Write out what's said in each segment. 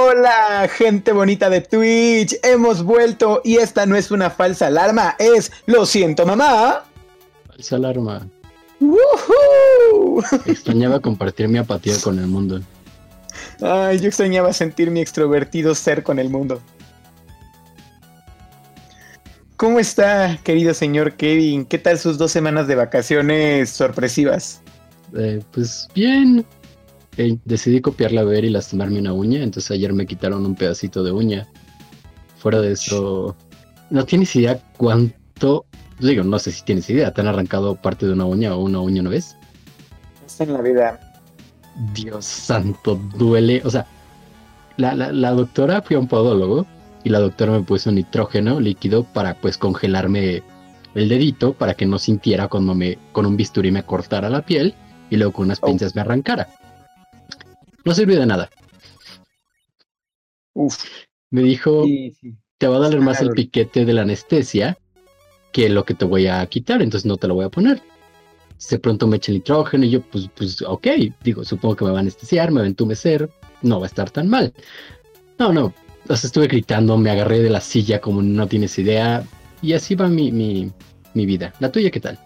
Hola, gente bonita de Twitch. Hemos vuelto y esta no es una falsa alarma, es Lo siento, mamá. Falsa alarma. ¡Woohoo! Extrañaba compartir mi apatía con el mundo. Ay, yo extrañaba sentir mi extrovertido ser con el mundo. ¿Cómo está, querido señor Kevin? ¿Qué tal sus dos semanas de vacaciones sorpresivas? Eh, pues bien. Decidí copiarla a ver y lastimarme una uña, entonces ayer me quitaron un pedacito de uña. Fuera de eso, no tienes idea cuánto. Digo, no sé si tienes idea, ¿te han arrancado parte de una uña o una uña una vez? Está en la vida. Dios santo, duele. O sea, la, la, la doctora fui a un podólogo y la doctora me puso nitrógeno líquido para pues congelarme el dedito para que no sintiera cuando me con un bisturí me cortara la piel y luego con unas Oh. pinzas me arrancara. No sirvió de nada. Uf. Me dijo, Sí, sí. te va a doler más el piquete de la anestesia que lo que te voy a quitar, entonces no te lo voy a poner. De pronto me echa el nitrógeno y yo, pues, pues, ok, digo, supongo que me va a anestesiar, me va a entumecer, no va a estar tan mal. No, no, o sea, estuve gritando, me agarré de la silla como no tienes idea, y así va mi, mi, mi vida. ¿La tuya qué tal?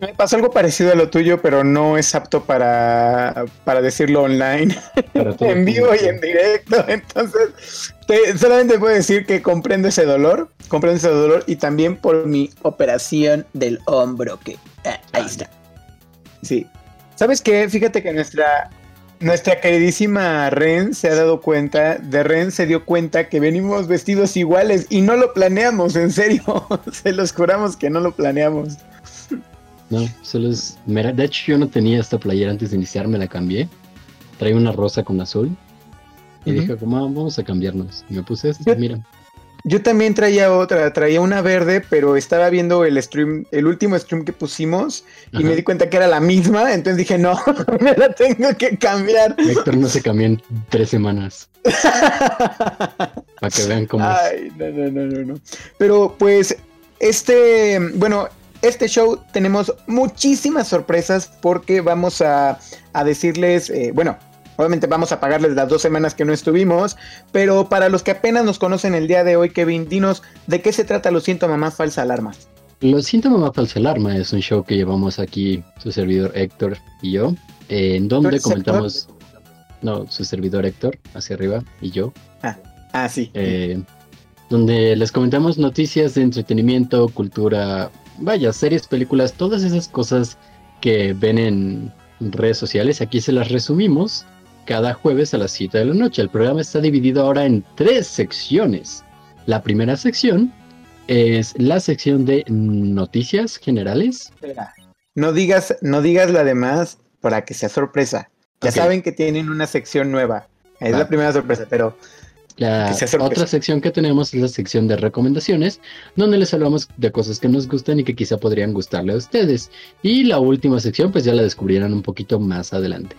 Me pasó algo parecido a lo tuyo, pero no es apto para, para decirlo online, en vivo y en directo. Entonces, te- solamente puedo decir que comprendo ese dolor, comprendo ese dolor y también por mi operación del hombro, que ah, ahí Ah, está. Sí. ¿Sabes qué? Fíjate que nuestra, nuestra queridísima Ren se ha dado cuenta, de Ren se dio cuenta que venimos vestidos iguales y no lo planeamos, en serio. se los juramos que no lo planeamos. No, solo es. De hecho, yo no tenía esta playera antes de iniciar, me la cambié. Traía una rosa con azul. Y dije, como, "Ah, vamos a cambiarnos. Y me puse esta, Yo- mira. Yo también traía otra, traía una verde, pero estaba viendo el stream, el último stream que pusimos y me di cuenta que era la misma, entonces dije, no, me la tengo que cambiar. Héctor no se cambió en tres semanas. Para que vean cómo es. Ay, no, no, no, no, no. Pero pues, este, bueno, este show tenemos muchísimas sorpresas porque vamos a, a decirles, eh, bueno, obviamente vamos a pagarles las dos semanas que no estuvimos, pero para los que apenas nos conocen el día de hoy, Kevin, dinos de qué se trata Lo siento, mamá, falsa alarma. Lo siento, mamá falsa alarma. Es un show que llevamos aquí su servidor Héctor y yo. eh, en donde comentamos. No, su servidor Héctor, hacia arriba, y yo. Ah, sí. eh, donde les comentamos noticias de entretenimiento, cultura, vaya, series, películas, todas esas cosas que ven en redes sociales. Aquí se las resumimos cada jueves a las 7 de la noche. El programa está dividido ahora en tres secciones. La primera sección es la sección de noticias generales. Espera, No digas, no digas la demás para que sea sorpresa. Ya saben que tienen una sección nueva. Es la primera sorpresa, pero La otra sección que tenemos es la sección de recomendaciones, donde les hablamos de cosas que nos gustan y que quizá podrían gustarle a ustedes. Y la última sección, pues ya la descubrirán un poquito más adelante.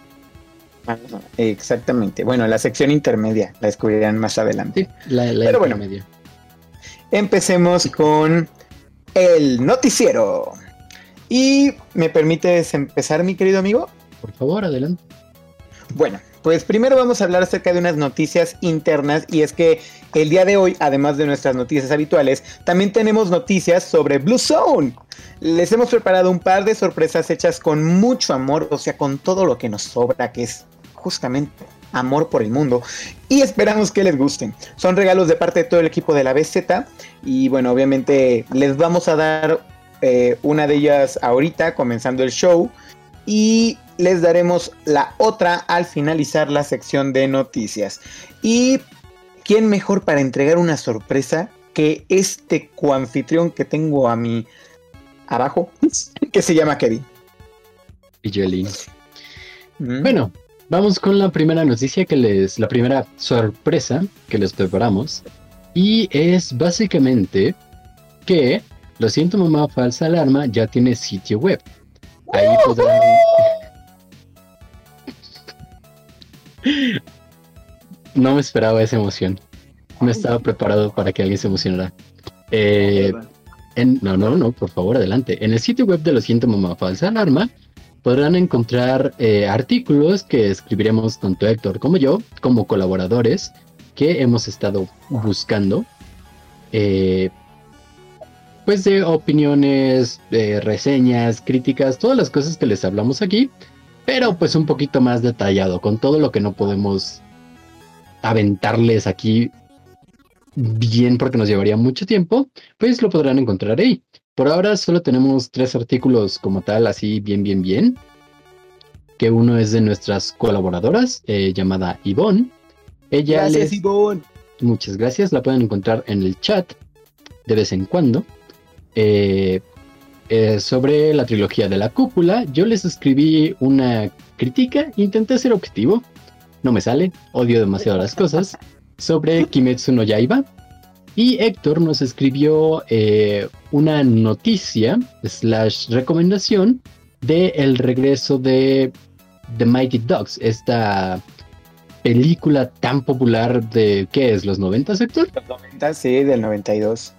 exactamente. Bueno, la sección intermedia la descubrirán más adelante. Sí, la, la Pero bueno. intermedia. Empecemos con el noticiero. Y me permites empezar, mi querido amigo. Por favor, adelante. Bueno, pues primero vamos a hablar acerca de unas noticias internas y es que el día de hoy, además de nuestras noticias habituales, también tenemos noticias sobre Blue Zone. Les hemos preparado un par de sorpresas hechas con mucho amor, o sea, con todo lo que nos sobra, que es justamente amor por el mundo y esperamos que les gusten. Son regalos de parte de todo el equipo de la BZ y bueno, obviamente les vamos a dar eh, una de ellas ahorita comenzando el show y les daremos la otra al finalizar la sección de noticias. Y quién mejor para entregar una sorpresa que este coanfitrión que tengo a mi abajo, que se llama Kevin. Y Joelín. Mm. Bueno, vamos con la primera noticia que les. La primera sorpresa que les preparamos. Y es básicamente que. Lo siento, mamá, falsa alarma ya tiene sitio web. Ahí podrán. No me esperaba esa emoción. No estaba preparado para que alguien se emocionara. Eh, en- no, no, no, por favor, adelante. En el sitio web de Lo siento, mamá, falsa alarma podrán encontrar eh, artículos que escribiremos tanto Héctor como yo, como colaboradores que hemos estado buscando. Eh, pues de opiniones, de reseñas, críticas, todas las cosas que les hablamos aquí, pero pues un poquito más detallado, con todo lo que no podemos aventarles aquí bien porque nos llevaría mucho tiempo, pues lo podrán encontrar ahí. Por ahora solo tenemos tres artículos como tal, así bien, bien, bien. Que uno es de nuestras colaboradoras, eh, llamada Ivonne. Ella gracias, Ivonne. Muchas gracias, la pueden encontrar en el chat de vez en cuando. Eh, eh, sobre la trilogía de la cúpula, yo les escribí una crítica, intenté ser objetivo, no me sale, odio demasiado las cosas, sobre Kimetsu no Yaiba. Y Héctor nos escribió eh, una noticia, slash recomendación, de el regreso de The Mighty Dogs, esta película tan popular de, ¿qué es? ¿Los 90, Héctor? Los 90, sí, del 92.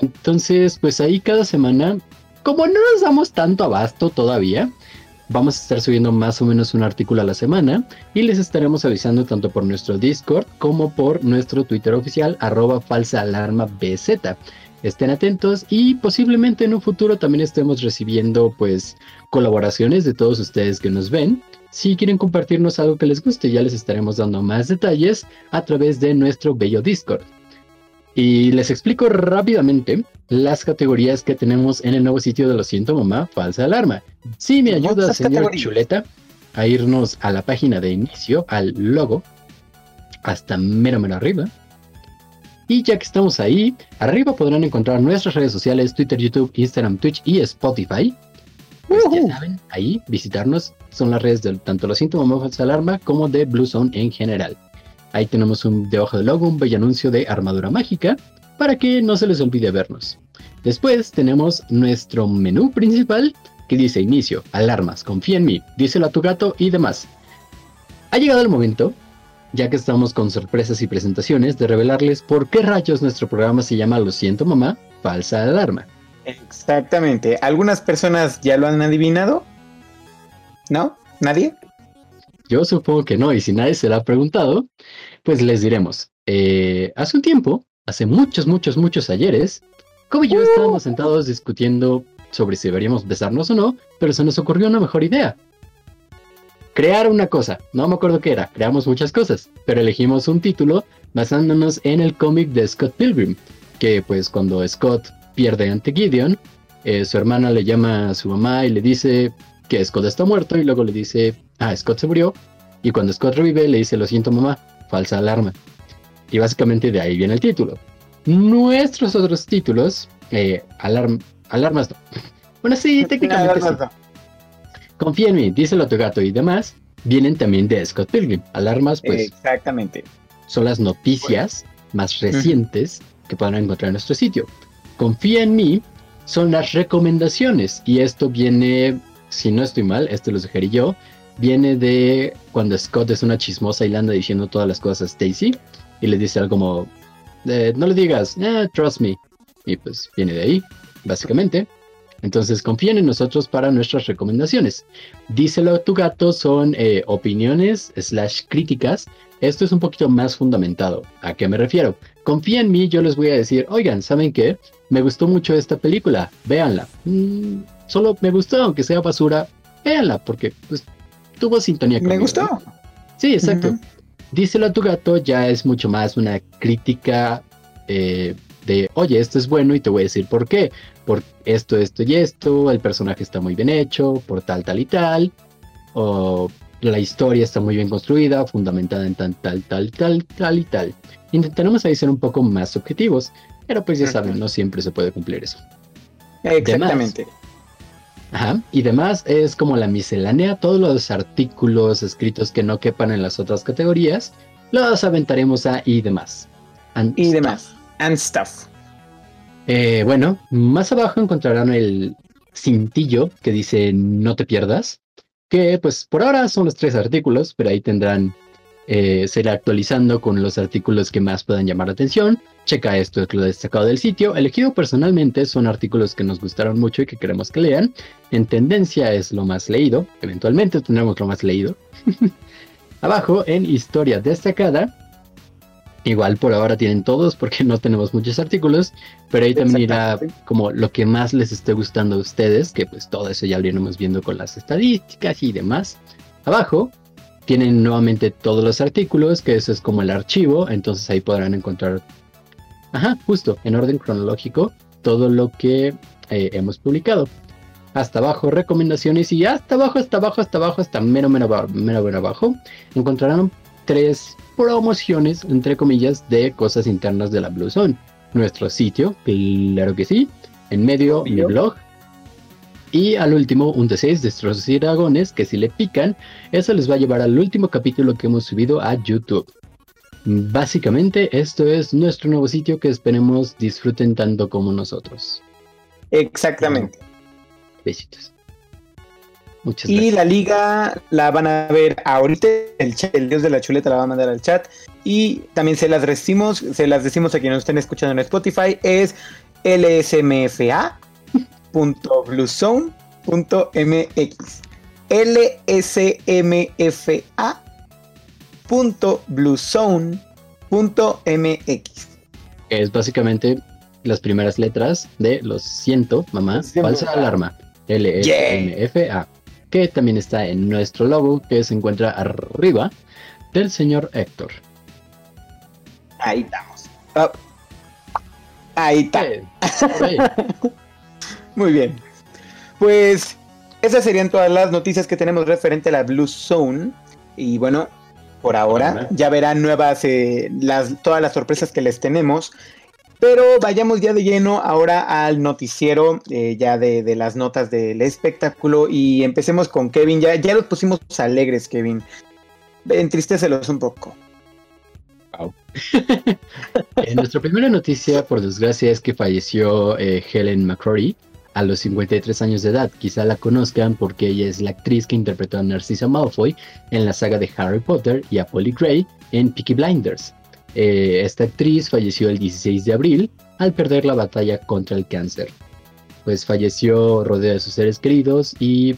Entonces, pues ahí cada semana, como no nos damos tanto abasto todavía, vamos a estar subiendo más o menos un artículo a la semana y les estaremos avisando tanto por nuestro Discord como por nuestro Twitter oficial, arroba falsa alarma BZ. Estén atentos y posiblemente en un futuro también estemos recibiendo pues colaboraciones de todos ustedes que nos ven si quieren compartirnos algo que les guste, ya les estaremos dando más detalles a través de nuestro bello Discord. Y les explico rápidamente las categorías que tenemos en el nuevo sitio de Lo siento mamá, falsa alarma. Si me ayuda, señor Chuleta, a irnos a la página de inicio, al logo, hasta mero mero arriba. Y ya que estamos ahí, arriba podrán encontrar nuestras redes sociales, Twitter, YouTube, Instagram, Twitch y Spotify. Pues ya saben, ahí visitarnos son las redes de tanto los síntomas falsa alarma como de Blue Zone en general. Ahí tenemos un debajo del logo un bello anuncio de armadura mágica para que no se les olvide vernos. Después tenemos nuestro menú principal que dice inicio, alarmas, confía en mí, díselo a tu gato y demás. Ha llegado el momento, ya que estamos con sorpresas y presentaciones, de revelarles por qué rayos nuestro programa se llama Lo siento mamá, falsa alarma. Exactamente. Algunas personas ya lo han adivinado. ¿No? ¿Nadie? Yo supongo que no, y si nadie se lo ha preguntado, pues les diremos. Eh, hace un tiempo, hace muchos, muchos, muchos ayeres, como y yo estábamos sentados discutiendo sobre si deberíamos besarnos o no, pero se nos ocurrió una mejor idea. Crear una cosa, no me acuerdo qué era, creamos muchas cosas, pero elegimos un título basándonos en el cómic de Scott Pilgrim, que pues cuando Scott pierde ante Gideon. Eh, su hermana le llama a su mamá y le dice que Scott está muerto y luego le dice, ah, Scott se murió. Y cuando Scott revive le dice, lo siento mamá, falsa alarma. Y básicamente de ahí viene el título. Nuestros otros títulos, eh, alarmas no. Bueno, sí, técnicamente sí. Confía en mí, díselo a tu gato y demás, vienen también de Scott Pilgrim. Alarmas, pues. Exactamente. Son las noticias más recientes que podrán encontrar en nuestro sitio. Confía en mí son las recomendaciones. Y esto viene, si no estoy mal, esto lo sugerí yo, viene de cuando Scott es una chismosa y le anda diciendo todas las cosas a Stacy y le dice algo como, eh, no le digas, eh, trust me. Y pues viene de ahí, básicamente. Entonces confíen en nosotros para nuestras recomendaciones. Díselo a tu gato son eh, opiniones slash críticas. Esto es un poquito más fundamentado. ¿A qué me refiero? Confía en mí, yo les voy a decir, oigan, ¿saben qué? me gustó mucho esta película, véanla. Mm, solo me gustó, aunque sea basura, véanla, porque pues, tuvo sintonía con Me gustó. Sí, exacto. Díselo a tu gato ya es mucho más una crítica eh, de, oye, esto es bueno y te voy a decir por qué. Por esto, esto y esto, el personaje está muy bien hecho, por tal, tal y tal. O la historia está muy bien construida, fundamentada en tal, tal, tal, tal, tal y tal. Intentaremos ahí ser un poco más objetivos. Pero pues ya saben, no siempre se puede cumplir eso. Exactamente. Ajá, y demás es como la miscelánea, todos los artículos escritos que no quepan en las otras categorías, los aventaremos a y demás. y demás. And stuff. Eh, bueno, más abajo encontrarán el cintillo que dice no te pierdas, que pues por ahora son los tres artículos, pero ahí tendrán eh, se irá actualizando con los artículos que más puedan llamar la atención. Checa esto, es lo destacado del sitio. Elegido personalmente son artículos que nos gustaron mucho y que queremos que lean. En tendencia es lo más leído. Eventualmente tendremos lo más leído. Abajo, en historia destacada, Igual por ahora tienen todos porque no tenemos muchos artículos, pero ahí también irá como lo que más les esté gustando a ustedes, que pues todo eso ya lo iremos viendo con las estadísticas y demás. Abajo tienen nuevamente todos los artículos, que eso es como el archivo, entonces ahí podrán encontrar, ajá, justo en orden cronológico, todo lo que eh, hemos publicado. Hasta abajo, recomendaciones y hasta abajo, hasta abajo, hasta abajo, hasta menos, menos, menos, menos abajo, encontrarán tres promociones, entre comillas, de cosas internas de la Blue Zone. Nuestro sitio, claro que sí. En medio, mi blog. Y al último, un D6, destrozos y dragones, que si le pican, eso les va a llevar al último capítulo que hemos subido a YouTube. Básicamente, esto es nuestro nuevo sitio que esperemos disfruten tanto como nosotros. Exactamente. Besitos y la liga la van a ver ahorita, el, el dios de la chuleta la va a mandar al chat. Y también se las decimos, se las decimos a quienes estén escuchando en Spotify, es lsmfa.bluezone.mx. lsmfa.bluezone.mx. Es básicamente las primeras letras de los siento, mamá, falsa alarma. LSMFA que también está en nuestro logo, que se encuentra arriba del señor Héctor. Ahí estamos. Oh. Ahí está. Muy bien. Pues esas serían todas las noticias que tenemos referente a la Blue Zone. Y bueno, por ahora ya verán nuevas, eh, las, todas las sorpresas que les tenemos. Pero vayamos ya de lleno ahora al noticiero, eh, ya de, las notas del espectáculo. Y empecemos con Kevin. Ya, ya los pusimos alegres, Kevin. Entristécelos un poco. Wow. Eh, nuestra primera noticia, por desgracia, es que falleció eh, Helen McCrory a los 53 años de edad. Quizá la conozcan porque ella es la actriz que interpretó a Narcissa Malfoy en la saga de Harry Potter y a Polly Gray en Peaky Blinders. Eh, esta actriz falleció el 16 de abril al perder la batalla contra el cáncer. Pues falleció rodeada de sus seres queridos y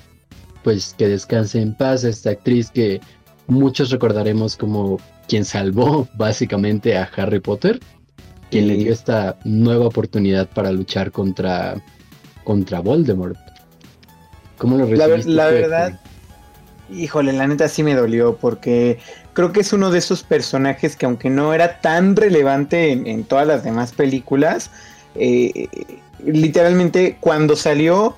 pues que descanse en paz esta actriz que muchos recordaremos como quien salvó básicamente a Harry Potter, quien le dio esta nueva oportunidad para luchar contra, contra Voldemort. ¿Cómo lo recibiste? La, la verdad, híjole, la neta sí me dolió porque creo que es uno de esos personajes que aunque no era tan relevante en, todas las demás películas, eh, literalmente cuando salió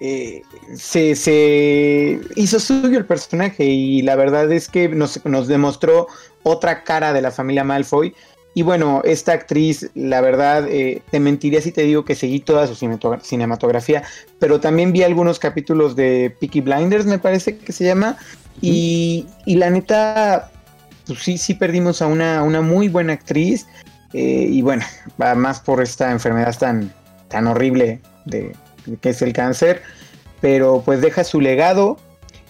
eh, se, hizo suyo el personaje y la verdad es que nos, nos, demostró otra cara de la familia Malfoy. Y bueno, esta actriz, la verdad, eh, te mentiría si te digo que seguí toda su cinematografía, pero también vi algunos capítulos de Peaky Blinders, me parece que se llama, y, la neta, pues sí, sí perdimos a una, una muy buena actriz. Eh, y bueno, va más por esta enfermedad tan, tan horrible de, que es el cáncer. Pero pues deja su legado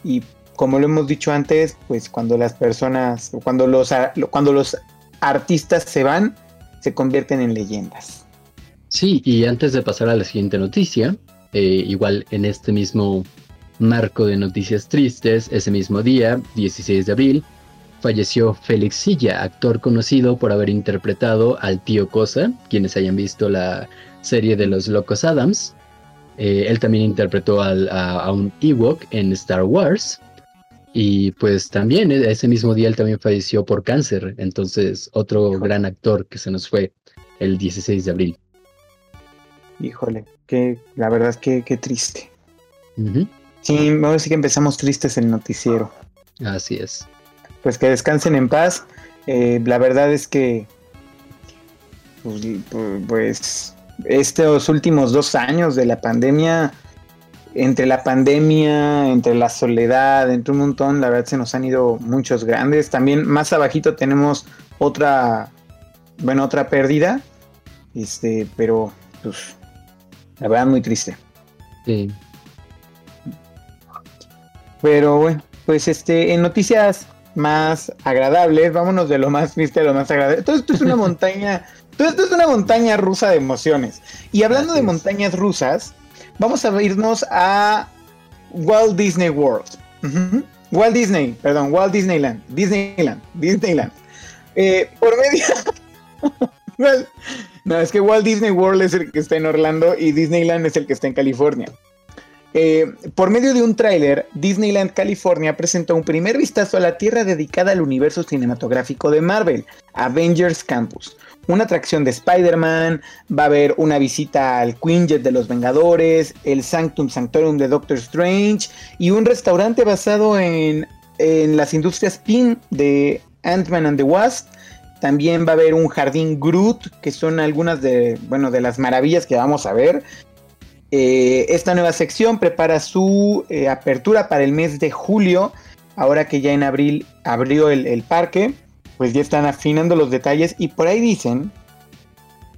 y como lo hemos dicho antes, pues cuando las personas, cuando los, cuando los artistas se van, se convierten en leyendas. Sí, y antes de pasar a la siguiente noticia, eh, igual en este mismo marco de noticias tristes, ese mismo día, 16 de abril, falleció Félix Silla, actor conocido por haber interpretado al tío Cosa, quienes hayan visto la serie de los Locos Adams. Eh, él también interpretó a, un Ewok en Star Wars. Y pues también e, ese mismo día él también falleció por cáncer. Entonces otro gran actor que se nos fue el 16 de abril. Híjole, que la verdad es que, triste. Sí, ahora sí que empezamos tristes el noticiero. Así es. Pues que descansen en paz. Eh, la verdad es que, pues, pues, estos últimos dos años de la pandemia, entre la pandemia, entre la soledad, entre un montón, la verdad se nos han ido muchos grandes. También más abajito tenemos otra, bueno, otra pérdida, este, pero, pues, la verdad muy triste. Sí. Pero bueno, pues este, en noticias más agradables, vámonos de lo más triste a lo más agradable. Todo esto es una montaña, todo esto es una montaña rusa de emociones. Y hablando de montañas rusas, vamos a irnos a Walt Disney World. Walt Disney, perdón, Walt Disneyland, Disneyland, Disneyland. Eh, por medio... no, es que Walt Disney World es el que está en Orlando y Disneyland es el que está en California. Eh, por medio de un tráiler, Disneyland California presentó un primer vistazo a la tierra dedicada al universo cinematográfico de Marvel, Avengers Campus. Una atracción de Spider-Man, va a haber una visita al Quinjet de los Vengadores, el Sanctum Sanctorum de Doctor Strange y un restaurante basado en, en las industrias PIN de Ant-Man and the Wasp. También va a haber un jardín Groot, que son algunas de, bueno, de las maravillas que vamos a ver. Eh, esta nueva sección prepara su eh, apertura para el mes de julio, ahora que ya en abril abrió el, parque, pues ya están afinando los detalles y por ahí dicen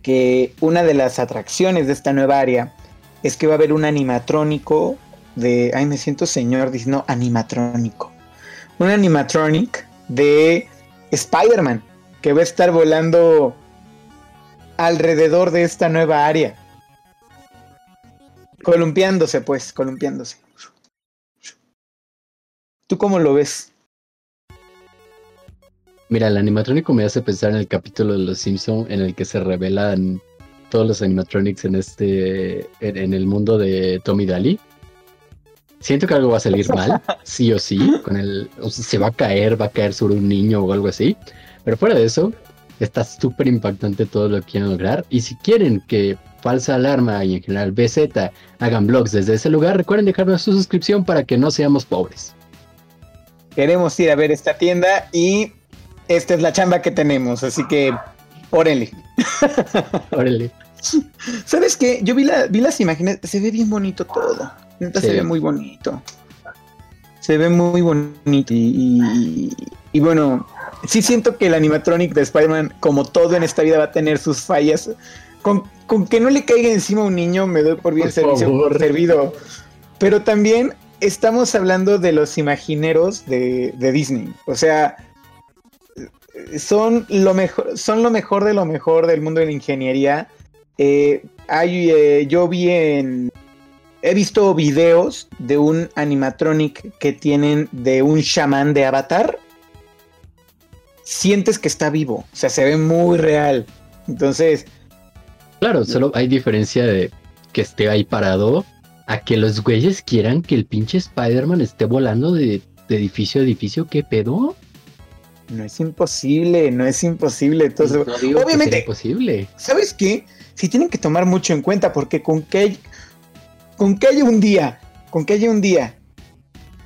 que una de las atracciones de esta nueva área es que va a haber un animatrónico de, ay me siento señor diciendo animatrónico, un animatronic de Spider-Man que va a estar volando alrededor de esta nueva área. Columpiándose, pues, columpiándose. ¿Tú cómo lo ves? Mira, el animatrónico me hace pensar en el capítulo de Los Simpson en el que se revelan todos los animatronics en este en, el mundo de Tommy Daly. Siento que algo va a salir mal, sí o sí, con el se va a caer, va a caer sobre un niño o algo así. Pero fuera de eso, está súper impactante todo lo que quieren lograr. Y si quieren que Falsa Alarma y en general BZ hagan blogs desde ese lugar, recuerden dejarnos su suscripción para que no seamos pobres. Queremos ir a ver esta tienda y esta es la chamba que tenemos, así que órale. órale. ¿Sabes qué? Yo vi, la, vi las imágenes, se ve bien bonito todo. Se ve muy bonito. Se ve muy bonito y, y bueno, sí siento que el animatronic de Spider-Man, como todo en esta vida, va a tener sus fallas. Con, con que no le caiga encima a un niño me doy por bien servido. Pero también estamos hablando de los imagineros de, Disney. O sea, son lo mejor, son lo mejor de lo mejor del mundo de la ingeniería. Eh, hay, eh, yo vi en. He visto videos de un animatronic que tienen de un chamán de avatar. Sientes que está vivo. O sea, se ve muy real. Entonces, Claro, solo hay diferencia de que esté ahí parado a que los güeyes quieran que el pinche Spider-Man esté volando de, edificio a edificio. ¿Qué pedo? No es imposible, no es imposible. Entonces, obviamente, imposible. ¿Sabes qué? Si tienen que tomar mucho en cuenta porque con que, con que haya un día, con que haya un día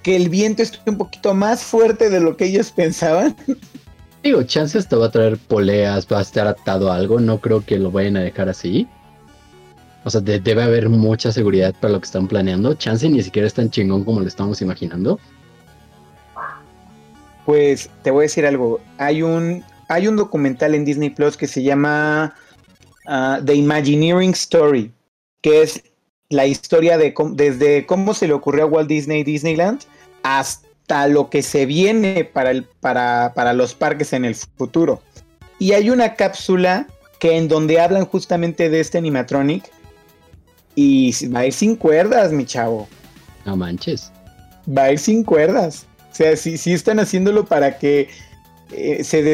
que el viento esté un poquito más fuerte de lo que ellos pensaban, Digo, chance hasta va a traer poleas, va a estar atado a algo, no creo que lo vayan a dejar así. O sea, debe haber mucha seguridad para lo que están planeando. Chance ni siquiera es tan chingón como lo estamos imaginando. Pues te voy a decir algo. Hay un, hay un documental en Disney Plus que se llama ah, The Imagineering Story, que es la historia de desde cómo se le ocurrió a Walt Disney Disneyland hasta lo que se viene para, el, para, para los parques en el futuro. Y hay una cápsula que en donde hablan justamente de este animatronic y va a ir sin cuerdas, mi chavo. No manches. Va a ir sin cuerdas. O sea, sí, sí están haciéndolo para que eh, se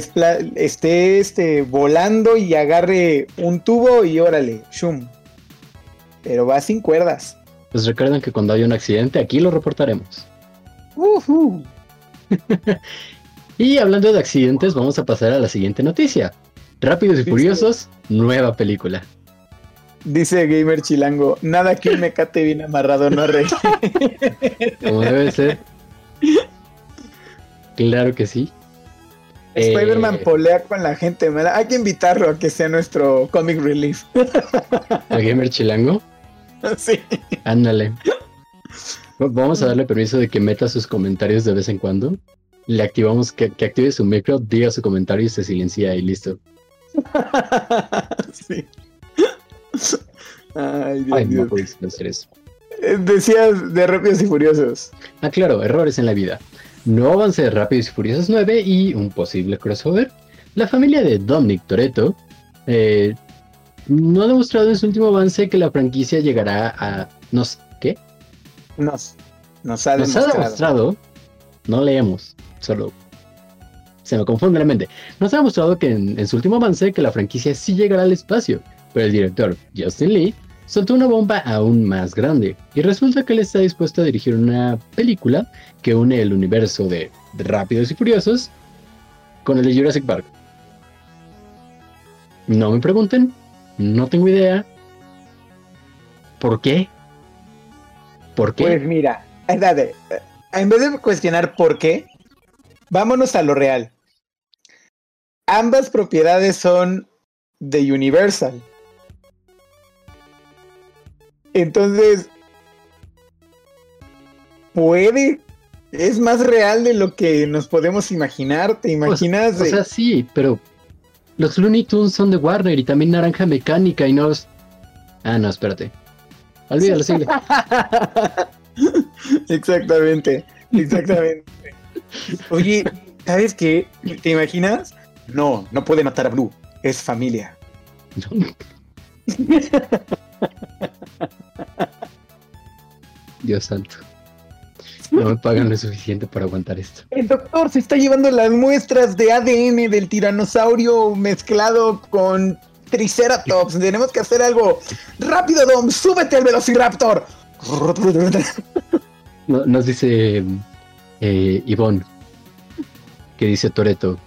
esté este, volando y agarre un tubo y órale, shum. Pero va sin cuerdas. Pues recuerden que cuando hay un accidente aquí lo reportaremos. y hablando de accidentes, vamos a pasar a la siguiente noticia. Rápidos y Furiosos, nueva película. Dice Gamer Chilango, nada que un mecate bien amarrado no arregle. Como debe ser. Claro que sí. Spider-Man eh, polea con la gente. Hay que invitarlo a que sea nuestro comic relief. ¿A Gamer Chilango? Sí. Ándale. Vamos a darle permiso de que meta sus comentarios de vez en cuando. Le activamos que, active su micro, diga su comentario y se silencia y listo. sí. Ay, Dios, no puedes hacer eso. Eh, decías de Rápidos y Furiosos. Ah, claro, errores en la vida. Nuevo avance de Rápidos y Furiosos 9 y un posible crossover. La familia de Dominic Toretto eh, no ha demostrado en su último avance que la franquicia llegará a... No sé, ¿qué? Nos, nos ha Nos ha demostrado. demostrado, no leemos, solo se me confunde la mente. Nos ha demostrado que en, en su último avance que la franquicia sí llegará al espacio, pero el director Justin Lee soltó una bomba aún más grande y resulta que él está dispuesto a dirigir una película que une el universo de, Rápidos y Furiosos con el de Jurassic Park. No me pregunten, no tengo idea. ¿Por qué? ¿Por qué? Pues mira, espérate, eh, en vez de cuestionar por qué, vámonos a lo real. Ambas propiedades son de Universal. Entonces, puede, es más real de lo que nos podemos imaginar. ¿Te imaginas? O, o sea, sí, pero los Looney Tunes son de Warner y también Naranja Mecánica y no los... Ah, no, espérate. Olvídalo, sigue. exactamente, exactamente. Oye, ¿sabes qué? ¿Te imaginas? No, no puede matar a Blue. Es familia. Dios santo. No me pagan lo suficiente para aguantar esto. El doctor se está llevando las muestras de ADN del tiranosaurio mezclado con Triceratops. Tenemos que hacer algo. ¡Rápido, Dom! ¡Súbete al Velociraptor! No- Nos dice eh, Ivonne, que dice Toreto,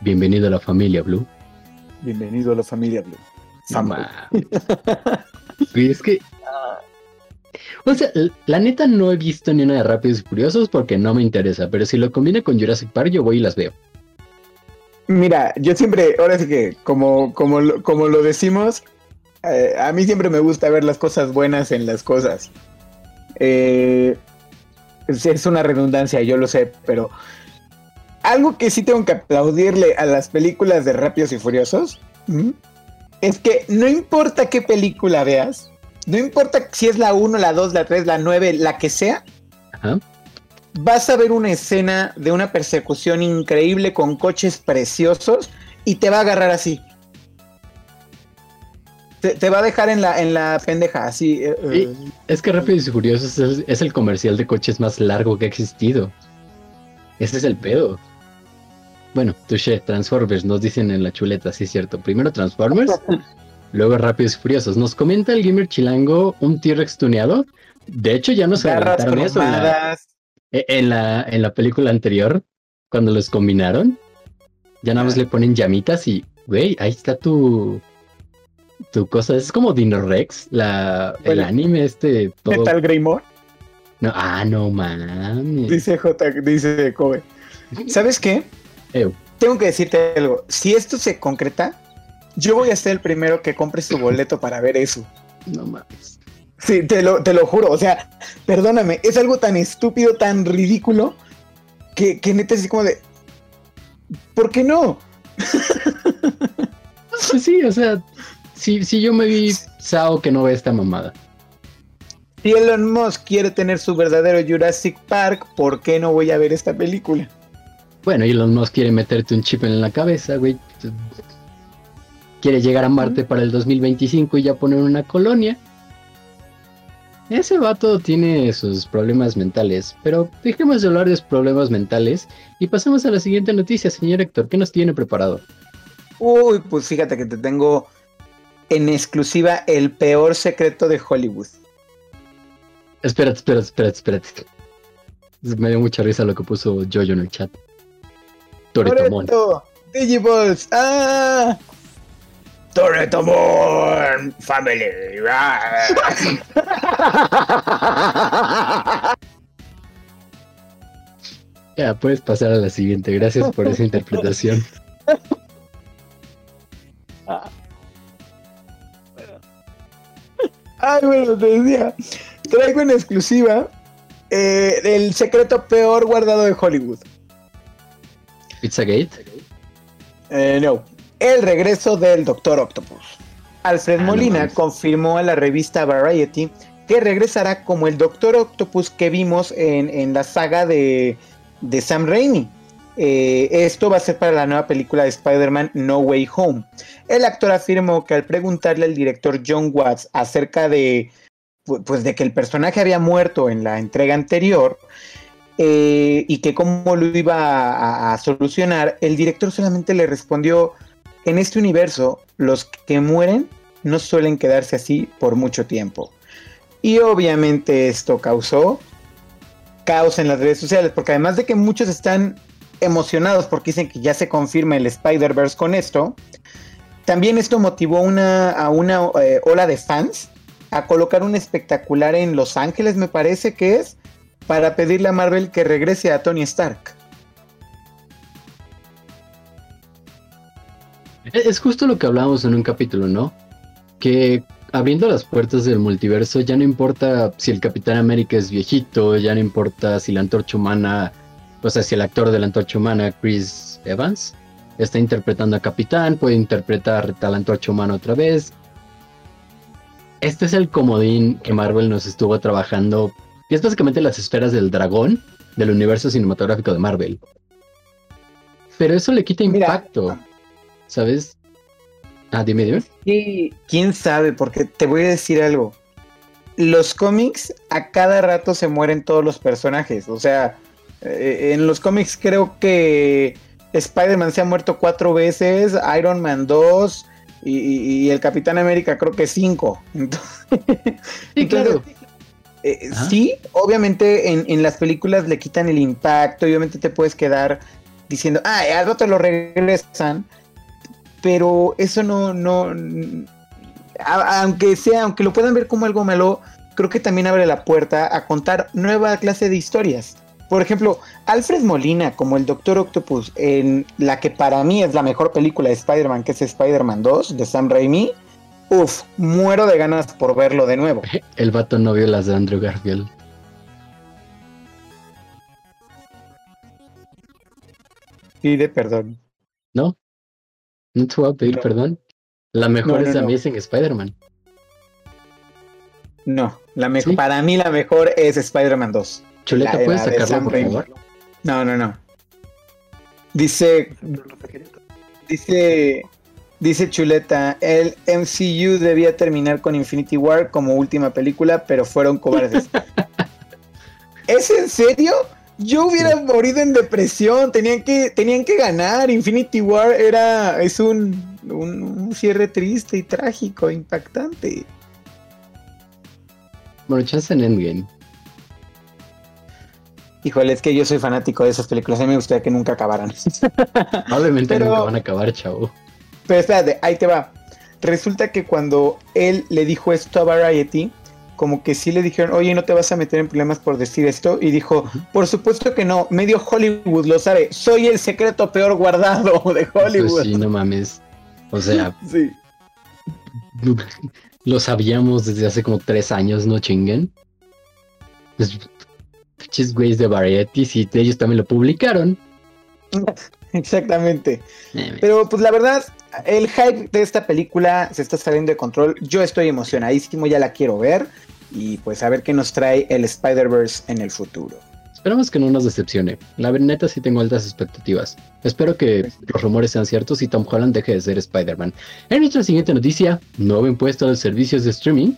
bienvenido a la familia Blue. Bienvenido a la familia Blue. Güey, es que. O sea, la neta no he visto ni una de Rápidos y Furiosos porque no me interesa, pero si lo combina con Jurassic Park, yo voy y las veo. Mira, yo siempre, ahora sí que, como, como, lo- como lo decimos, eh, a mí siempre me gusta ver las cosas buenas en las cosas. Eh, es, es una redundancia, yo lo sé, pero algo que sí tengo que aplaudirle a las películas de Rápidos y Furiosos. Es que no importa qué película veas, no importa si es la 1, la 2, la 3, la 9, la que sea, Ajá. vas a ver una escena de una persecución increíble con coches preciosos y te va a agarrar así. Te, te va a dejar en la, en la pendeja, así. eh, eh. Es que Rápidos y Furiosos es es el comercial de coches más largo que ha existido. Ese es el pedo. Bueno, touché, Transformers, nos dicen en la chuleta, sí es cierto. Primero Transformers, luego Rápidos y Furiosos. Nos comenta el gamer chilango un T-Rex tuneado. De hecho, ya nos adelantaron eso en la, cromadas. e- en, la, en la película anterior, cuando los combinaron. Ya nada más le ponen llamitas y, güey, ahí está tu, tu cosa. Es como Dino Rex, la, el anime este. Todo, Metal Greymore, no, ah, no mames. dice J, dice Kobe. ¿Sabes qué? Ew. Tengo que decirte algo. Si esto se concreta, yo voy a ser el primero que compre su boleto para ver eso. No mames. Sí, te lo, te lo juro. O sea, perdóname, es algo tan estúpido, tan ridículo, que, que neta es así como de. ¿Por qué no? Pues sí, o sea, si, si yo me vi Sao que no ve esta mamada. Si Elon Musk quiere tener su verdadero Jurassic Park, ¿por qué no voy a ver esta película? Bueno, Elon Musk quiere meterte un chip en la cabeza, güey. Quiere llegar a Marte para el 2025 y ya poner una colonia. Ese vato tiene sus problemas mentales, pero dejemos de hablar de sus problemas mentales y pasemos a la siguiente noticia, señor Héctor. ¿Qué nos tiene preparado? Uy, pues fíjate que te tengo en exclusiva el peor secreto de Hollywood. Espérate, espérate, espérate, espérate. Me dio mucha risa lo que puso Jojo en el chat. Toretomon. Toreto, Digiballs, ah. Toretomon, family. ah. Ya, puedes pasar a la siguiente. Gracias por esa interpretación. Ay, bueno, te decía, traigo en exclusiva eh, el secreto peor guardado de Hollywood. Pizzagate. Eh, no, el regreso del Doctor Octopus. Alfred Ah, Molina confirmó a la revista Variety que regresará como el Doctor Octopus que vimos en, en la saga de de Sam Raimi. Eh, esto va a ser para la nueva película de Spider-Man No Way Home. El actor afirmó que al preguntarle al director John Watts acerca de, pues, de que el personaje había muerto en la entrega anterior eh, y que cómo lo iba a solucionar, el director solamente le respondió, en este universo los que mueren no suelen quedarse así por mucho tiempo. Y obviamente esto causó caos en las redes sociales, porque además de que muchos están emocionados porque dicen que ya se confirma el Spider-Verse con esto, también esto motivó una, a una eh, ola de fans a colocar un espectacular en Los Ángeles, me parece que es, para pedirle a Marvel que regrese a Tony Stark. Es justo lo que hablábamos en un capítulo, ¿no? Que abriendo las puertas del multiverso ya no importa si el Capitán América es viejito, ya no importa si la antorcha humana, o sea, si el actor de la antorcha humana, Chris Evans, está interpretando a Capitán, puede interpretar a la antorcha humana otra vez. Este es el comodín que Marvel nos estuvo trabajando, y es básicamente las esferas del dragón del universo cinematográfico de Marvel. Pero eso le quita impacto, ¿sabes? Ah, dime, dime. Sí, quién sabe, porque te voy a decir algo. Los cómics a cada rato se mueren todos los personajes. O sea, eh, en los cómics creo que Spider-Man se ha muerto cuatro veces, Iron Man dos y, el Capitán América creo que cinco. sí, claro. Eh, sí, obviamente en, en, las películas le quitan el impacto, obviamente te puedes quedar diciendo, ah, al rato lo regresan, pero eso no, no, aunque sea, aunque lo puedan ver como algo malo, creo que también abre la puerta a contar nueva clase de historias. Por ejemplo, Alfred Molina como el Doctor Octopus en la que para mí es la mejor película de Spider-Man, que es Spider-Man 2 de Sam Raimi. Uf, muero de ganas por verlo de nuevo. El vato no vio las de Andrew Garfield. Pide perdón. ¿No? No te voy a pedir perdón. La mejor es Amazing Spider-Man. No, la mejor para mí la mejor es Spider-Man 2. Chuleta, ¿puedes sacarla por favor? No, no, no. Dice. Dice. Dice Chuleta, el MCU debía terminar con Infinity War como última película, pero fueron cobardes. ¿Es en serio? Yo hubiera morido en depresión, tenían que, tenían que ganar. Infinity War era, es un, un, cierre triste y trágico, impactante. Bueno, chance en Endgame. Híjole, es que yo soy fanático de esas películas. A mí me gustaría que nunca acabaran. Probablemente nunca van a acabar, chavo. Pero espérate, ahí te va. Resulta que cuando él le dijo esto a Variety, como que sí le dijeron, oye, no te vas a meter en problemas por decir esto. Y dijo, por supuesto que no, medio Hollywood lo sabe, soy el secreto peor guardado de pues Hollywood. sí, no mames. O sea, sí. lo sabíamos desde hace como tres años, ¿no chinguen? Pinches güeyes de Variety, sí, ellos también lo publicaron. Exactamente. Pero pues la verdad, el hype de esta película se está saliendo de control. Yo estoy emocionadísimo, ya la quiero ver y pues a ver qué nos trae el Spider-Verse en el futuro. Esperamos que no nos decepcione. La neta sí tengo altas expectativas. Espero que los rumores sean ciertos y Tom Holland deje de ser Spider-Man. En nuestra siguiente noticia, nuevo impuesto a los servicios de streaming.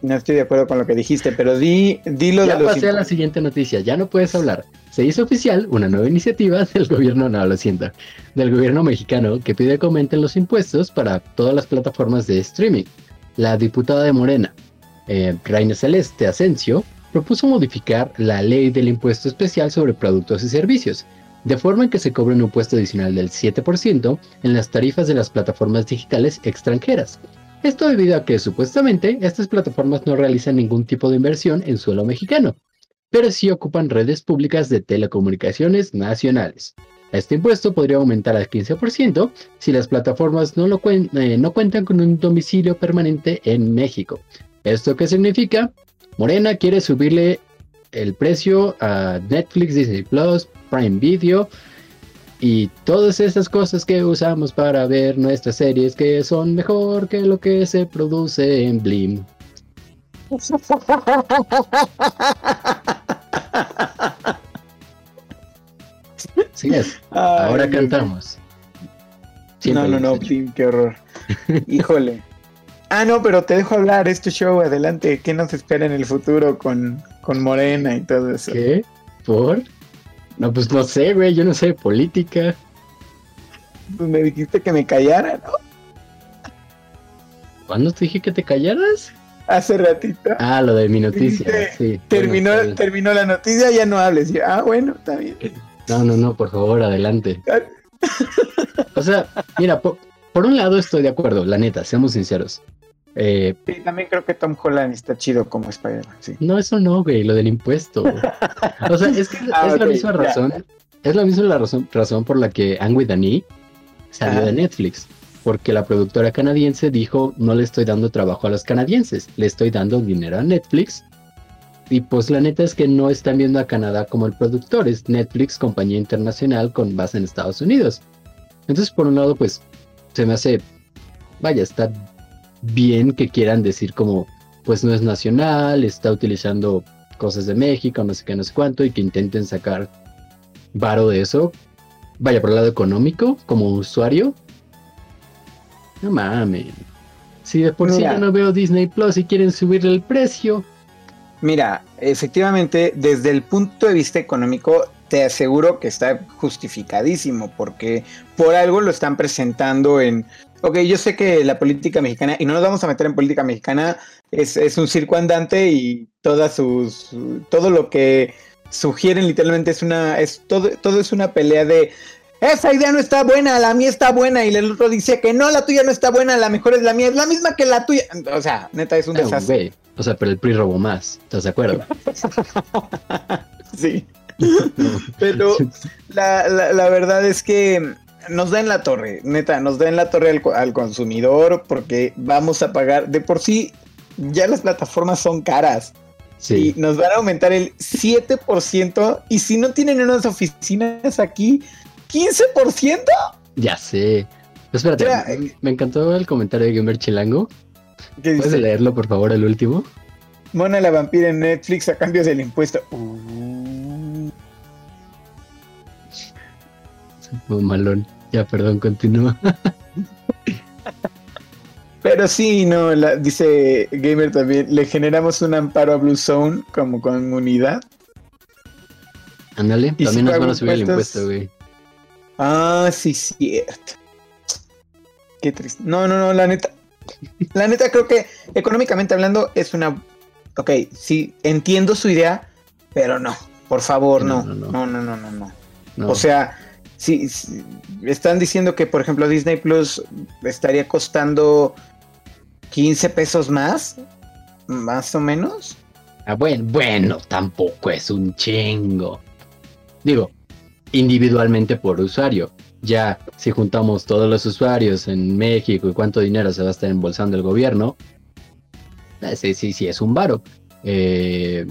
No estoy de acuerdo con lo que dijiste, pero di, lo ya de los pasé a la siguiente noticia, ya no puedes hablar. Se hizo oficial una nueva iniciativa del gobierno, del gobierno mexicano que pide que aumenten los impuestos para todas las plataformas de streaming. La diputada de Morena, eh, Reina Celeste Asensio, propuso modificar la ley del impuesto especial sobre productos y servicios, de forma en que se cobre un impuesto adicional del 7% en las tarifas de las plataformas digitales extranjeras. Esto debido a que supuestamente estas plataformas no realizan ningún tipo de inversión en suelo mexicano, pero sí ocupan redes públicas de telecomunicaciones nacionales. Este impuesto podría aumentar al 15% si las plataformas no, eh, no cuentan con un domicilio permanente en México, ¿Esto qué significa? Morena quiere subirle el precio a Netflix, Disney Plus, Prime Video y todas esas cosas que usamos para ver nuestras series que son mejor que lo que se produce en Blim. Es. Ahora cantamos. no, no, no, qué horror. Híjole. Ah, no, pero te dejo hablar, este show, adelante. ¿Qué nos espera en el futuro con, con Morena y todo eso? ¿Qué? ¿Por? No, pues no sé, güey, yo no sé política. Pues me dijiste que me callara, ¿no? ¿Cuándo te dije que te callaras? Hace ratito. Ah, lo de mi noticia, sí. Terminó, terminó la noticia, ya no hables. Ah, bueno, está bien. No, no, no, por favor, adelante. o sea, mira, por, un lado estoy de acuerdo, la neta, seamos sinceros. Eh, sí, también creo que Tom Holland está chido como Spider-Man, sí. No, eso no, güey, lo del impuesto. o sea, es que ah, es la misma razón. Es la misma la razón, razón por la que Angry Dani salió de Netflix. Porque la productora canadiense dijo, no le estoy dando trabajo a los canadienses, le estoy dando dinero a Netflix y pues la neta es que no están viendo a Canadá como el productor, es Netflix, compañía internacional con base en Estados Unidos. Entonces, por un lado, pues se me hace, vaya, está bien que quieran decir como, pues no es nacional, está utilizando cosas de México, no sé qué, no sé cuánto, y que intenten sacar varo de eso. Vaya, por el lado económico, como usuario. No mames. Si de por sí ya no veo Disney Plus y quieren subirle el precio. Mira, efectivamente, desde el punto de vista económico, te aseguro que está justificadísimo, porque por algo lo están presentando en... Ok, yo sé que la política mexicana, y no nos vamos a meter en política mexicana, es, un circo andante y todas sus... todo lo que sugieren literalmente es una... es todo, todo es una pelea de esa idea no está buena, la mía está buena. Y el otro dice que no, la tuya no está buena, la mejor es la mía, es la misma que la tuya. O sea, neta, es un desastre. O sea, pero el PRI robó más, ¿estás de acuerdo? sí. pero la, la, verdad es que nos da en la torre, neta, nos da en la torre al, consumidor porque vamos a pagar, de por sí, ya las plataformas son caras. Sí. Y nos van a aumentar el 7%. Y si no tienen unas oficinas aquí, ¿15%? Ya sé. Espérate, me encantó el comentario de Gamer Chilango. ¿Puedes leerlo, por favor, el último? Mona la vampira en Netflix a cambios del impuesto. Uh. malón. Ya, perdón, continúa. Pero sí, no, dice Gamer también, le generamos un amparo a Blue Zone como comunidad. Ándale, también nos van a subir el impuesto, güey. Ah, sí, cierto. Qué triste. No, no, no, la neta. La neta creo que económicamente hablando es una... Ok, sí, entiendo su idea, pero no, por favor, no. No, no, no, no, no. no. O sea, si, están diciendo que, por ejemplo, Disney Plus estaría costando 15 pesos más, más o menos. Ah, bueno, bueno, tampoco es un chingo. Digo, individualmente por usuario. Ya si juntamos todos los usuarios en México y cuánto dinero se va a estar embolsando el gobierno, eh, sí, sí, sí es un varo. Eh,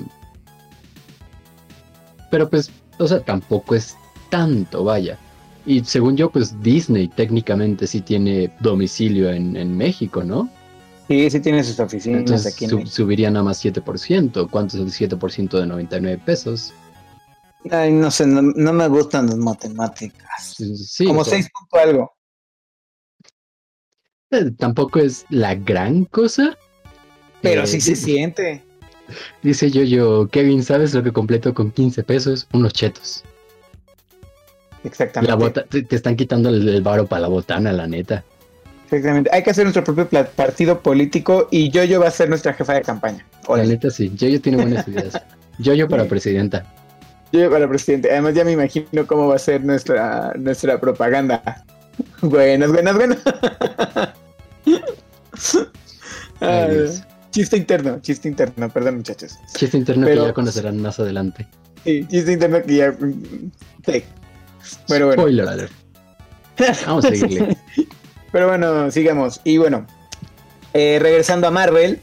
pero pues, o sea, tampoco es tanto, vaya. Y según yo, pues Disney técnicamente sí tiene domicilio en, México, ¿no? Sí, sí tiene sus oficinas Entonces, aquí. subiría nada más 7%. ¿Cuánto es el 7% de 99 pesos? Ay, no sé, no, me gustan las matemáticas. Como seis punto algo. Eh, tampoco es la gran cosa. Pero sí se siente. Dice yo, yo, Kevin, ¿sabes lo que completo con 15 pesos? Unos chetos. Exactamente. te, están quitando el, el varo para la botana, la neta. Exactamente. Hay que hacer nuestro propio partido político y Yo-Yo va a ser nuestra jefa de campaña. La neta sí. Yo-Yo tiene buenas ideas. Yo-Yo para presidenta. Yo para presidente. Además ya me imagino cómo va a ser nuestra, nuestra propaganda. Buenas, buenas, buenas. chiste interno, chiste interno, perdón muchachos. Chiste interno que ya conocerán más adelante. Sí, chiste interno que ya... Sí. Pero bueno. Spoiler alert. Vamos a seguirle. Pero bueno, sigamos. Y bueno, eh, regresando a Marvel,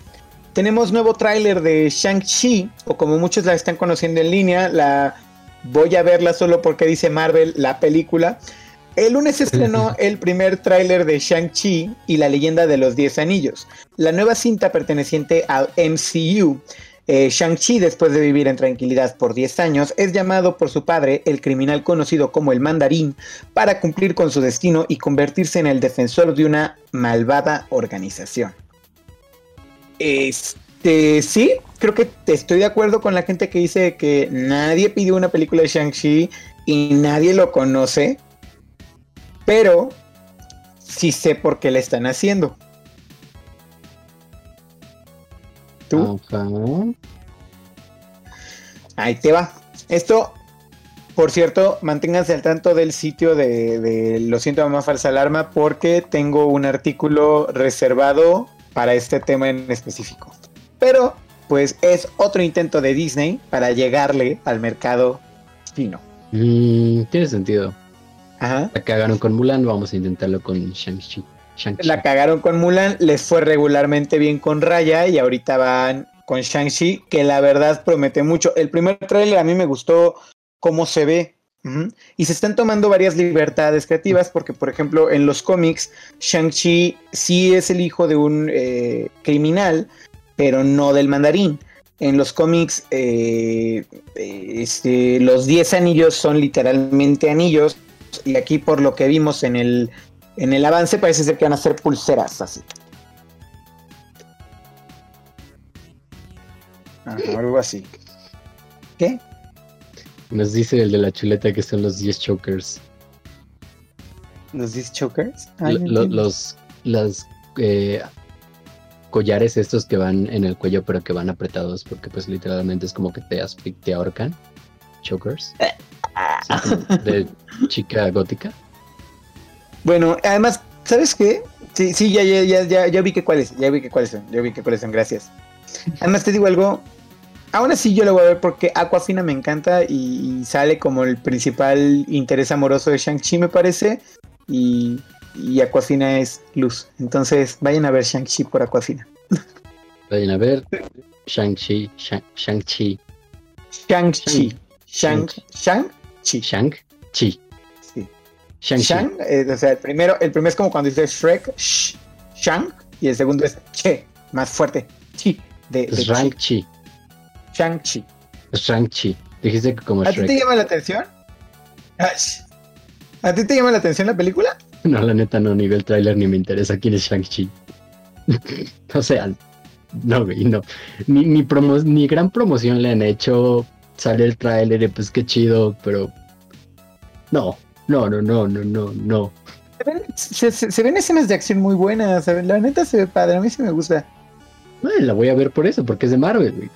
tenemos nuevo tráiler de Shang-Chi, o como muchos la están conociendo en línea, la voy a verla solo porque dice Marvel, la película. El lunes se estrenó el primer tráiler de Shang-Chi y la leyenda de los Diez Anillos, la nueva cinta perteneciente al MCU. Eh, Shang-Chi, después de vivir en tranquilidad por 10 años, es llamado por su padre, el criminal conocido como el Mandarín, para cumplir con su destino y convertirse en el defensor de una malvada organización. Este, sí, creo que estoy de acuerdo con la gente que dice que nadie pidió una película de Shang-Chi y nadie lo conoce, pero sí sé por qué la están haciendo. ¿Tú? Ahí te va. Esto, por cierto, manténganse al tanto del sitio de, de Lo siento, mamá, falsa alarma, porque tengo un artículo reservado para este tema en específico. Pero, pues es otro intento de Disney para llegarle al mercado chino. Mm, tiene sentido. Ajá. La cagaron con Mulan, vamos a intentarlo con Shang-Chi. la cagaron con Mulan, les fue regularmente bien con Raya y ahorita van con Shang-Chi, que la verdad promete mucho. El primer tráiler a mí me gustó cómo se ve. Y se están tomando varias libertades creativas porque, por ejemplo, en los cómics, Shang-Chi sí es el hijo de un eh, criminal, pero no del mandarín. En los cómics, eh, este, los 10 anillos son literalmente anillos. Y aquí, por lo que vimos en el, en el avance, parece ser que van a ser pulseras así. algo así. ¿Qué? Nos dice el de la chuleta que son los 10 chokers. ¿Los 10 chokers? los los eh, collares estos que van en el cuello pero que van apretados porque pues literalmente es como que te, te ahorcan. Chokers. de chica gótica. Bueno, además, ¿sabes qué? Sí, sí, ya, ya, ya, ya, ya vi que cuáles, ya vi que cuáles son, ya vi que cuáles son, gracias. Además te digo algo, aún así yo lo voy a ver porque Aquafina me encanta y, sale como el principal interés amoroso de Shang-Chi me parece y, y Aquafina es luz. Entonces vayan a ver Shang-Chi por Aquafina. Vayan a ver Shang-Chi, Shang-Chi. Shang-Chi. Shang-Chi. Shang-Chi. Sí. Shang, eh, o sea, el primero, el primero es como cuando dice Shrek, Shang, y el segundo es Che, más fuerte, Chi. De, de Shang-Chi. Shang-Chi. Shang-Chi. Dijiste que como ¿A ti te llama la atención? ¿A ti te llama la atención la película? No, la neta no, ni ve el tráiler ni me interesa quién es Shang-Chi. o sea, no, güey, no. Ni, ni, ni gran promoción le han hecho. Sale el tráiler y pues qué chido, pero... No, no, no, no, no, no, no. Se ven, se, ven escenas de acción muy buenas, la neta se ve padre, a mí sí me gusta. la voy a ver por eso, porque es de Marvel, güey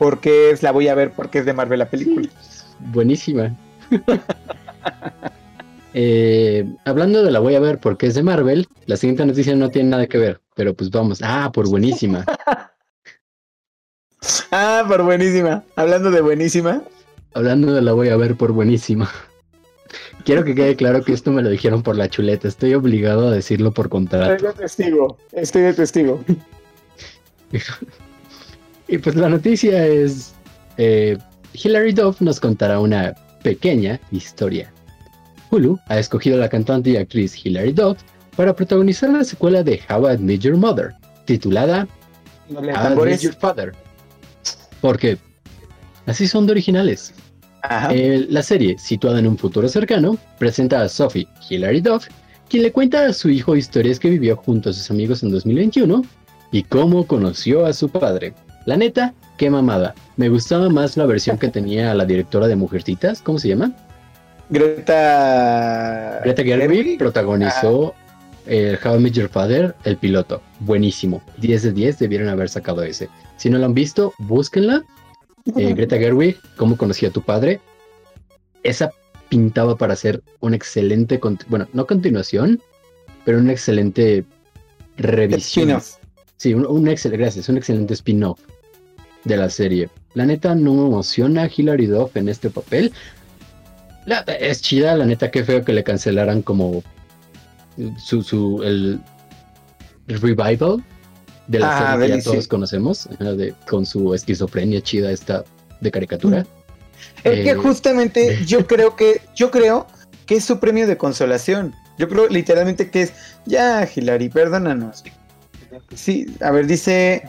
porque es la voy a ver porque es de Marvel la película. buenísima. Eh, hablando de la voy a ver porque es de Marvel, la siguiente noticia no tiene nada que ver, pero pues vamos. Ah, por buenísima. ah, por buenísima. Hablando de buenísima. Hablando de la voy a ver por buenísima. Quiero que quede claro que esto me lo dijeron por la chuleta. Estoy obligado a decirlo por contrato. Estoy de testigo. Estoy de testigo. Y pues la noticia es, eh, Hilary Duff nos contará una pequeña historia. Hulu ha escogido a la cantante y actriz Hilary Duff para protagonizar la secuela de How I Met Your Mother, titulada How I Met Your Father. Porque así son de originales. Eh, la serie, situada en un futuro cercano, presenta a Sophie Hilary Duff, quien le cuenta a su hijo historias que vivió junto a sus amigos en 2021 y cómo conoció a su padre. La neta, qué mamada. Me gustaba más la versión que tenía la directora de Mujercitas, ¿cómo se llama? Greta. Greta Gerwig protagonizó el How I Met Your Father, el piloto. Buenísimo. 10 de 10 debieron haber sacado ese. Si no lo han visto, búsquenla. Eh, Greta Gerwig, ¿cómo conocí a tu padre? Esa pintaba para ser un excelente, bueno, no continuación, pero una excelente revisión. Sí, un, excelente, gracias, un excelente spin-off de la serie. La neta no me emociona a Hilary Duff en este papel. La, es chida, la neta, qué feo que le cancelaran como su, su el, revival de la ah, serie que ya todos conocemos, con su esquizofrenia chida esta de caricatura. Es que eh, justamente yo creo que, yo creo que es su premio de consolación. Yo creo literalmente que es, ya, Hilary, perdónanos. Sí, a ver, dice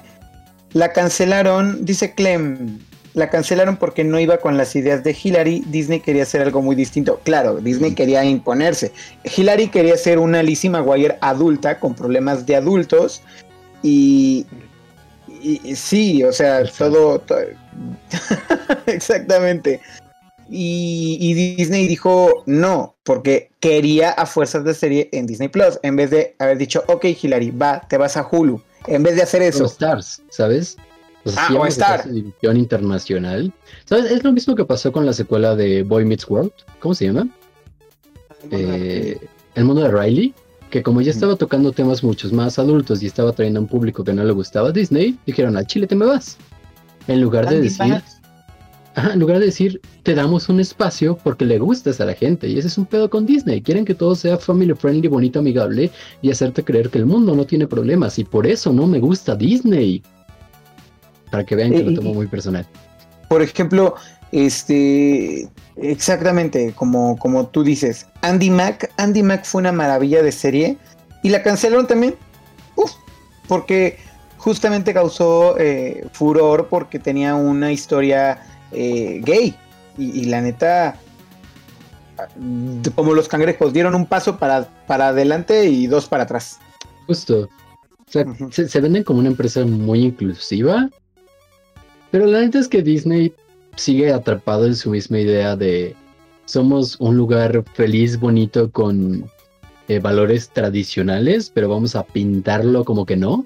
La cancelaron, dice Clem, la cancelaron porque no iba con las ideas de Hillary. Disney quería hacer algo muy distinto. Claro, Disney quería imponerse. Hillary quería ser una Lizzie McGuire adulta con problemas de adultos. Y, y, sí, o sea, todo, Exactamente. Y, y, Disney dijo no, porque quería a fuerzas de serie en Disney Plus, en vez de haber dicho, ok, Hillary, va, te vas a Hulu. En vez de hacer eso. Stars, ¿sabes? Ah, o Star. División internacional. ¿Sabes? Es lo mismo que pasó con la secuela de Boy Meets World. ¿Cómo se llama? Eh, el mundo de Riley. Que como ya estaba tocando temas muchos más adultos y estaba trayendo a un público que no le gustaba Disney, dijeron, a Chile te me vas. En lugar de decir, en lugar de decir, te damos un espacio porque le gustas a la gente. Y ese es un pedo con Disney. Quieren que todo sea family friendly, bonito, amigable y hacerte creer que el mundo no tiene problemas. Y por eso no me gusta Disney. Para que vean que lo tomo muy personal. Por ejemplo, este. Exactamente, como, como tú dices. Andy Mac. Andy Mac fue una maravilla de serie. Y la cancelaron también. Uf, porque justamente causó eh, furor porque tenía una historia eh, gay. Y, la neta, como los cangrejos, dieron un paso para, para adelante y dos para atrás. Justo. O sea, se, venden como una empresa muy inclusiva. Pero la neta es que Disney sigue atrapado en su misma idea de somos un lugar feliz, bonito, con eh, valores tradicionales, pero vamos a pintarlo como que no.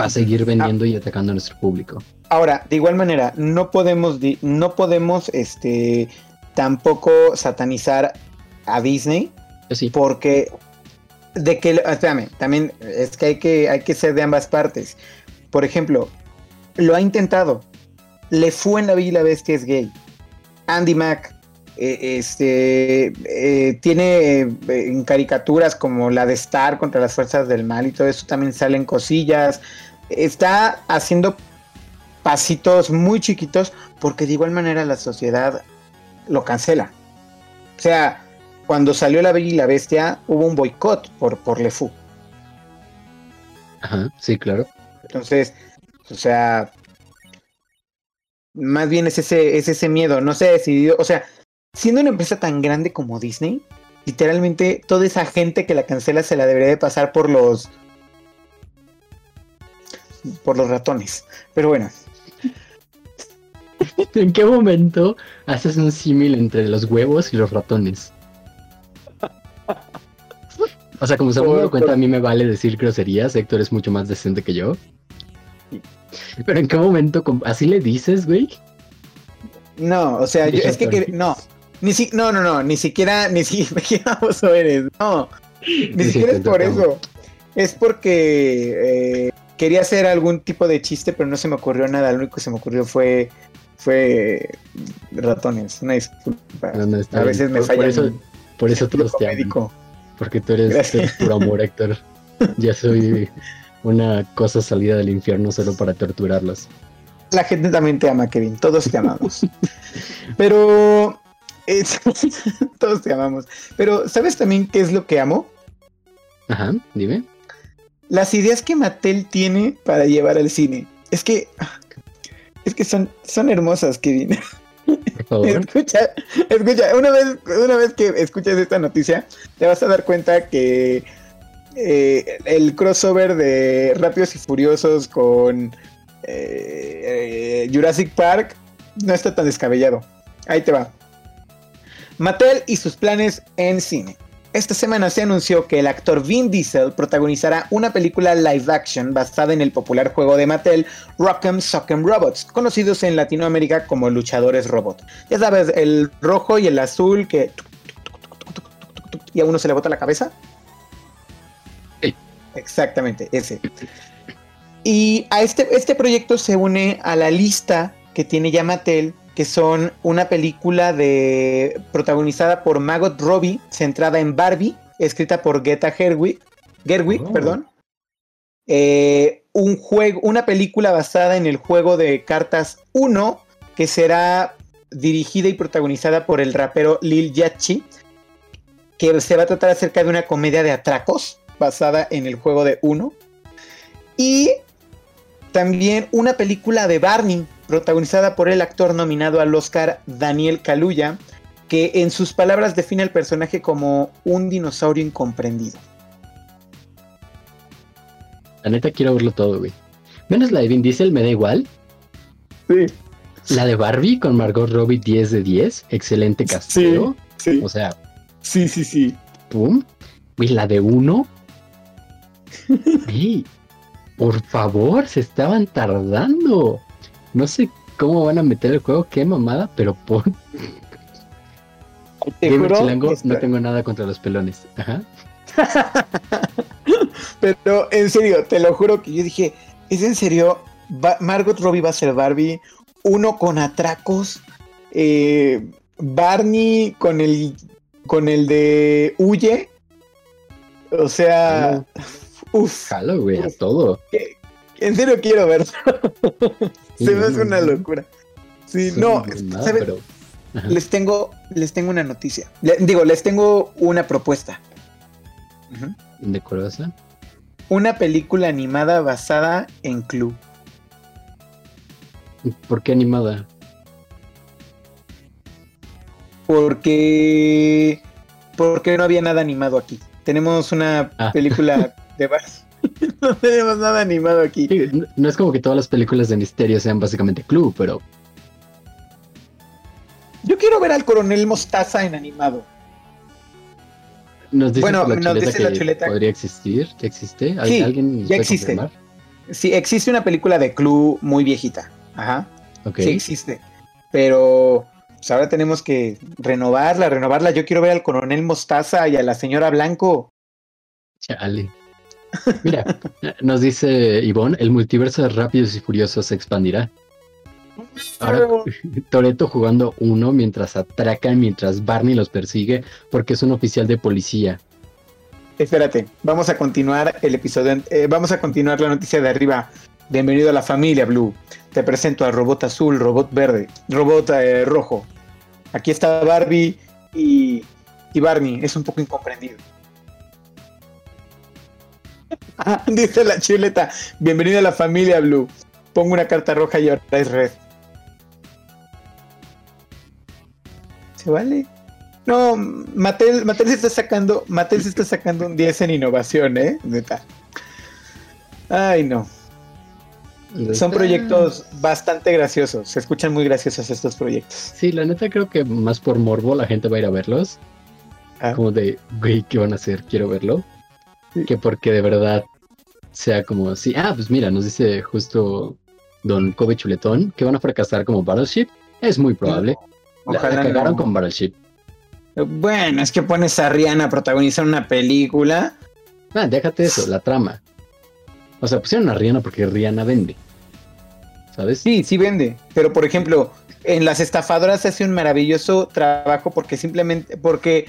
Para seguir vendiendo y atacando a nuestro público. Ahora, de igual manera, no podemos, no podemos, este, tampoco satanizar a Disney. Sí. Porque, de que, espérame, también es que hay que, hay que ser de ambas partes. Por ejemplo, lo ha intentado. Le fue en la Villa Bestia es gay. Andy Mack, eh, este, eh, tiene eh, en caricaturas como la de Star contra las fuerzas del mal y todo eso también salen cosillas. Está haciendo pasitos muy chiquitos porque de igual manera la sociedad lo cancela. O sea, cuando salió La Bella y la Bestia hubo un boicot por, por Le Fou. Ajá, sí, claro. Entonces, o sea, más bien es ese, es ese miedo, no se ha decidido, o sea, siendo una empresa tan grande como Disney, literalmente toda esa gente que la cancela se la debería de pasar por los por los ratones. Pero bueno, ¿En qué momento haces un símil entre los huevos y los ratones? O sea, como se dado cuenta, a mí me vale decir groserías. Héctor es mucho más decente que yo. Pero ¿en qué momento así le dices, güey? No, o sea, es que, no. Ni si, no, no, no, ni siquiera, ni siquiera eres, no. Ni siquiera es por eso. Es porque eh, quería hacer algún tipo de chiste, pero no se me ocurrió nada. Lo único que se me ocurrió fue fue ratones. Una disculpa. a veces me falla. Por eso, por eso todos te Porque tú eres, puro amor, Héctor. Ya soy una cosa salida del infierno solo para torturarlos. La gente también te ama, Kevin. Todos te amamos. Pero. todos te amamos. Pero, ¿sabes también qué es lo que amo? Ajá, dime. Las ideas que Mattel tiene para llevar al cine. Es que es que son, son hermosas, Kevin. escucha, escucha, una vez, una vez que escuches esta noticia, te vas a dar cuenta que eh, el crossover de Rápidos y Furiosos con eh, eh, Jurassic Park no está tan descabellado. Ahí te va. Mattel y sus planes en cine. Esta semana se anunció que el actor Vin Diesel protagonizará una película live action basada en el popular juego de Mattel Rock'em Sock'em Robots, conocidos en Latinoamérica como luchadores robot. Ya sabes, el rojo y el azul que y a uno se le bota la cabeza. Exactamente, ese. Y a este, este proyecto se une a la lista que tiene ya Mattel que son una película de protagonizada por Magot Robbie, centrada en Barbie, escrita por Greta Gerwig, Gerwig, oh. perdón. Eh, un juego, una película basada en el juego de cartas 1, que será dirigida y protagonizada por el rapero Lil Yachty, que se va a tratar acerca de una comedia de atracos basada en el juego de 1. Y También una película de Barney, protagonizada por el actor nominado al Oscar Daniel Kaluuya, que en sus palabras define al personaje como un dinosaurio incomprendido. La neta quiero verlo todo, güey. Menos la de Vin Diesel, me da igual. Sí. La de Barbie con Margot Robbie 10 de 10, excelente casteo. Sí, sí. O sea, Sí, sí, sí. pum. Y la de uno. Ey, por favor, se estaban tardando. No sé cómo van a meter el juego, qué mamada, pero por Te juro Chilango, no tengo nada contra los pelones. Ajá. Pero en serio, te lo juro que yo dije, ¿es en serio? Va- Margot Robbie va a ser Barbie, uno con atracos, eh, Barney con el con el de Huye. O sea, uff, Jalo, güey, a todo. en serio quiero verlo. Se me no, hace una locura. Sí, no, nada, ¿sabes? pero. Les tengo, les tengo una noticia. Le- digo, les tengo una propuesta. Ujú. Indecorosa. Una película animada basada en Clue. ¿Por qué animada? Porque. Porque no había nada animado aquí. Tenemos una Ah. película no tenemos nada animado aquí. Sí, no- No es como que todas las películas de misterio sean básicamente club, pero Yo quiero ver al coronel Mostaza en animado. nos dice Bueno, la nos dice que la chuleta. podría existir. ¿Ya existe? ¿Al- Sí, ¿Alguien ya existe. confirmar? Sí, existe una película de Clue muy viejita. Ajá. Sí existe. Pero pues, ahora tenemos que renovarla, renovarla. Yo quiero ver al coronel Mostaza y a la señora Blanco. Chale. Mira, nos dice Ivonne, el multiverso de Rápidos y Furiosos se expandirá. Ahora Toreto jugando uno mientras atracan, mientras Barney los persigue, porque es un oficial de policía. Espérate, vamos a continuar el episodio. eh, vamos a continuar la noticia de arriba. Bienvenido a la familia Blue. Te presento a Robot Azul, Robot Verde, Robot eh, Rojo. Aquí está Barbie y, y Barney. Es un poco incomprendido. Dice la chuleta. Bienvenido a la familia Blue. Pongo una carta roja y ahora es red. ¿Se vale? No, Mattel, Mattel se está sacando, Mattel se está sacando un 10 en innovación, ¿eh? Neta. Ay, no. Son proyectos bastante graciosos. Se escuchan muy graciosos estos proyectos. Sí, la neta creo que más por morbo la gente va a ir a verlos. Ah. Como de, güey, ¿qué van a hacer? Quiero verlo. Sí. Que porque de verdad sea como así. Ah, pues mira, nos dice justo Don Kobe Chuletón que van a fracasar como Battleship. Es muy probable. La- la, Ojalá cagaron no. con Battleship. Bueno, es que pones a Rihanna a protagonizar una película. Ah, déjate eso, la trama. O sea, pusieron a Rihanna porque Rihanna vende. ¿Sabes? Sí, sí vende. Pero por ejemplo, en las estafadoras hace un maravilloso trabajo porque simplemente, porque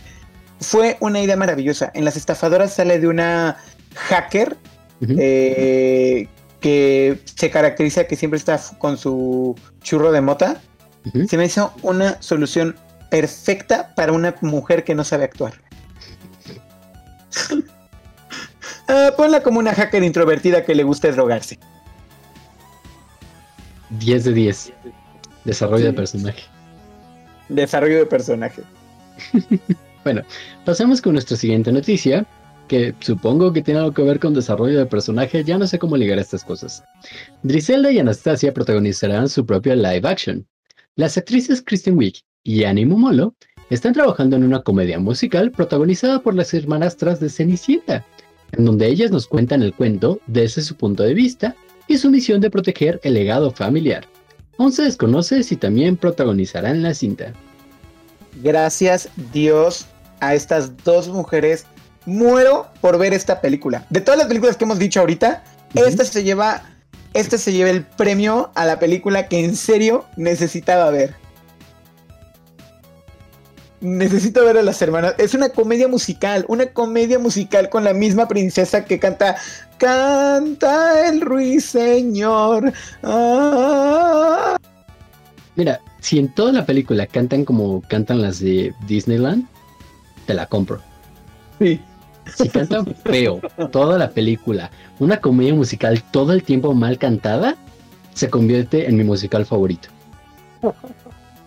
fue una idea maravillosa. En las estafadoras sale de una hacker eh, que se caracteriza que siempre está con su churro de mota. Se me hizo una solución perfecta para una mujer que no sabe actuar. Ah, ponla como una hacker introvertida que le gusta drogarse. 10 de 10. Desarrollo de personaje. Desarrollo de personaje. Pasamos con nuestra siguiente noticia, que supongo que tiene algo que ver con desarrollo de personaje, ya no sé cómo ligar estas cosas. Driselda y Anastasia protagonizarán su propia live action. Las actrices Kristen Wiig y Annie Mumolo están trabajando en una comedia musical protagonizada por las hermanastras de Cenicienta, en donde ellas nos cuentan el cuento desde su punto de vista y su misión de proteger el legado familiar. Aún se desconoce si también protagonizarán la cinta. Gracias Dios a estas dos mujeres. Muero por ver esta película. De todas las películas que hemos dicho ahorita, esta se lleva. Esta se lleva el premio a la película que en serio necesitaba ver. Necesito ver a las hermanas. Es una comedia musical. Una comedia musical con la misma princesa que canta. Canta el ruiseñor. Ah. Mira, si en toda la película cantan como cantan las de Disneyland, te la compro. Sí, Si cantan feo toda la película, una comedia musical todo el tiempo mal cantada, se convierte en mi musical favorito.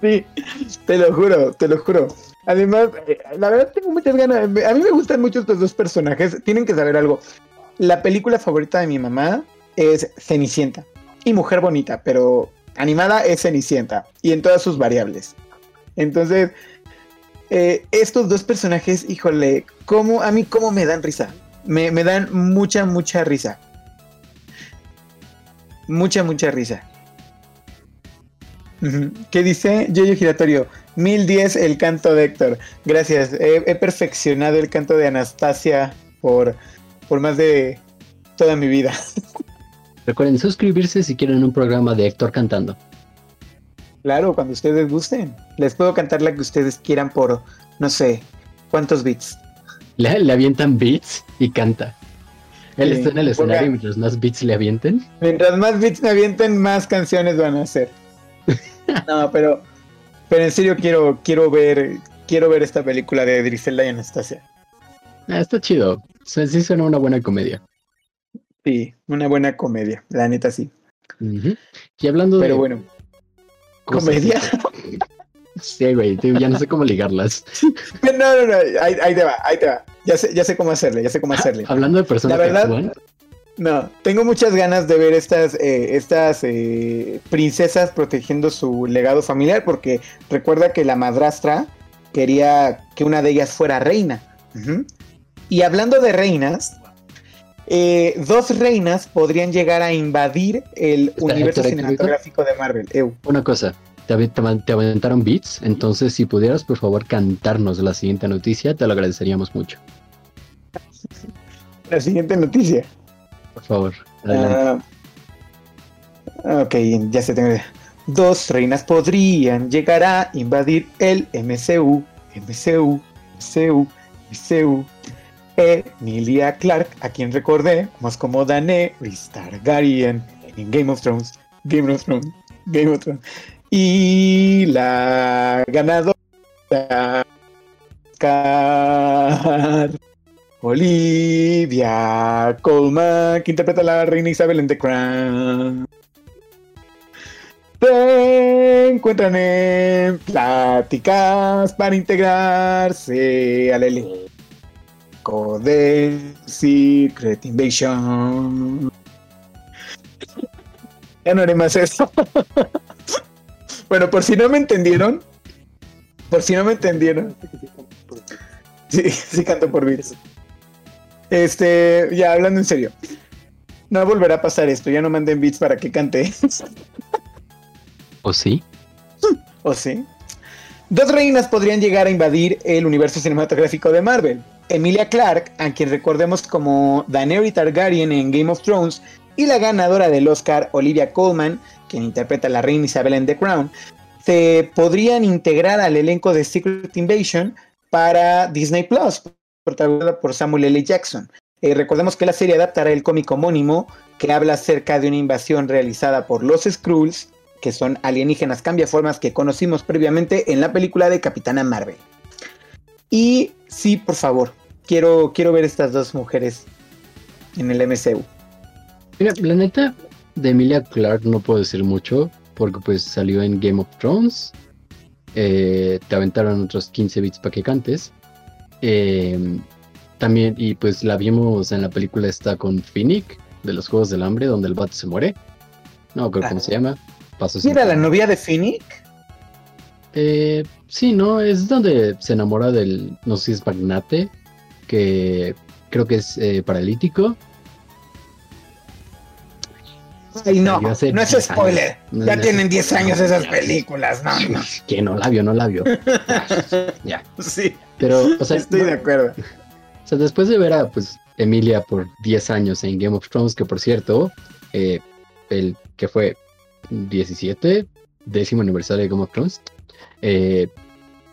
Sí, te lo juro, te lo juro. Además, eh, la verdad tengo muchas ganas. A mí me gustan mucho estos dos personajes. Tienen que saber algo. La película favorita de mi mamá es Cenicienta. Y Mujer Bonita, pero animada es Cenicienta. Y en todas sus variables. Entonces, eh, estos dos personajes, híjole, ¿cómo, a mí cómo me dan risa. Me, me dan mucha, mucha risa. Mucha, mucha risa. ¿Qué dice? Yoyo Giratorio. 1010 el canto de Héctor. Gracias. He, he perfeccionado el canto de Anastasia por, por más de toda mi vida. Recuerden suscribirse si quieren un programa de Héctor cantando. Claro, cuando ustedes gusten. Les puedo cantar la que ustedes quieran por, no sé, cuántos bits. Le, le avientan beats y canta. Él Sí, está en el escenario mientras más beats le avienten. Mientras más bits me avienten, más canciones van a hacer. No, pero, pero en serio quiero, quiero ver, quiero ver esta película de Griselda y Anastasia. Ah, está chido. Sí, suena una buena comedia. Sí, una buena comedia, la neta sí. Y hablando Pero de bueno, ¿comedia? Sí, güey, ya no sé cómo ligarlas. no, no, no, ahí, ahí te va, ahí te va. Ya sé, ya sé cómo hacerle, ya sé cómo hacerle. Hablando de personas La verdad- No, tengo muchas ganas de ver estas, eh, estas eh, princesas protegiendo su legado familiar, porque recuerda que la madrastra quería que una de ellas fuera reina. Y hablando de reinas, eh, dos reinas podrían llegar a invadir el universo cinematográfico de Marvel. Una cosa. Te, te aventaron beats, entonces si pudieras por favor cantarnos la siguiente noticia, te lo agradeceríamos mucho. La siguiente noticia. Por favor, adelante. Ah, ok, ya se tengo. idea. Dos reinas podrían llegar a invadir el MCU, MCU, MCU, MCU. Emilia Clark, a quien recordé más como Daenerys Targaryen en Game of Thrones, Game of Thrones, Game of Thrones. Y la ganadora Oscar, Olivia Colman, que interpreta a la reina Isabel en The Crown. Se encuentran en pláticas para integrarse al elenco de Secret Invasion. Ya no haré más eso. bueno, por si no me entendieron, por si no me entendieron, sí, sí canto por beats. Este, ya hablando en serio, no volverá a pasar esto. Ya no manden beats para que cante. ¿O sí? ¿O sí? Dos reinas podrían llegar a invadir el universo cinematográfico de Marvel. Emilia Clarke, a quien recordemos como Daenerys Targaryen en Game of Thrones, y la ganadora del Oscar, Olivia Colman, quien interpreta a la reina Isabel en The Crown, se podrían integrar al elenco de Secret Invasion para Disney Plus, protagonizada por Samuel L. Jackson. Eh, recordemos que la serie adaptará el cómic homónimo que habla acerca de una invasión realizada por los Skrulls que son alienígenas cambiaformas que conocimos previamente en la película de Capitana Marvel. Y sí, por favor, quiero, quiero ver estas dos mujeres en el MCU. Mira, la neta, de Emilia Clark no puedo decir mucho, porque pues salió en Game of Thrones. eh, te aventaron otros 15 bits para que cantes. eh, también, y pues la vimos en la película esta con Finnick, de los Juegos del Hambre, donde el vato se muere. No, creo cómo Ah. se llama. Paso ¿Sí era la novia de Finnick? Eh, sí, ¿no? Es donde se enamora del, no sé si es magnate, que creo que es eh, paralítico. Ay, no, no es 10 spoiler. años. Ya no, tienen no, 10 años no, esas películas, no, no. Que no la vio, no la vio. Ya. Sí, Pero, o sea, estoy de acuerdo. o sea, después de ver a pues Emilia por 10 años en Game of Thrones, que por cierto, eh, el que fue 17, décimo aniversario de Game of Thrones, eh,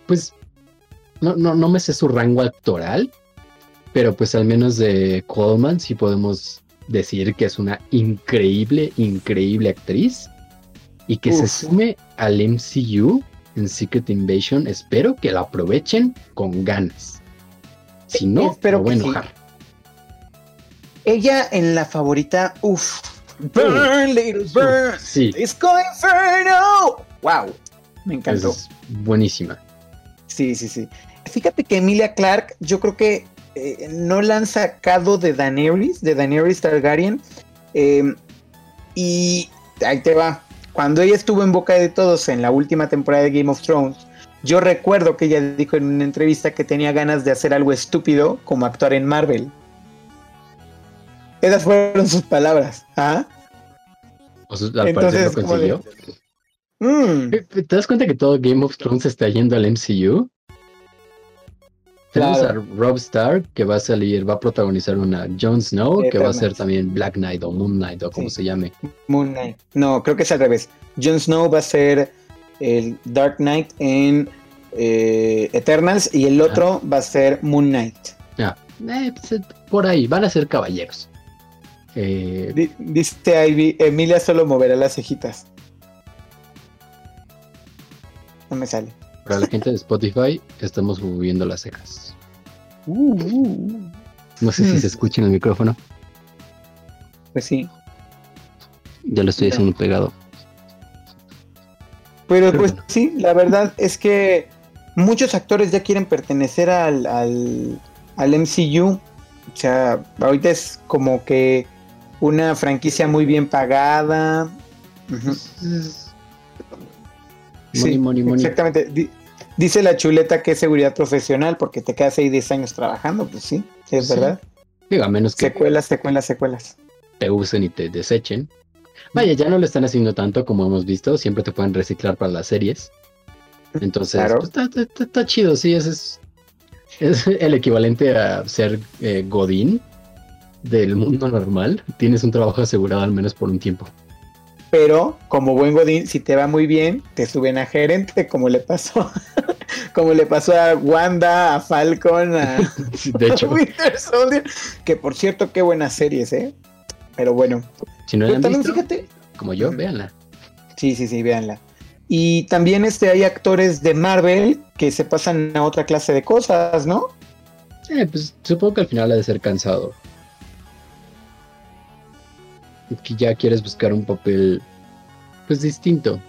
pues no, no, no me sé su rango actoral, pero pues al menos de Coleman sí podemos decir que es una increíble, increíble actriz y que se sume al MCU en Secret Invasion. Espero que la aprovechen con ganas. Si no, Espero me voy a sí. enojar. Ella en la favorita, uff. Burn, little burn. Sí, inferno. Wow. Me encantó. es buenísima. Sí, sí, sí. Fíjate que Emilia Clark, yo creo que eh, no la han sacado de Daenerys, de Daenerys Targaryen. eh, y ahí te va. Cuando ella estuvo en boca de todos en la última temporada de Game of Thrones, yo recuerdo que ella dijo en una entrevista que tenía ganas de hacer algo estúpido como actuar en Marvel. Esas fueron sus palabras. ¿ah? O sea, al parecer Entonces, lo como de- consiguió. Mm, Eh, ¿Te das cuenta que todo Game of Thrones está yendo al MCU? Tenemos a Rob Stark que va a salir, va a protagonizar una Jon Snow que va a ser también Black Knight o Moon Knight o como Sí. se llame. Moon Knight. No, creo que es al revés. Jon Snow va a ser el Dark Knight en eh, Eternals y el otro va a ser Moon Knight. Ah, eh, pues, eh, por ahí, van a ser caballeros. Eh, Di- Dice Ivy, Emilia solo moverá las cejitas. No me sale. para la gente de Spotify, estamos moviendo las cejas. No sé si se escucha en el micrófono. Pues sí. Ya lo estoy haciendo pegado. Pero Pero pues bueno. sí, la verdad es que muchos actores ya quieren pertenecer al, al, al MCU. O sea, ahorita es como que una franquicia muy bien pagada. Money, Sí, money, money. Exactamente. Di- dice la chuleta que es seguridad profesional porque te quedas ahí 10 años trabajando. Pues sí, es Sí. verdad. Digo, a menos que Secuelas, secuelas, secuelas. te usen y te desechen. Vaya, ya no lo están haciendo tanto como hemos visto. Siempre te pueden reciclar para las series. Entonces, Claro. pues, está, está- está chido, sí, ese es, es el equivalente a ser eh, Godín del mundo normal. Tienes un trabajo asegurado al menos por un tiempo. Pero como buen Godín, si te va muy bien, te suben a gerente, como le pasó, como le pasó a Wanda, a Falcon, a, De hecho, Winter Soldier, que por cierto, qué buenas series, ¿eh? Pero bueno, si no la pero han también visto, fíjate, como yo, véanla. sí, sí, sí, véanla. Y también este hay actores de Marvel que se pasan a otra clase de cosas, ¿no? Eh, pues supongo que al final ha de ser cansado. Que ya quieres buscar un papel, pues distinto.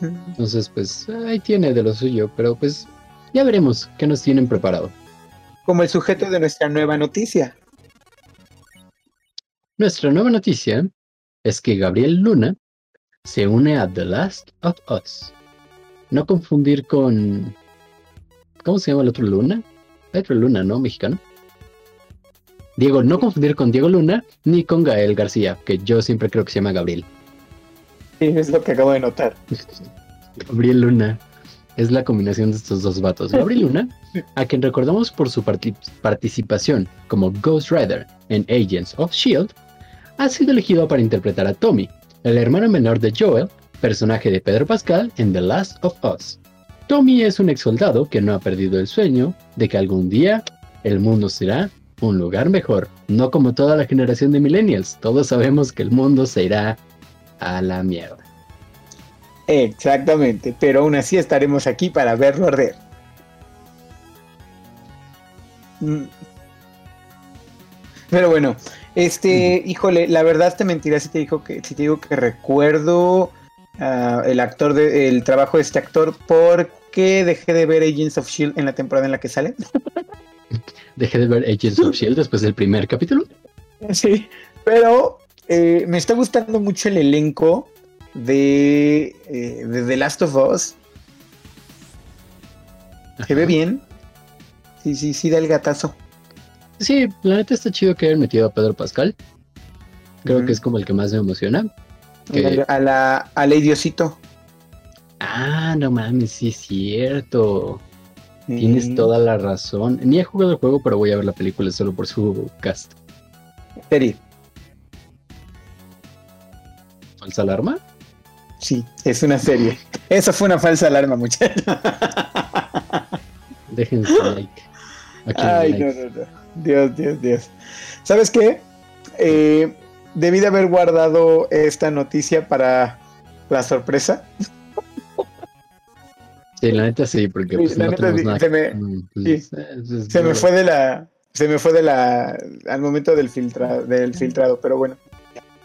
Entonces, pues ahí tiene de lo suyo, pero pues ya veremos qué nos tienen preparado. Como el sujeto de nuestra nueva noticia. Nuestra nueva noticia es que Gabriel Luna se une a The Last of Us. No confundir con... ¿Cómo se llama el otro Luna? Otro Luna, ¿no? Mexicano. Diego, no confundir con Diego Luna ni con Gael García, que yo siempre creo que se llama Gabriel. Sí, es lo que acabo de notar. Gabriel Luna es la combinación de estos dos vatos. Gabriel Luna, a quien recordamos por su parti- participación como Ghost Rider en Agents of Shield, ha sido elegido para interpretar a Tommy, el hermano menor de Joel, personaje de Pedro Pascal en The Last of Us. Tommy es un ex soldado que no ha perdido el sueño de que algún día el mundo será un lugar mejor, no como toda la generación de millennials. Todos sabemos que el mundo se irá a la mierda. Exactamente, pero aún así estaremos aquí para verlo arder. Mm. Pero bueno, este, híjole, la verdad te mentiré si te digo que, si te digo que recuerdo ah, el actor de, el trabajo de este actor porque dejé de ver Agents of Shield en la temporada en la que sale. Dejé de ver Agents of Shield después del primer capítulo. Sí, pero eh, me está gustando mucho el elenco de, eh, de The Last of Us. Se ve bien. Sí, sí, sí, da el gatazo. Sí, la neta está chido que hayan metido a Pedro Pascal. Creo que es como el que más me emociona. que- A la, a la, a la idiosito. Ah, no mames, sí es cierto. Tienes toda la razón. Ni he jugado el juego, pero voy a ver la película solo por su cast. serie. ¿Falsa alarma? Sí, es una serie. Eso fue una falsa alarma, muchachos. Déjense like. Aquí Ay, like. no, no, no. Dios, Dios, Dios. ¿Sabes qué? Eh, debí de haber guardado esta noticia para la sorpresa. Sí, la neta sí, porque pues, la no neta tenemos sí, nada se me- pues, sí, Se me fue de la. Se me fue de la. Al momento del, filtra, del filtrado, pero bueno.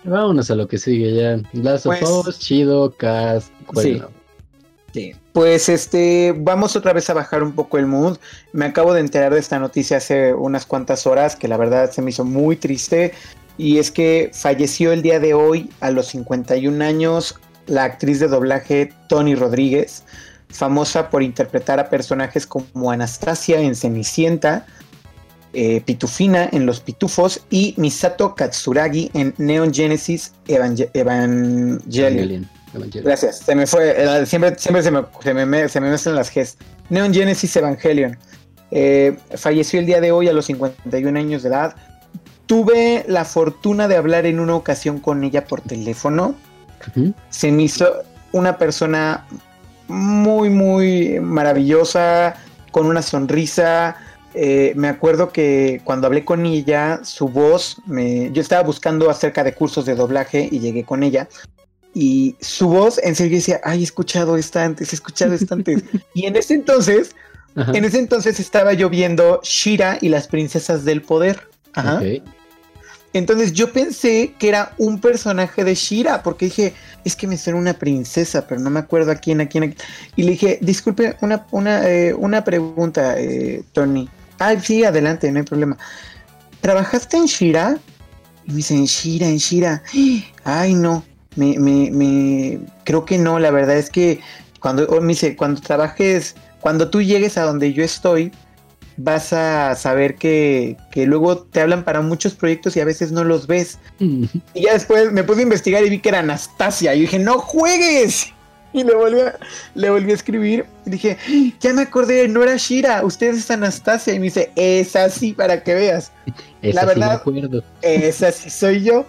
Vámonos a lo que sigue ya. Last of Pues- Us, chido, cast, bueno. Sí. Pues este, vamos otra vez a bajar un poco el mood. Me acabo de enterar de esta noticia hace unas cuantas horas que la verdad se me hizo muy triste. Y es que falleció el día de hoy a los 51 años la actriz de doblaje Tony Rodríguez, famosa por interpretar a personajes como Anastasia en Cenicienta, eh, Pitufina en Los Pitufos y Misato Katsuragi en Neon Genesis Evangel- Evangelion. Evangelion, Evangelion. Gracias, se me fue, eh, siempre, siempre se, me, se, me, me- se me mezclan las Gs. Neon Genesis Evangelion. Eh, falleció el día de hoy a los 51 años de edad. Tuve la fortuna de hablar en una ocasión con ella por teléfono. Se me hizo una persona muy, muy maravillosa, con una sonrisa. Eh, me acuerdo que cuando hablé con ella, su voz, me, yo estaba buscando acerca de cursos de doblaje y llegué con ella. Y su voz, en serio, yo decía, ay, he escuchado esta antes, he escuchado esta antes. y en ese entonces, Ajá. en ese entonces estaba yo viendo Shira y las princesas del poder. Ajá. Entonces yo pensé que era un personaje de Shira, porque dije, es que me suena una princesa, pero no me acuerdo a quién, a quién. a quién". Y le dije, disculpe, una, una, eh, una pregunta, eh, Tony. Ay, sí, adelante, no hay problema. ¿Trabajaste en Shira? Y me dice, en Shira, en Shira. Ay, no, me, me, me, creo que no, la verdad es que cuando, oh, me dice, cuando trabajes, cuando tú llegues a donde yo estoy, vas a saber que, que luego te hablan para muchos proyectos y a veces no los ves. Mm, Y ya después me puse a investigar y vi que era Anastasia. Y dije, no juegues. Y le volví a, le volví a escribir. Y dije, ya me acordé, no era Shira, usted es Anastasia. Y me dice, es así para que veas. Esa La sí me verdad- acuerdo. Esa sí soy yo.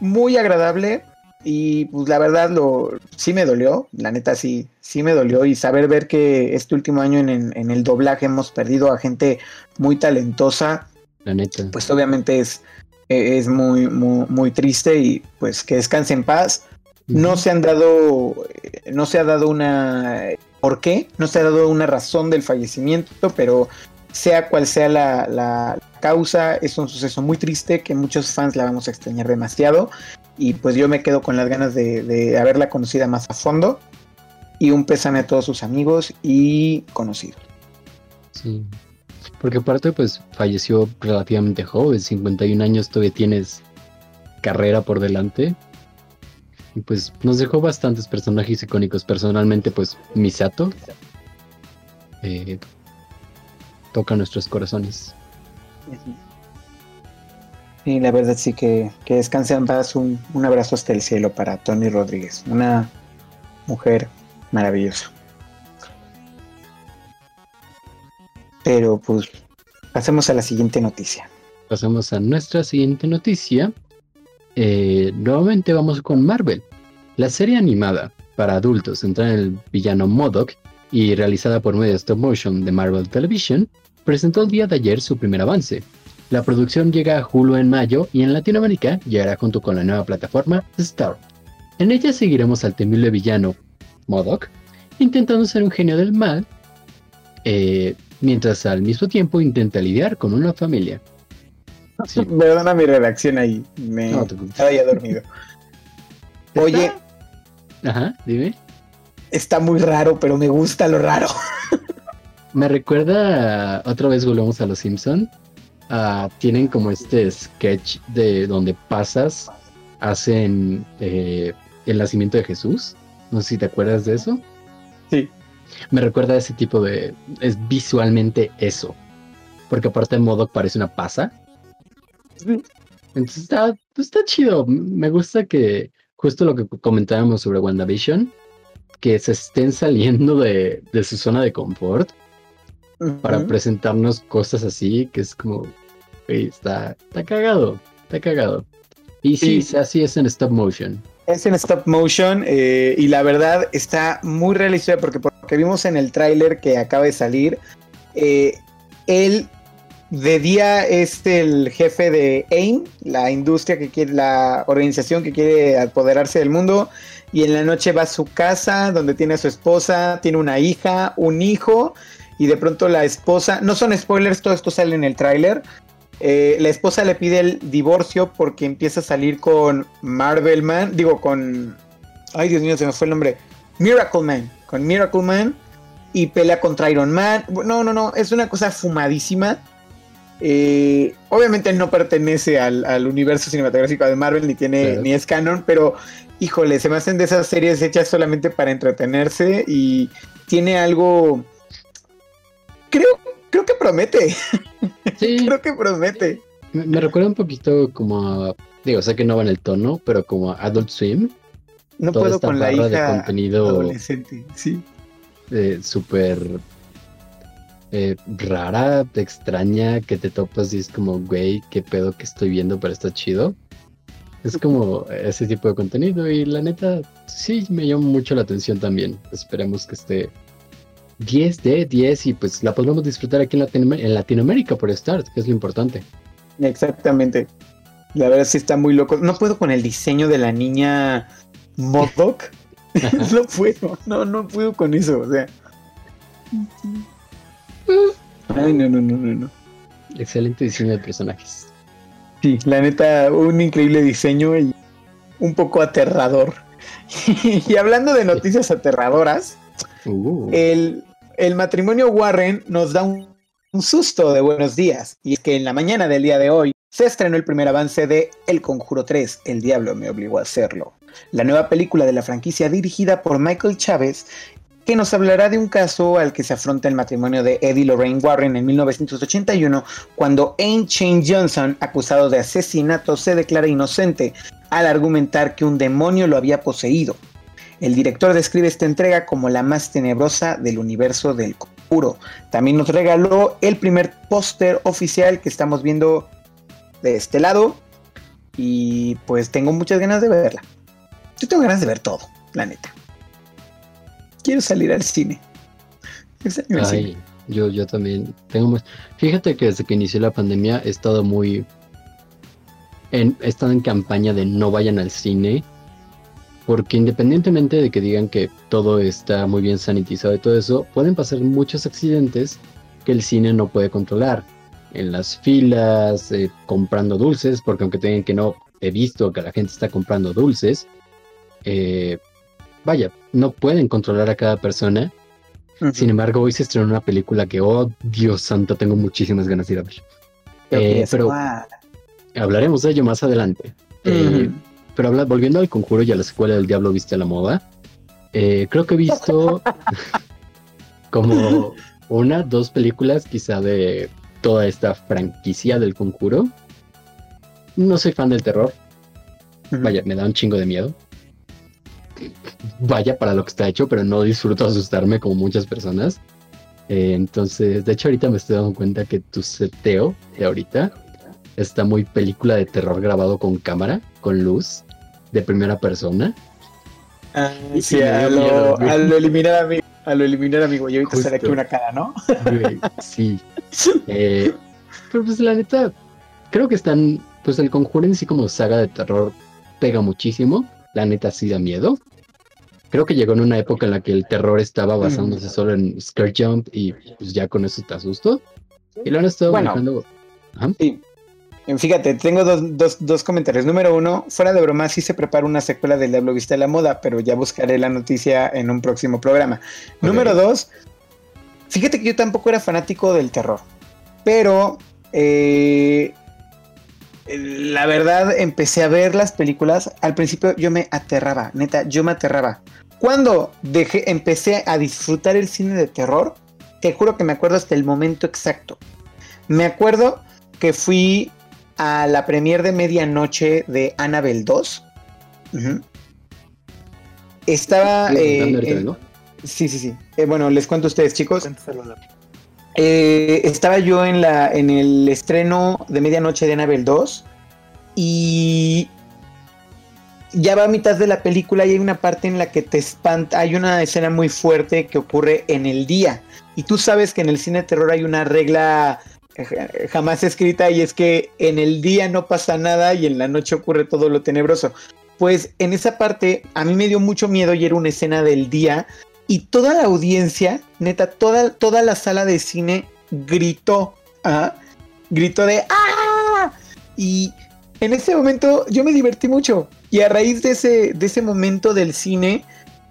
Muy agradable. Y pues la verdad lo sí me dolió. La neta sí, sí me dolió. Y saber ver que este último año en, en- en el doblaje hemos perdido a gente muy talentosa. La neta. Pues obviamente es, es muy, muy, muy triste. Y pues que descanse en paz. No se han dado, eh, no se ha dado una, ¿por qué? No se ha dado una razón del fallecimiento, pero sea cual sea la, la causa, es un suceso muy triste que muchos fans la vamos a extrañar demasiado y pues yo me quedo con las ganas de, de haberla conocida más a fondo y un pésame a todos sus amigos y conocidos. Sí. Porque aparte, pues falleció relativamente joven, 51 años, todavía tienes carrera por delante. Y pues nos dejó bastantes personajes icónicos. Personalmente, pues Misato eh, toca nuestros corazones. Y la verdad sí que, que descanse en paz, un, un abrazo hasta el cielo para Tony Rodríguez, una mujer maravillosa. Pero pues pasemos a la siguiente noticia. Pasamos a nuestra siguiente noticia. Eh, nuevamente vamos con Marvel. La serie animada para adultos centrada en el villano MODOK y realizada por medio de stop motion de Marvel Television presentó el día de ayer su primer avance. La producción llega a Hulu en mayo y en Latinoamérica llegará junto con la nueva plataforma Star. En ella seguiremos al temible villano MODOK intentando ser un genio del mal, eh, mientras al mismo tiempo intenta lidiar con una familia. Sí. Perdona mi redacción ahí, me No estaba ya dormido. Oye, Ajá, dime. está muy raro, pero me gusta lo raro. Me recuerda, otra vez volvemos a los Simpson. Ah, tienen como este sketch de donde pasas, hacen eh, el nacimiento de Jesús. No sé si te acuerdas de eso. Sí. Me recuerda a ese tipo de, es visualmente eso. Porque aparte el modo parece una pasa. Entonces está, está chido. Me gusta que justo lo que comentábamos sobre WandaVision, que se estén saliendo de, de su zona de confort para presentarnos cosas así, que es como, "Güey, está, está cagado, está cagado. Y sí, Sí. así es en stop motion. Es en stop motion eh, y la verdad está muy realista porque porque vimos en el tráiler que acaba de salir, eh, él de día es el jefe de AIM, la industria que quiere, la organización que quiere apoderarse del mundo, y en la noche va a su casa donde tiene a su esposa, tiene una hija, un hijo, y de pronto la esposa, no son spoilers, todo esto sale en el tráiler, eh, la esposa le pide el divorcio porque empieza a salir con Marvel Man, digo con, ay Dios mío, se me fue el nombre, Miracle Man, con Miracle Man, y pelea contra Iron Man, no, no, no, es una cosa fumadísima. Eh, obviamente no pertenece al, universo cinematográfico de Marvel, ni tiene, ni es canon, pero híjole, se me hacen de esas series hechas solamente para entretenerse y tiene algo. Creo, creo que promete. Sí. creo que promete. Me, recuerda un poquito como a. Digo, sé que no va en el tono, pero como a Adult Swim. No puedo con la hija de contenido adolescente, sí. Eh, súper eh, rara, extraña, que te topas y es como, güey, qué pedo que estoy viendo, pero está chido. Es como ese tipo de contenido y la neta sí me llama mucho la atención también. Esperemos que esté 10 de 10 y pues la podemos disfrutar aquí en, Latinoamérica por Start, que es lo importante. Exactamente. La verdad sí está muy loco. No puedo con el diseño de la niña Modok. no puedo, no, no puedo con eso. O sea. Ay, no, no, no, no, no. Excelente diseño de personajes. Sí, la neta, un increíble diseño y un poco aterrador. y hablando de noticias aterradoras, uh. el, matrimonio Warren nos da un, susto de buenos días. Y es que en la mañana del día de hoy se estrenó el primer avance de El Conjuro 3, El Diablo me obligó a hacerlo. La nueva película de la franquicia dirigida por Michael Chávez que nos hablará de un caso al que se afronta el matrimonio de Eddie Lorraine Warren en 1981, cuando Ain Shane Johnson, acusado de asesinato, se declara inocente al argumentar que un demonio lo había poseído. El director describe esta entrega como la más tenebrosa del universo del conjuro. También nos regaló el primer póster oficial que estamos viendo de este lado. Y pues tengo muchas ganas de verla. Yo tengo ganas de ver todo, la neta quiero salir al cine. Ay, Yo, yo también tengo Fíjate que desde que inició la pandemia he estado muy. En, he estado en campaña de no vayan al cine. Porque independientemente de que digan que todo está muy bien sanitizado y todo eso, pueden pasar muchos accidentes que el cine no puede controlar. En las filas, eh, comprando dulces, porque aunque tengan que no, he visto que la gente está comprando dulces. Eh, vaya, no pueden controlar a cada persona. Sin embargo, hoy se estrenó una película que, oh Dios santo, tengo muchísimas ganas de ir a ver. Eh, pero hablaremos de ello más adelante. Eh, pero volviendo al conjuro y a la escuela del diablo viste la moda, eh, creo que he visto como una, dos películas quizá de toda esta franquicia del conjuro. No soy fan del terror. Vaya, me da un chingo de miedo vaya para lo que está hecho, pero no disfruto asustarme como muchas personas. Eh, entonces, de hecho, ahorita me estoy dando cuenta que tu seteo de ahorita está muy película de terror grabado con cámara, con luz, de primera persona. Ah, sí, a lo, eliminar a mi, a lo eliminar a mi güey, ahorita sale aquí una cara, ¿no? sí. Eh, pero pues la neta, creo que están, pues el conjuro en sí como saga de terror pega muchísimo. La neta sí da miedo creo que llegó en una época en la que el terror estaba basándose solo en Scare Jump y pues ya con eso te asusto. Y lo han estado bueno, Sí. Fíjate, tengo dos, comentarios. Número uno, fuera de broma, sí se prepara una secuela del Diablo Vista de la Moda, pero ya buscaré la noticia en un próximo programa. Número dos, fíjate que yo tampoco era fanático del terror, pero eh, la verdad empecé a ver las películas. Al principio yo me aterraba, neta, yo me aterraba. Cuando dejé, empecé a disfrutar el cine de terror, te juro que me acuerdo hasta el momento exacto. Me acuerdo que fui a la premier de medianoche de Annabelle 2. Estaba. Eh, sí, sí, sí. Eh, bueno, les cuento a ustedes, chicos. Eh, estaba yo en, la, en el estreno de medianoche de Annabelle 2 y ya va a mitad de la película y hay una parte en la que te espanta, hay una escena muy fuerte que ocurre en el día. Y tú sabes que en el cine de terror hay una regla eh, jamás escrita y es que en el día no pasa nada y en la noche ocurre todo lo tenebroso. Pues en esa parte a mí me dio mucho miedo y era una escena del día y toda la audiencia, neta, toda, toda la sala de cine gritó, ¿ah? gritó de ¡Ah! Y en ese momento yo me divertí mucho y a raíz de ese, de ese momento del cine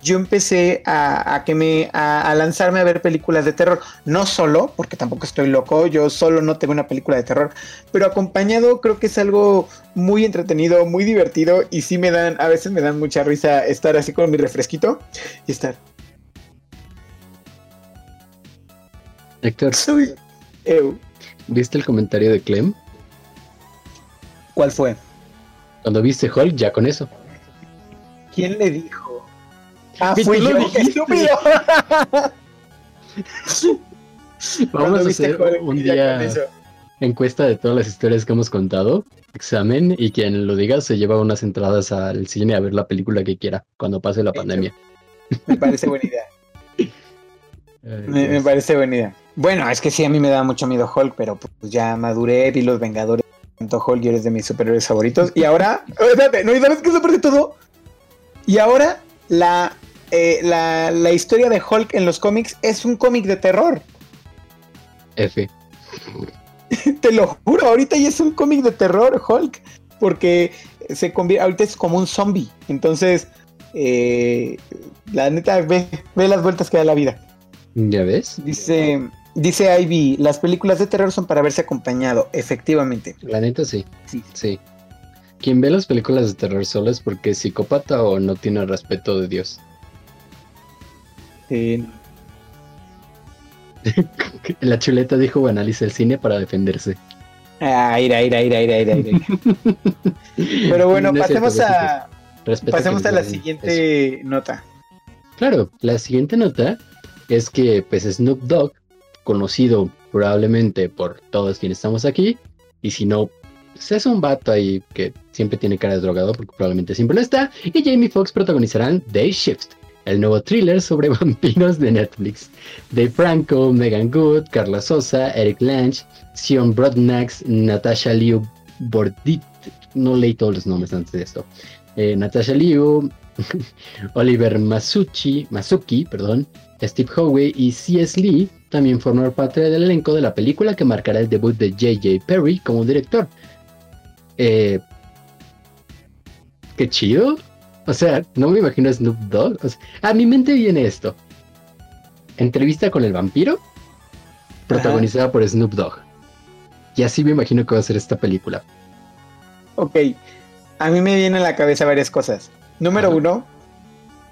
yo empecé a, que me a, lanzarme a ver películas de terror. No solo, porque tampoco estoy loco, yo solo no tengo una película de terror, pero acompañado creo que es algo muy entretenido, muy divertido y sí me dan, a veces me dan mucha risa estar así con mi refresquito y estar. Héctor. Soy. ¿Viste el comentario de Clem? ¿Cuál fue? Cuando viste Hulk, ya con eso. ¿Quién le dijo? Ah, fui yo, estúpido. Vamos a hacer un día encuesta de todas las historias que hemos contado, examen, y quien lo diga se lleva unas entradas al cine a ver la película que quiera cuando pase la pandemia. Me parece buena idea. me, parece buena idea. Bueno, es que sí, a mí me da mucho miedo Hulk, pero pues ya maduré, vi Los Vengadores, tanto Hulk y eres de mis superhéroes favoritos. Y ahora, espérate, ¿no? ¿Y sabes qué es lo de todo? Y ahora la eh, la, la, historia de Hulk en los cómics es un cómic de terror. F. Te lo juro, ahorita ya es un cómic de terror, Hulk, porque se convierte, ahorita es como un zombie. Entonces, eh, la neta, ve, ve, las vueltas que da la vida. ¿Ya ves? Dice, dice Ivy, las películas de terror son para verse acompañado, efectivamente. La neta sí. Sí. Sí. Quien ve las películas de terror solo es porque es psicópata o no tiene respeto de Dios. La chuleta dijo analiza el cine para defenderse. Ah, ira, ira, ira, ira, ira, Pero bueno, pasemos a pasemos a la siguiente nota. Claro, la siguiente nota es que pues Snoop Dogg, conocido probablemente por todos quienes estamos aquí, y si no, pues, es un vato ahí que siempre tiene cara de drogado porque probablemente siempre lo está, y Jamie Foxx protagonizarán Day Shift, el nuevo thriller sobre vampiros de Netflix. Dave Franco, Megan Good, Carla Sosa, Eric Lange, Sion Brodnax, Natasha Liu Bordit, no leí todos los nombres antes de esto. Eh, Natasha Liu, Oliver Masucci, Masuki, perdón, Steve Howe y C.S. Lee también forman parte del elenco de la película que marcará el debut de J.J. Perry como director. Eh, qué chido. O sea, no me imagino a Snoop Dogg. a mi mente viene esto. Entrevista con el vampiro, protagonizada por Snoop Dogg. Y así me imagino que va a ser esta película. Ok, a mí me vienen a la cabeza varias cosas. Número uno,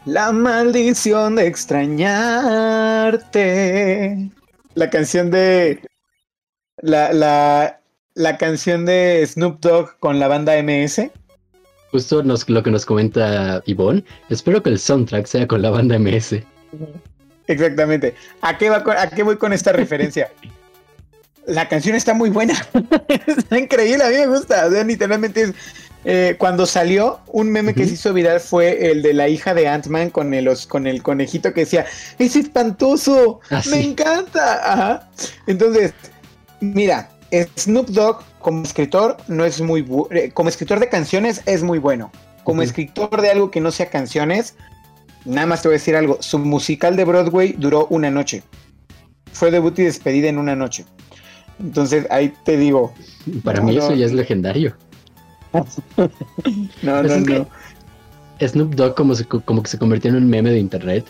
la maldición de extrañarte. La canción de... La, la, la canción de Snoop Dogg con la banda MS. Justo lo que nos comenta Yvonne. Espero que el soundtrack sea con la banda MS. Exactamente. ¿A qué, va a qué voy con esta referencia? La canción está muy buena. está increíble, a mí me gusta. O sea, literalmente es. Eh, cuando salió, un meme que se hizo viral fue el de la hija de Ant-Man con el, con el conejito que decía: ¡Es espantoso! Ah, ¡Me encanta! Ajá. Entonces, mira, Snoop Dogg como escritor no es muy eh, como escritor de canciones es muy bueno. Como escritor de algo que no sea canciones, nada más te voy a decir algo. Su musical de Broadway duró una noche. Fue debut y despedida en una noche. Entonces ahí te digo. Para mí eso ya es legendario. no, no, no. Snoop Dogg como, como que se convirtió en un meme de internet.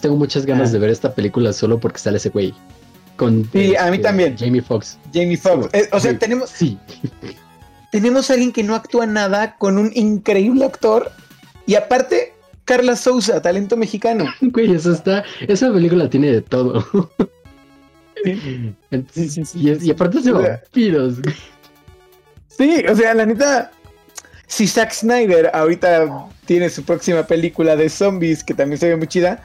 tengo muchas ganas ah. de ver esta película solo porque sale ese güey. Con, sí, a mí este, también. Jamie Foxx. Jamie Foxx. Eh, o sea, tenemos. Sí. Tenemos a alguien que no actúa nada con un increíble actor. Y aparte, Carla Souza, talento mexicano. Güey, eso está. Esa película tiene de todo. Sí, y, aparte se vampiros. Sí, o sea, la neta. Si Zack Snyder ahorita tiene su próxima película de zombies, que también se ve muy chida,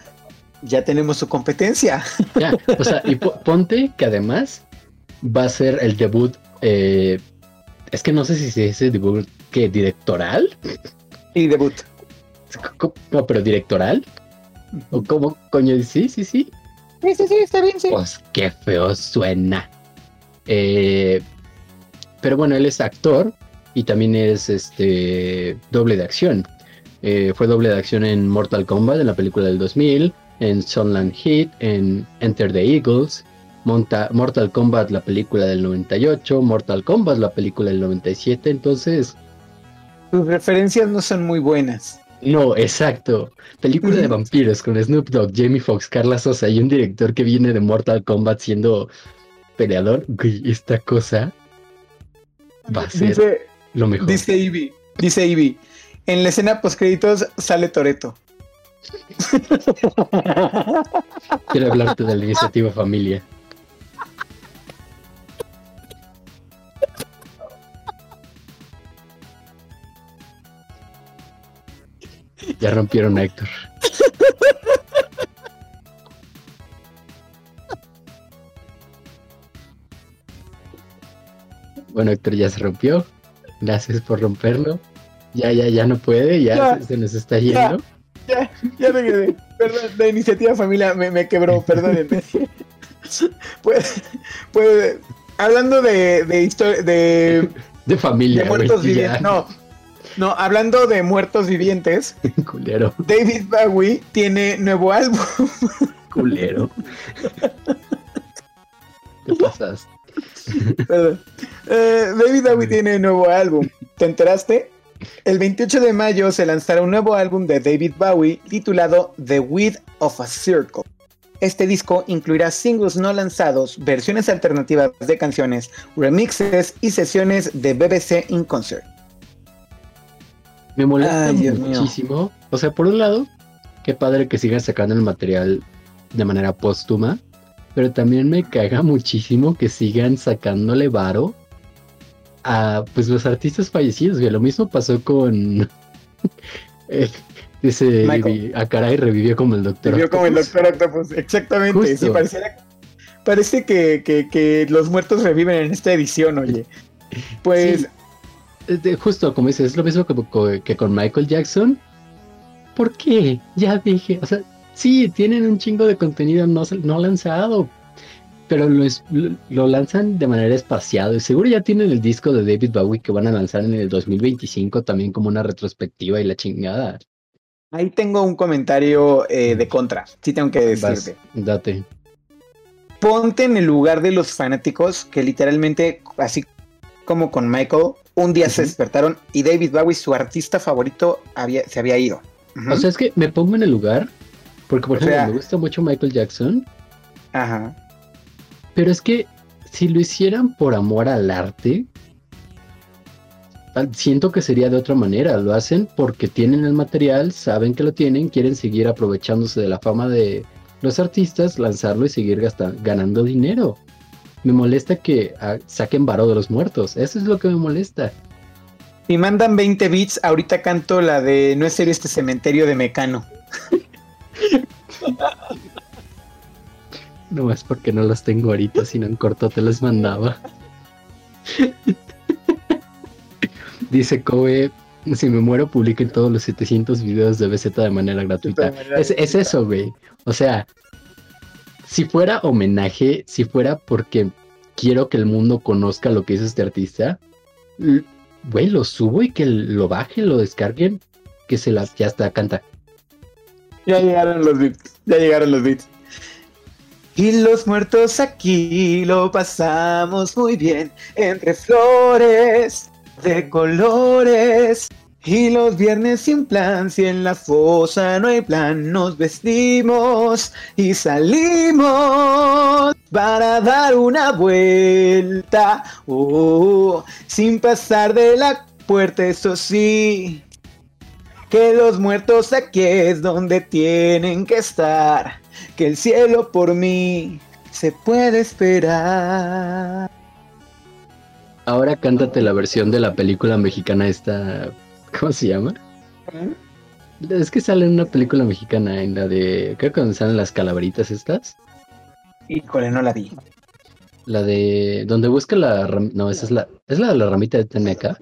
ya tenemos su competencia. Ya, o sea, y ponte que además va a ser el debut. Eh, es que no sé si se dice debut que directoral. Y debut. No, pero directoral. ¿O cómo coño? Sí, sí, sí. Sí, sí, sí, está bien, sí. Pues qué feo suena. Eh, pero bueno, él es actor y también es este doble de acción. Eh, fue doble de acción en Mortal Kombat, en la película del 2000 en Sunland Heat, en Enter the Eagles, Mortal Kombat la película del 98, Mortal Kombat la película del 97, entonces... Sus referencias no son muy buenas. No, exacto. Película de vampiros con Snoop Dogg, Jamie Foxx, Carla Sosa y un director que viene de Mortal Kombat siendo peleador. Esta cosa va a ser lo mejor. Dice Ivy, dice Ivy, en la escena post créditos sale Toreto. Quiero hablarte de la iniciativa familia. Ya rompieron a Héctor. Bueno, Héctor ya se rompió. Gracias por romperlo. Ya, ya, ya no puede. Ya, se, nos está yendo. Ya, ya regresé. Perdón, la iniciativa familia me, me quebró, perdónenme. Pues, pues, hablando de, de historia, de... De familia, de muertos vivientes, no. No, hablando de muertos vivientes, culero. David Bowie tiene nuevo álbum. culero. ¿Qué pasas? Perdón. Eh, David Bowie tiene nuevo álbum. ¿Te enteraste? El 28 de mayo se lanzará un nuevo álbum de David Bowie titulado The Width of a Circle. Este disco incluirá singles no lanzados, versiones alternativas de canciones, remixes y sesiones de BBC in concert. Me molesta muchísimo. O sea, por un lado, qué padre que sigas sacando el material de manera póstuma, pero también me caga muchísimo que sigan sacándole varo a pues los artistas fallecidos, güey. Lo mismo pasó con eh, dice a ah, caray revivió como el doctor. Revivió como el doctor exactamente. Sí, parece que, que, que, los muertos reviven en esta edición, oye. Pues. Eh, de, justo como dices, es lo mismo que, que con Michael Jackson. ¿Por qué? Ya dije, o sea, sí, tienen un chingo de contenido no, no lanzado, pero lo, es, lo, lanzan de manera espaciada. Seguro ya tienen el disco de David Bowie que van a lanzar en el 2025 también como una retrospectiva y la chingada. Ahí tengo un comentario eh, de contra, sí tengo que decirte. Date. Ponte en el lugar de los fanáticos que literalmente, así como con Michael, un día se despertaron y David Bowie, su artista favorito, había, se había ido. O sea, es que me pongo en el lugar, porque por ejemplo me gusta mucho Michael Jackson. Ajá. Pero es que si lo hicieran por amor al arte, siento que sería de otra manera. Lo hacen porque tienen el material, saben que lo tienen, quieren seguir aprovechándose de la fama de los artistas, lanzarlo y seguir ganando dinero. Me molesta que ah, saquen varo de los muertos. Eso es lo que me molesta. Si mandan 20 bits, ahorita canto la de No es serio este cementerio de Mecano. No es porque no las tengo ahorita, sino en corto te las mandaba. Dice Kobe, si me muero, publiquen todos los 700 videos de BZ de manera gratuita. De manera es, es, eso, güey. O sea, si fuera homenaje, si fuera porque quiero que el mundo conozca lo que hizo este artista, güey, lo subo y que lo bajen, lo descarguen, que se las, ya está, canta. Ya llegaron los beats, ya llegaron los beats. Y los muertos aquí lo pasamos muy bien, entre flores de colores. Y los viernes sin plan, si en la fosa no hay plan, nos vestimos y salimos para dar una vuelta. Oh, sin pasar de la puerta, eso sí. Que los muertos aquí es donde tienen que estar que el cielo por mí se puede esperar. Ahora cántate la versión de la película mexicana esta, ¿cómo se llama? ¿Eh? Es que sale en una película mexicana, en la de, creo que salen las calaveritas estas. Híjole, no la vi. La de, donde busca la, no, esa es la, es la de la ramita de Teneca.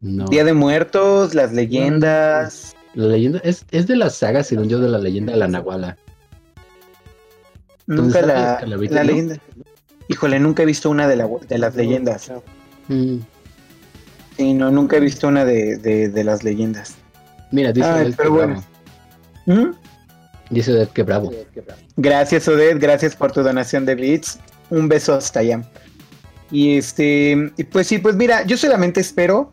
No. Día de Muertos, las leyendas. La leyenda es, es de la saga, según yo, de la leyenda de la Nahuala. Nunca la, la, la leyenda. Híjole, nunca he visto una de, la, de las leyendas. Mm. Sí, no, nunca he visto una de, de, las leyendas. Mira, dice Ay, Odette, pero bueno. bravo. ¿Mm? Dice Odette que bravo. Gracias, Odette, gracias por tu donación de bits. Un beso hasta allá. Y este, pues sí, pues mira, yo solamente espero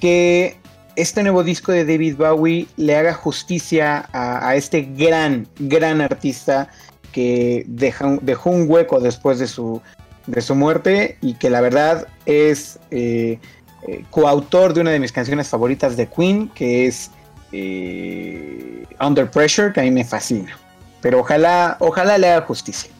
que este nuevo disco de David Bowie le haga justicia a, este gran, gran artista que dejó un hueco después de su, de su muerte y que la verdad es eh, eh, coautor de una de mis canciones favoritas de Queen, que es eh, Under Pressure, que a mí me fascina. Pero ojalá, ojalá le haga justicia.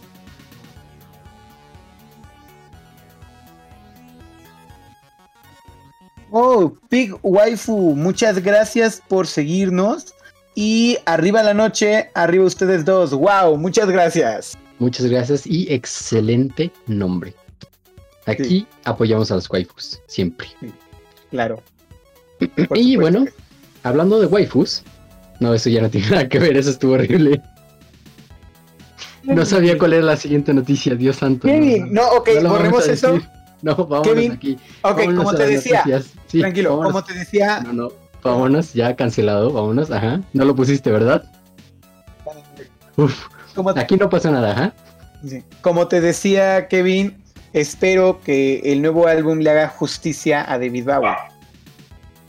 Oh, Pig Waifu, muchas gracias por seguirnos. Y arriba la noche, arriba ustedes dos. Wow, muchas gracias. Muchas gracias y excelente nombre. Aquí Sí. apoyamos a los waifus, siempre. Claro. y supuesto bueno, hablando de waifus, no, eso ya no tiene nada que ver, eso estuvo horrible. No sabía cuál era la siguiente noticia, Dios santo. No, ok, no borremos eso. decir. No, vámonos Kevin, aquí. Ok, Vámonos como te decía. Sí, tranquilo, vámonos. como te decía, No, no, vámonos, ya cancelado, vámonos, ajá. No lo pusiste, ¿verdad? Uf, te, aquí no pasa nada, ajá. sí, como te decía Kevin, espero que el nuevo álbum le haga justicia a David Bowie.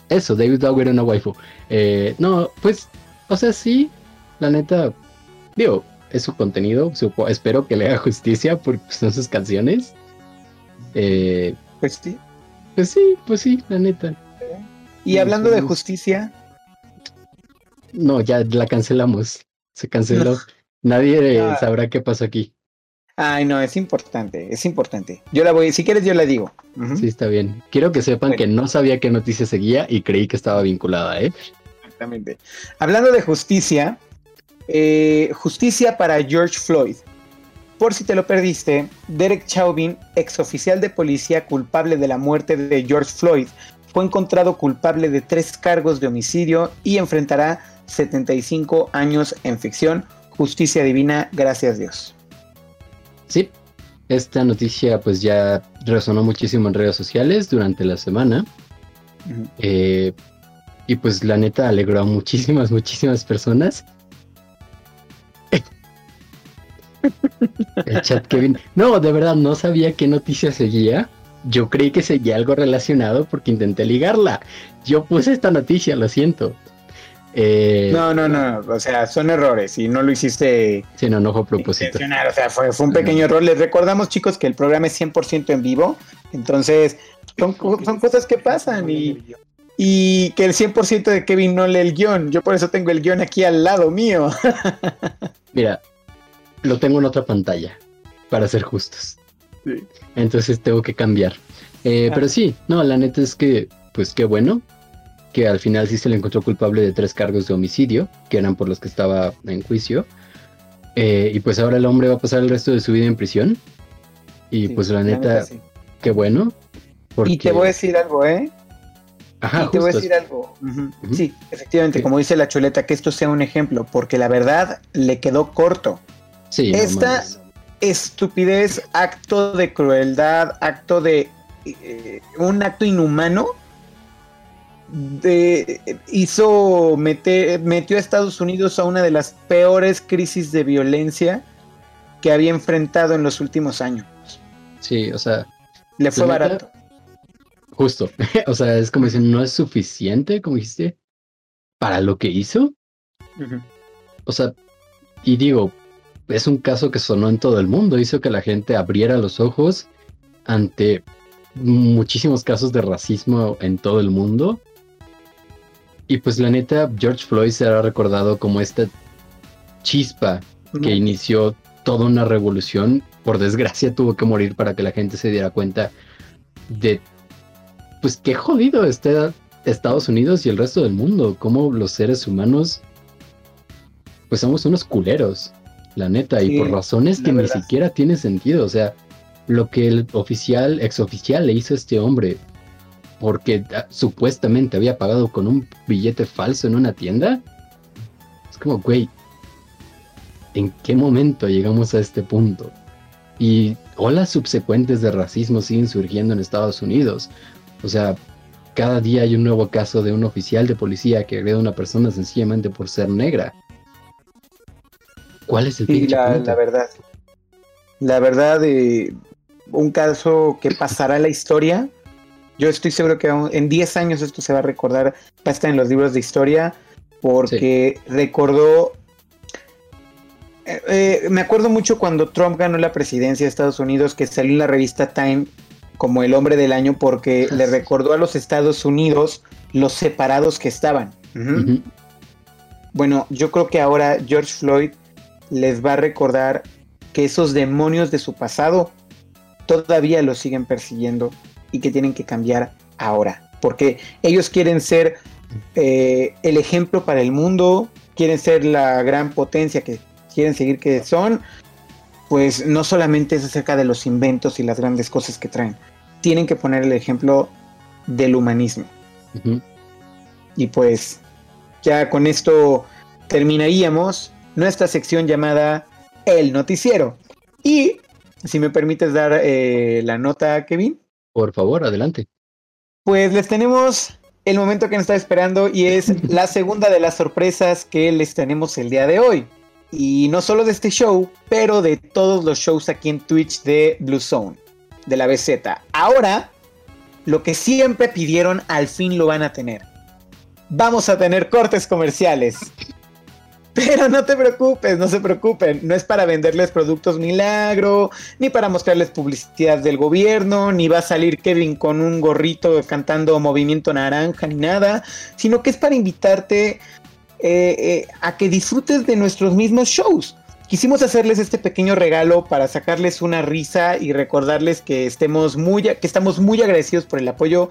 Eso, David Bowie era una waifu. Eh, no, pues, o sea, sí, la neta, digo, es su contenido, supo- espero que le haga justicia porque son sus canciones. Eh, Pues sí. pues sí, pues sí, la neta. Y hablando de justicia, No, ya la cancelamos, se canceló. Nadie eh, sabrá qué pasó aquí. ay no, es importante, es importante. Yo la voy, si quieres yo la digo. Sí, está bien. Quiero que sepan Bueno. que no sabía qué noticia seguía y creí que estaba vinculada, ¿eh? Exactamente. Hablando de justicia, eh, justicia para George Floyd. Por si te lo perdiste, Derek Chauvin, ex oficial de policía culpable de la muerte de George Floyd, fue encontrado culpable de tres cargos de homicidio y enfrentará 75 años en ficción. Justicia divina, gracias Dios. Sí, esta noticia pues ya resonó muchísimo en redes sociales durante la semana. Eh, y pues la neta alegró a muchísimas, muchísimas personas. El chat Kevin. No, de verdad, no sabía qué noticia seguía. Yo creí que seguía algo relacionado porque intenté ligarla. Yo puse esta noticia, lo siento. Eh, No, no, no, o sea, son errores y no lo hiciste Sí, no, no fue propósito. o sea, fue, fue un pequeño error. Les recordamos, chicos, que el programa es 100% en vivo, entonces son cosas que pasan y, y que el 100% de Kevin no lee el guion. Yo por eso tengo el guion aquí al lado mío. Mira, lo tengo en otra pantalla, para ser justos. Sí. Entonces tengo que cambiar. Eh, Ah. Pero sí, no, la neta es que, pues qué bueno, que al final sí se le encontró culpable de tres cargos de homicidio, que eran por los que estaba en juicio. Eh, y pues ahora el hombre va a pasar el resto de su vida en prisión. Y Sí, pues la neta, sí. qué bueno. Porque... Y te voy a decir algo, ¿eh? Ajá, y te voy a decir algo. Sí, efectivamente, Sí. como dice la chuleta, que esto sea un ejemplo, porque la verdad le quedó corto. Sí, esta- estupidez, acto de crueldad, acto de eh, un acto inhumano. De, hizo meter, metió a Estados Unidos a una de las peores crisis de violencia que había enfrentado en los últimos años. Sí, o sea, Le fue barato. justo. o sea, es como dicen, no es suficiente, como dijiste, para lo que hizo. O sea, y digo, es un caso que sonó en todo el mundo, hizo que la gente abriera los ojos ante muchísimos casos de racismo en todo el mundo. Y pues la neta, George Floyd será recordado como esta chispa que inició toda una revolución. Por desgracia tuvo que morir para que la gente se diera cuenta de, pues qué jodido está Estados Unidos y el resto del mundo, cómo los seres humanos, pues somos unos culeros, la neta, y por razones que ni siquiera tiene sentido, o sea, lo que el oficial, exoficial le hizo a este hombre, porque ah, supuestamente había pagado con un billete falso en una tienda, es como, güey, ¿en qué momento llegamos a este punto? Y olas subsecuentes de racismo siguen surgiendo en Estados Unidos. O sea, cada día hay un nuevo caso de un oficial de policía que agrede a una persona sencillamente por ser negra. ¿Cuál es el sí, la, la, verdad. La verdad, de un caso que pasará a la historia. Yo estoy seguro que en 10 años esto se va a recordar, va a estar en los libros de historia, porque recordó eh, eh, me acuerdo mucho cuando Trump ganó la presidencia de Estados Unidos que salió en la revista Time como el hombre del año porque le recordó a los Estados Unidos los separados que estaban. Bueno, yo creo que ahora George Floyd les va a recordar que esos demonios de su pasado todavía los siguen persiguiendo y que tienen que cambiar ahora. Porque ellos quieren ser eh, el ejemplo para el mundo, quieren ser la gran potencia que quieren seguir que son, pues no solamente es acerca de los inventos y las grandes cosas que traen, tienen que poner el ejemplo del humanismo. Y pues ya con esto terminaríamos nuestra sección llamada El Noticiero. Y si me permites dar eh, la nota, Kevin. Por favor, adelante. Pues les tenemos el momento que nos está esperando y es la segunda de las sorpresas que les tenemos el día de hoy. Y no solo de este show, pero de todos los shows aquí en Twitch de Blue Zone, de la BZ. Ahora, lo que siempre pidieron, al fin lo van a tener. Vamos a tener cortes comerciales. Pero no te preocupes, no se preocupen. No es para venderles productos milagro, ni para mostrarles publicidad del gobierno, ni va a salir Kevin con un gorrito cantando movimiento naranja, ni nada. Sino que es para invitarte eh, eh, a que disfrutes de nuestros mismos shows. Quisimos hacerles este pequeño regalo para sacarles una risa y recordarles que, estemos muy, que estamos muy agradecidos por el apoyo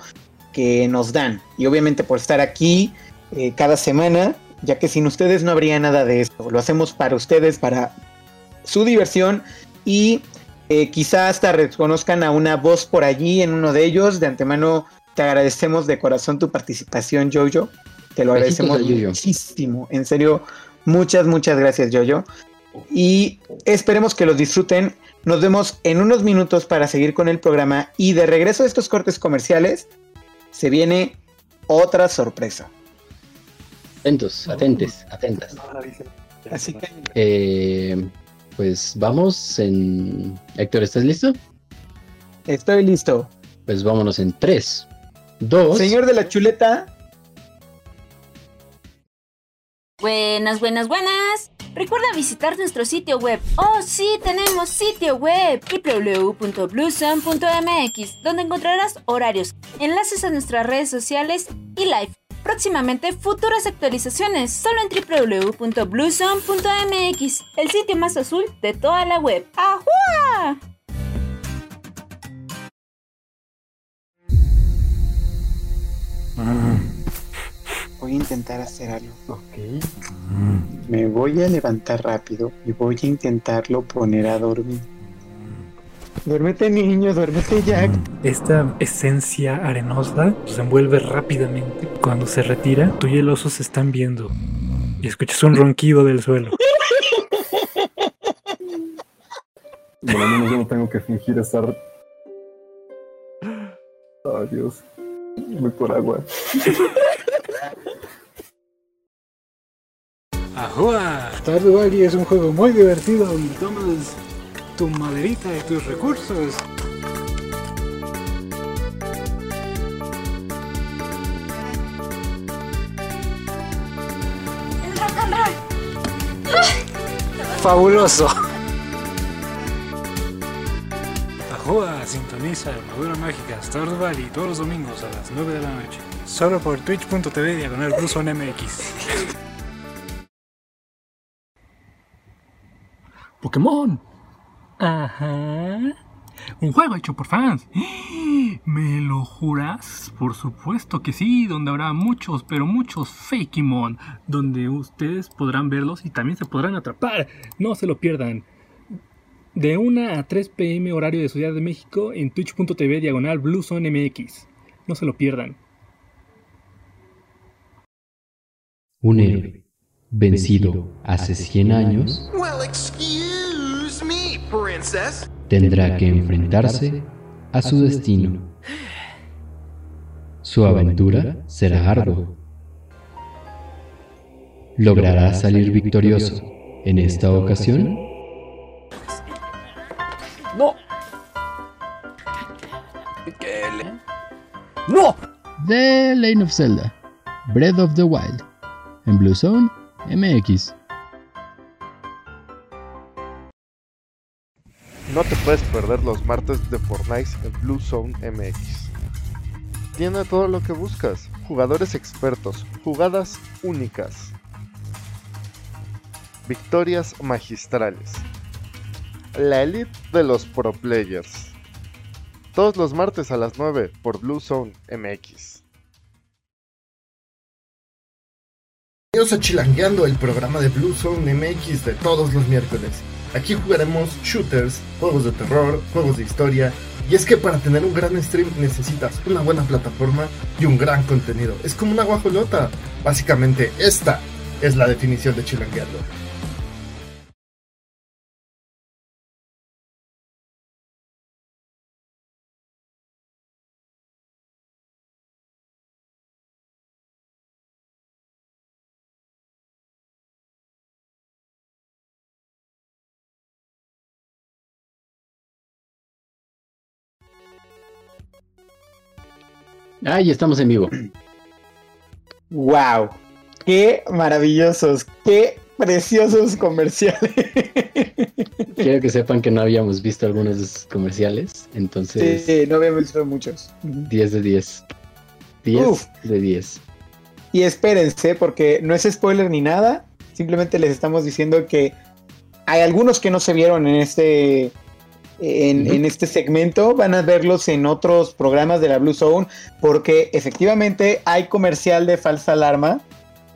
que nos dan y obviamente por estar aquí eh, cada semana, ya que sin ustedes no habría nada de esto. Lo hacemos para ustedes, para su diversión y quizá hasta reconozcan a una voz por allí en uno de ellos. De antemano te agradecemos de corazón tu participación, Jojo. Te lo agradecemos muchísimo. En serio, muchas, muchas gracias, Jojo. Y esperemos que los disfruten. Nos vemos en unos minutos para seguir con el programa. Y de regreso a estos cortes comerciales, se viene otra sorpresa. Atentos, atentes, atentas. Así que. Eh, pues vamos en. Héctor, ¿estás listo? Estoy listo. Pues vámonos en 3, 2. Señor de la chuleta, Buenas, buenas, buenas. Recuerda visitar nuestro sitio web. Oh, sí, tenemos sitio web www.bluesun.mx, donde encontrarás horarios, enlaces a nuestras redes sociales y live. Próximamente futuras actualizaciones solo en www.bluesun.mx, el sitio más azul de toda la web. ¡Ajua! voy a intentar hacer algo. Ok. Me voy a levantar rápido y voy a intentarlo poner a dormir. Duérmete niño, duérmete Jack. Esta esencia arenosa se envuelve rápidamente. Cuando se retira, tú y el oso se están viendo. Y escuchas un ronquido del suelo. Bueno, al menos yo no tengo que fingir estar... Oh, Dios. Voy por agua. ¡Ajua! Stardew Valley es un juego muy divertido donde tomas tu maderita y tus recursos. ¡El rock and roll! ¡Fabuloso! Ajua, sintoniza Armadura Mágica Stardew Valley todos los domingos a las 9 de la noche. Solo por twitch.tv diagonal MX. Pokémon. Ajá. Un juego hecho por fans. ¿Me lo juras? Por supuesto que sí, donde habrá muchos, pero muchos Fakemon, donde ustedes podrán verlos y también se podrán atrapar. No se lo pierdan. De 1 a 3 pm horario de Ciudad de México en twitch.tv diagonal MX. No se lo pierdan. Un héroe vencido hace 100 años tendrá que enfrentarse a su destino. Su aventura será ardua. ¿Logrará salir victorioso en esta ocasión? ¡No! ¡No! The Lane of Zelda, Breath of the Wild, en Blue Zone MX. No te puedes perder los martes de Fortnite en Blue Zone MX. Tiene todo lo que buscas, jugadores expertos, jugadas únicas, victorias magistrales, la elite de los pro players. Todos los martes a las 9 por Blue Zone MX. Bienvenidos a Chilangueando, el programa de Blue Zone MX de todos los miércoles. Aquí jugaremos shooters, juegos de terror, juegos de historia. Y es que para tener un gran stream necesitas una buena plataforma y un gran contenido. Es como una guajolota. Básicamente, esta es la definición de Chilangueando. Ya estamos en vivo. ¡Wow! ¡Qué maravillosos! ¡Qué preciosos comerciales! Quiero que sepan que no habíamos visto algunos de esos comerciales, entonces Sí, no habíamos visto muchos. 10 de 10. 10 Uf. de 10. Y espérense, porque no es spoiler ni nada. Simplemente les estamos diciendo que hay algunos que no se vieron en este. En, en este segmento van a verlos en otros programas de la Blue Zone porque efectivamente hay comercial de falsa alarma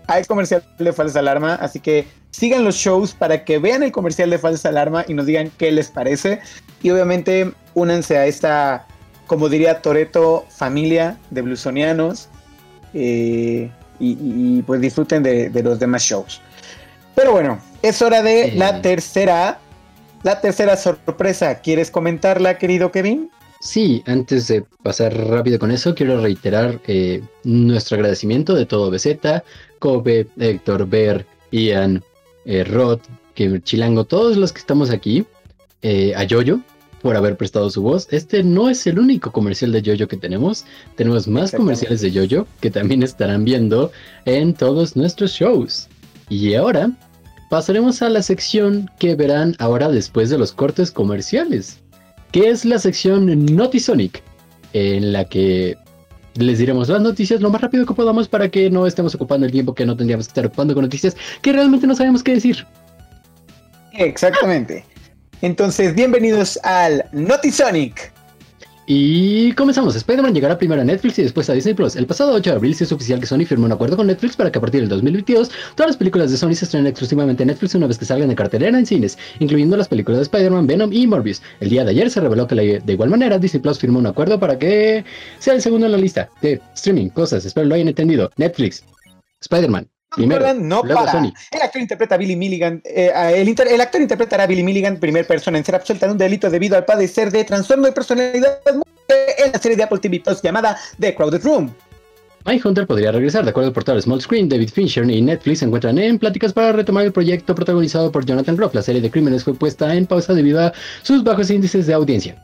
hay comercial de falsa alarma así que sigan los shows para que vean el comercial de falsa alarma y nos digan qué les parece y obviamente únanse a esta como diría Toreto familia de blusonianos eh, y, y- y, pues disfruten de, de los demás shows. Pero bueno, es hora de Eh. la tercera, la tercera sorpresa. ¿Quieres comentarla, querido Kevin? Sí, antes de pasar rápido con eso, quiero reiterar eh, nuestro agradecimiento de todo BZ, Kobe, Héctor, Ver, Ian, eh, Rod, que Chilango, todos los que estamos aquí, eh, a Yoyo por haber prestado su voz. Este no es el único comercial de Yoyo que tenemos, tenemos más comerciales de Yoyo que también estarán viendo en todos nuestros shows. Y ahora pasaremos a la sección que verán ahora después de los cortes comerciales que es la sección Notisonic, en la que les diremos las noticias lo más rápido que podamos para que no estemos ocupando el tiempo que no tendríamos que estar ocupando con noticias que realmente no sabemos qué decir. Exactamente. Entonces, bienvenidos al Notisonic. Y comenzamos. Spider-Man llegará primero a Netflix y después a Disney Plus. El pasado 8 de abril se hizo oficial que Sony firmó un acuerdo con Netflix para que a partir del 2022 todas las películas de Sony se estrenen exclusivamente en Netflix una vez que salgan de cartelera en cines, incluyendo las películas de Spider-Man, Venom y Morbius. El día de ayer se reveló que de igual manera Disney Plus firmó un acuerdo para que sea el segundo en la lista de streaming. Cosas, espero lo hayan entendido. Netflix, Spider-Man, primero, Nolan no para. El actor interpreta a Billy Milligan. eh, el, inter- el actor interpretará a Billy Milligan, primer persona en ser absuelta de un delito debido al padecer de trastorno de personalidad en la serie de Apple TV Plus llamada The Crowded Room. Hunter podría regresar, de acuerdo al portal Small Screen, David Fincher y Netflix se encuentran en pláticas para retomar el proyecto protagonizado por Jonathan Groff. La serie de crímenes fue puesta en pausa debido a sus bajos índices de audiencia.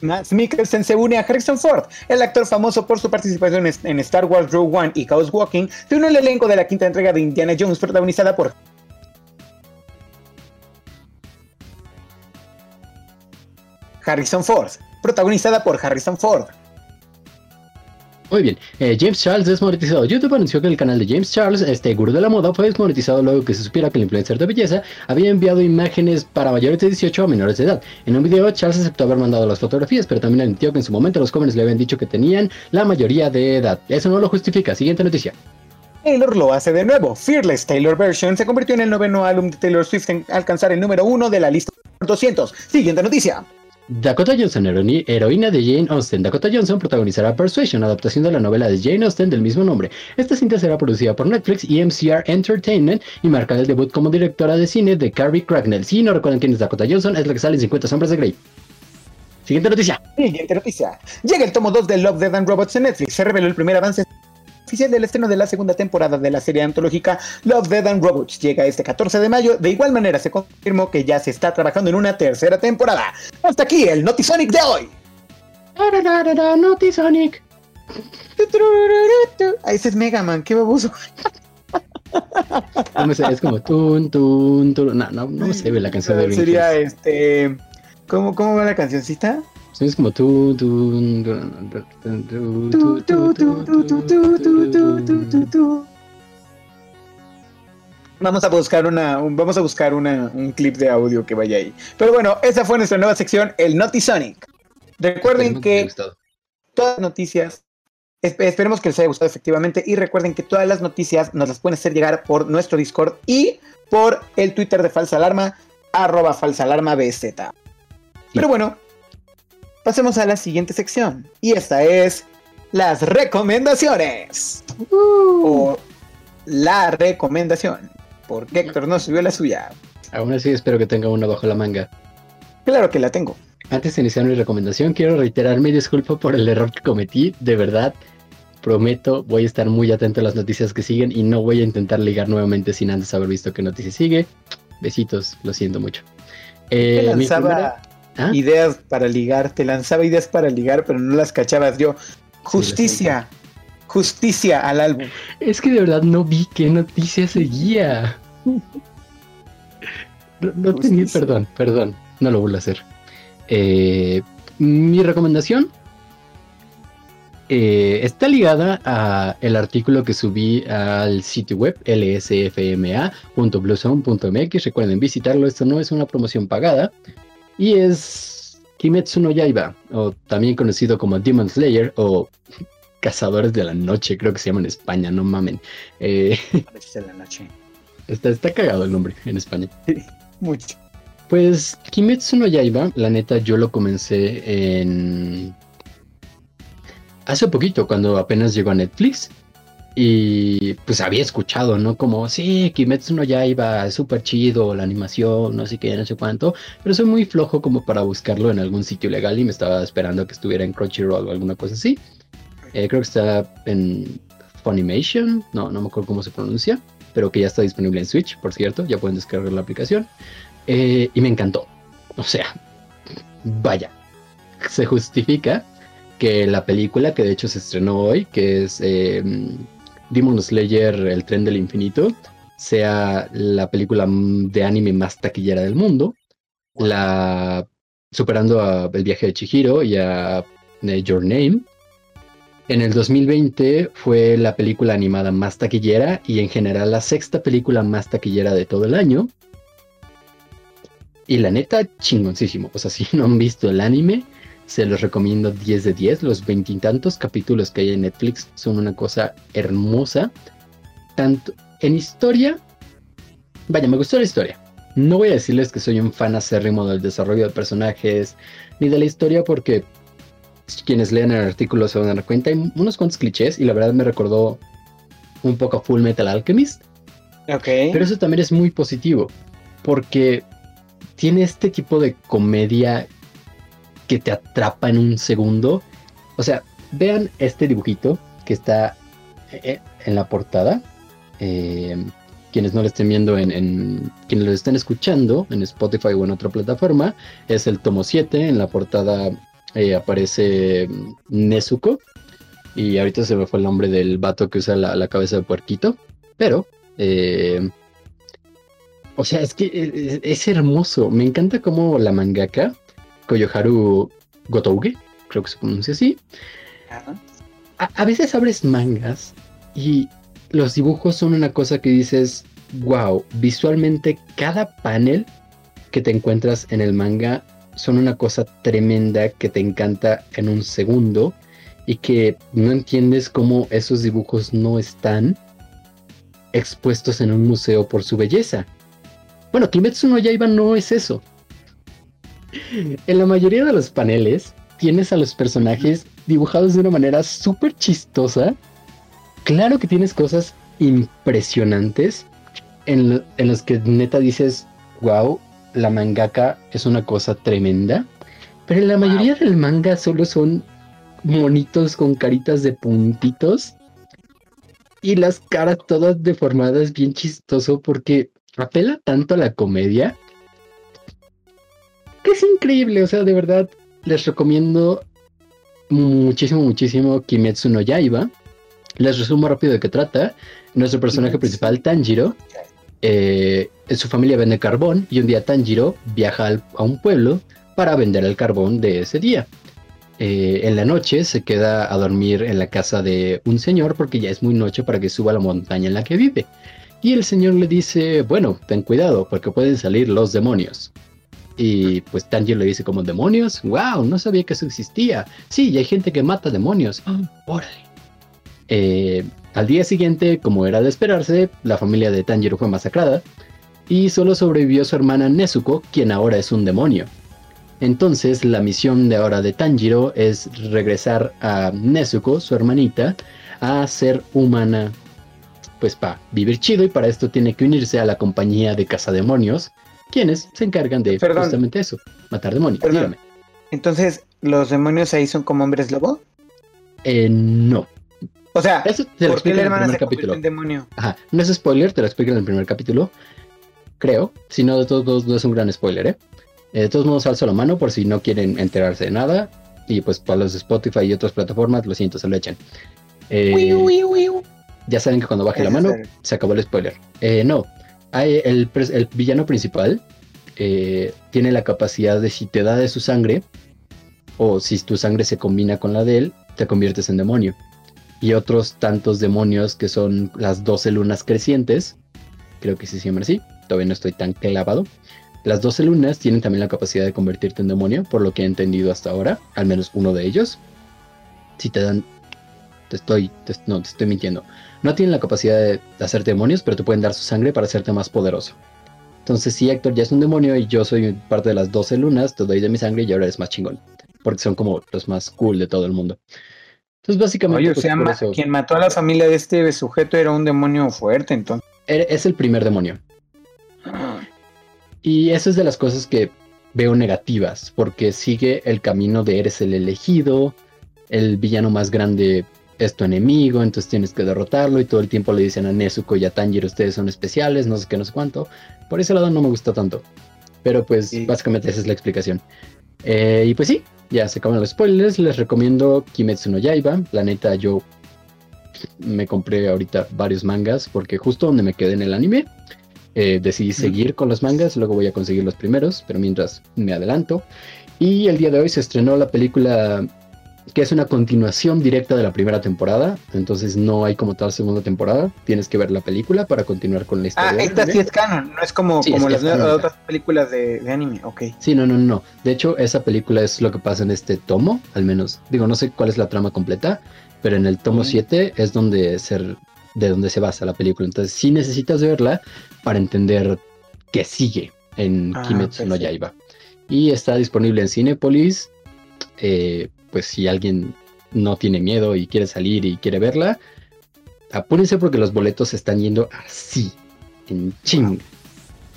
Max Mikkelsen se une a Harrison Ford. El actor famoso por su participación en Star Wars Rogue One y Chaos Walking se une al elenco de la quinta entrega de Indiana Jones protagonizada por Harrison Ford. Protagonizada por Harrison Ford. Muy bien, eh, James Charles desmonetizado. YouTube anunció que el canal de James Charles, este gurú de la moda, fue desmonetizado luego que se supiera que el influencer de belleza había enviado imágenes para mayores de 18 a menores de edad. En un video, Charles aceptó haber mandado las fotografías, pero también admitió que en su momento los jóvenes le habían dicho que tenían la mayoría de edad. Eso no lo justifica. Siguiente noticia. Taylor lo hace de nuevo. Fearless Taylor Version se convirtió en el noveno álbum de Taylor Swift en alcanzar el número uno de la lista 200. Siguiente noticia. Dakota Johnson, heroí- heroína de Jane Austen. Dakota Johnson protagonizará Persuasion, adaptación de la novela de Jane Austen del mismo nombre. Esta cinta será producida por Netflix y MCR Entertainment y marca el debut como directora de cine de Carrie Cracknell. Si no recuerdan quién es Dakota Johnson, es la que sale en 50 sombras de Grey. Siguiente noticia. Siguiente noticia. Llega el tomo 2 de Love, Dead and Robots en Netflix. Se reveló el primer avance oficial del estreno de la segunda temporada de la serie antológica Love, Dead and Robots. Llega este 14 de mayo. De igual manera se confirmó que ya se está trabajando en una tercera temporada. Hasta aquí el Notisonic de hoy. Notisonic. Ah, ese es Mega Man, qué baboso. No me sé, es como tun, tun, tun. No, no, no me sé la canción de Sería este. ¿Cómo, ¿Cómo va la cancioncita? Es como tú, tú, tú, tú, Vamos a buscar una, vamos a buscar una, un clip de audio que vaya ahí. Pero bueno, esa fue nuestra nueva sección, el Naughty Sonic. Recuerden que todas las noticias, esperemos que les haya gustado efectivamente y recuerden que todas las noticias nos las pueden hacer llegar por nuestro Discord y por el Twitter de Falsa Alarma, arroba Falsa Alarma BZ. Pero bueno, pasemos a la siguiente sección y esta es las recomendaciones. O la recomendación, porque Héctor no subió la suya. Aún así espero que tenga una bajo la manga. Claro que la tengo. Antes de iniciar mi recomendación, quiero reiterar mi disculpa por el error que cometí. De verdad, prometo, voy a estar muy atento a las noticias que siguen y no voy a intentar ligar nuevamente sin antes haber visto qué noticia sigue. Besitos, lo siento mucho. Eh, lanzaba primera- ¿Ah? ideas para ligar, te lanzaba ideas para ligar, pero no las cachabas yo. Justicia, justicia al álbum. Es que de verdad no vi qué noticia seguía. No, no tenía, perdón, perdón, no lo vuelvo a hacer. Eh, mi recomendación eh, está ligada a el artículo que subí al sitio web lsfma.bluezone.mx. Recuerden visitarlo, esto no es una promoción pagada. Y es Kimetsu no Yaiba, o también conocido como Demon Slayer o Cazadores de la Noche, creo que se llama en España, no mamen. Eh, en la noche. está, está cagado el nombre en España. Mucho. Pues Kimetsu no Yaiba, la neta, yo lo comencé en. Hace poquito, cuando apenas llegó a Netflix. Y pues había escuchado, ¿no? Como, sí, Kimetsu no Yaiba, es súper chido, la animación, no sé qué, no sé cuánto. Pero soy muy flojo como para buscarlo en algún sitio legal y me estaba esperando que estuviera en Crunchyroll o alguna cosa así. Eh, creo que está en Funimation, no, no me acuerdo cómo se pronuncia, pero que ya está disponible en Switch, por cierto, ya pueden descargar la aplicación. Eh, y me encantó. O sea, vaya, se justifica que la película que de hecho se estrenó hoy, que es eh, Demon Slayer, El tren del infinito, sea la película de anime más taquillera del mundo, la superando a El viaje de Chihiro y a eh, Your Name. En el 2020 fue la película animada más taquillera y en general la sexta película más taquillera de todo el año. Y la neta, chingoncísimo. O sea, si no han visto el anime, se los recomiendo 10 de 10. Los veintitantos capítulos que hay en Netflix son una cosa hermosa. Tanto en historia. Vaya, me gustó la historia. No voy a decirles que soy un fan acérrimo del desarrollo de personajes ni de la historia porque quienes lean el artículo se van a dar cuenta. Hay unos cuantos clichés y la verdad me recordó un poco a Full Metal Alchemist. Ok. Pero eso también es muy positivo, porque tiene este tipo de comedia que te atrapa en un segundo. O sea, vean este dibujito que está eh, en la portada. Eh, quienes no lo estén viendo en, en- quienes lo estén escuchando en Spotify o en otra plataforma, es el tomo 7. En la portada eh, aparece Nezuko. Y ahorita se me fue el nombre del vato que usa la, cabeza de puerquito. Pero eh, o sea, es que es, es hermoso. Me encanta cómo la mangaka, Koyoharu Gotouge, creo que se pronuncia así, a veces abres mangas y los dibujos son una cosa que dices, wow, visualmente cada panel que te encuentras en el manga son una cosa tremenda que te encanta en un segundo y que no entiendes cómo esos dibujos no están expuestos en un museo por su belleza. Bueno, Kimetsu no Yaiba no es eso. En la mayoría de los paneles tienes a los personajes dibujados de una manera súper chistosa. Claro que tienes cosas impresionantes en, lo- en los que neta dices, wow, la mangaka es una cosa tremenda. Pero la mayoría del manga solo son monitos con caritas de puntitos. Y las caras todas deformadas, bien chistoso, porque apela tanto a la comedia. Que es increíble, o sea, de verdad, les recomiendo muchísimo, muchísimo Kimetsu no Yaiba. Les resumo rápido de qué trata. Nuestro personaje principal, Tanjiro, eh, su familia vende carbón y un día Tanjiro viaja al- a un pueblo para vender el carbón de ese día. Eh, en la noche se queda a dormir en la casa de un señor porque ya es muy noche para que suba a la montaña en la que vive. Y el señor le dice, bueno, ten cuidado porque pueden salir los demonios. Y pues Tanjiro le dice como demonios, wow, no sabía que eso existía. Sí, y hay gente que mata demonios. Ah, órale. Eh, al día siguiente, como era de esperarse, la familia de Tanjiro fue masacrada y solo sobrevivió su hermana Nezuko, quien ahora es un demonio. Entonces, la misión de ahora de Tanjiro es regresar a Nezuko, su hermanita, a ser humana, pues para vivir chido y para esto tiene que unirse a la compañía de cazademonios, quienes se encargan de Perdón. justamente eso, matar demonios. Perdón. Dígame. Entonces, ¿los demonios ahí son como hombres lobo? Eh, no. O sea, Eso te lo ¿por qué en el primer se capítulo. en demonio? Ajá, no es spoiler, te lo explico en el primer capítulo. Creo. Si no, de todos modos, no es un gran spoiler, ¿eh? Eh, De todos modos, alzo la mano por si no quieren enterarse de nada. Y pues para los de Spotify y otras plataformas, lo siento, se lo echan. Eh, Ya saben que cuando baje la mano, se acabó el spoiler. Eh, no, el, el villano principal eh, tiene la capacidad de si te da de su sangre, o si tu sangre se combina con la de él, te conviertes en demonio. Y otros tantos demonios que son las 12 lunas crecientes, creo que sí se llaman así, todavía no estoy tan clavado. Las 12 lunas tienen también la capacidad de convertirte en demonio, por lo que he entendido hasta ahora, al menos uno de ellos. Si te dan... Te estoy... no, te estoy mintiendo. No tienen la capacidad de hacerte demonios, pero te pueden dar su sangre para hacerte más poderoso. Entonces, si Héctor ya es un demonio y yo soy parte de las 12 lunas, te doy de mi sangre y ahora eres más chingón. Porque son como los más cool de todo el mundo. Entonces, básicamente, Oye, o pues, sea, por ma- eso- quien mató a la familia de este sujeto era un demonio fuerte, entonces. es el primer demonio. Y eso es de las cosas que veo negativas, porque sigue el camino de eres el elegido, el villano más grande es tu enemigo, entonces tienes que derrotarlo y todo el tiempo le dicen a Nezuko y a Tanjiro ustedes son especiales, no sé qué, no sé cuánto. Por ese lado no me gusta tanto. Pero pues Sí. básicamente esa es la explicación. Eh, y pues sí, ya se acaban los spoilers, les recomiendo Kimetsu no Yaiba, la neta yo me compré ahorita varios mangas porque justo donde me quedé en el anime eh, decidí seguir con los mangas, luego voy a conseguir los primeros, pero mientras me adelanto. Y el día de hoy se estrenó la película que es una continuación directa de la primera temporada, entonces no hay como tal segunda temporada, tienes que ver la película para continuar con la historia. Ah, esta sí es canon, no es como, Sí, como es las canon. otras películas de, de anime, ok. Sí, no, no, no. De hecho, esa película es lo que pasa en este tomo, al menos. Digo, no sé cuál es la trama completa, pero en el tomo Mm. 7 es donde se, de donde se basa la película. Entonces, sí necesitas verla para entender qué sigue en Ah, Kimetsu no. Yaiba. Y está disponible en Cinepolis. Eh, pues si alguien no tiene miedo y quiere salir y quiere verla, apúrense porque los boletos se están yendo así, en ching.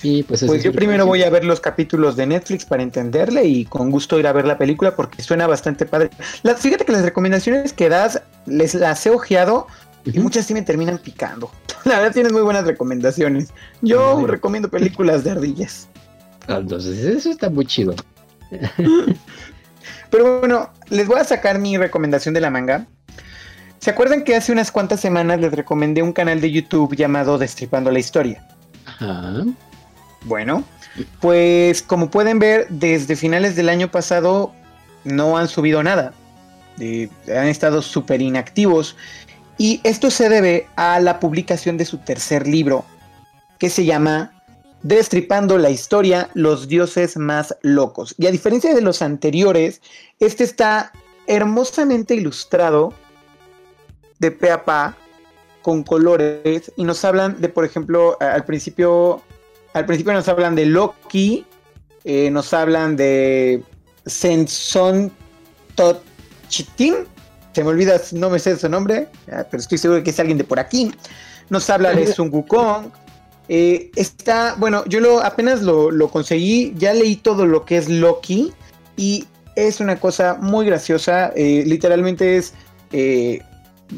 Y pues, Pues es yo primero voy a ver los capítulos de Netflix para entenderle y con gusto ir a ver la película porque suena bastante padre. La- fíjate que las recomendaciones que das, les las he ojeado y muchas sí me terminan picando. La verdad tienes muy buenas recomendaciones. Yo Ay. recomiendo películas de ardillas. Ah, Entonces, eso está muy chido. Pero bueno, les voy a sacar mi recomendación de la manga. ¿Se acuerdan que hace unas cuantas semanas les recomendé un canal de YouTube llamado Destripando la Historia? Ajá. Bueno, pues como pueden ver, desde finales del año pasado no han subido nada. Eh, han estado súper inactivos. Y esto se debe a la publicación de su tercer libro, que se llama Destripando la historia, los dioses más locos. Y a diferencia de los anteriores, este está hermosamente ilustrado de pe a pa, con colores, y nos hablan de, por ejemplo, al principio, al principio nos hablan de Loki, eh, nos hablan de Senson Tochitin, se me olvida, no me sé su nombre, ah, pero estoy seguro que es alguien de por aquí. Nos habla de Sun Wukong. Eh, está, bueno, yo lo apenas lo, lo conseguí, ya leí todo lo que es Loki y Es una cosa muy graciosa. eh, literalmente es. eh,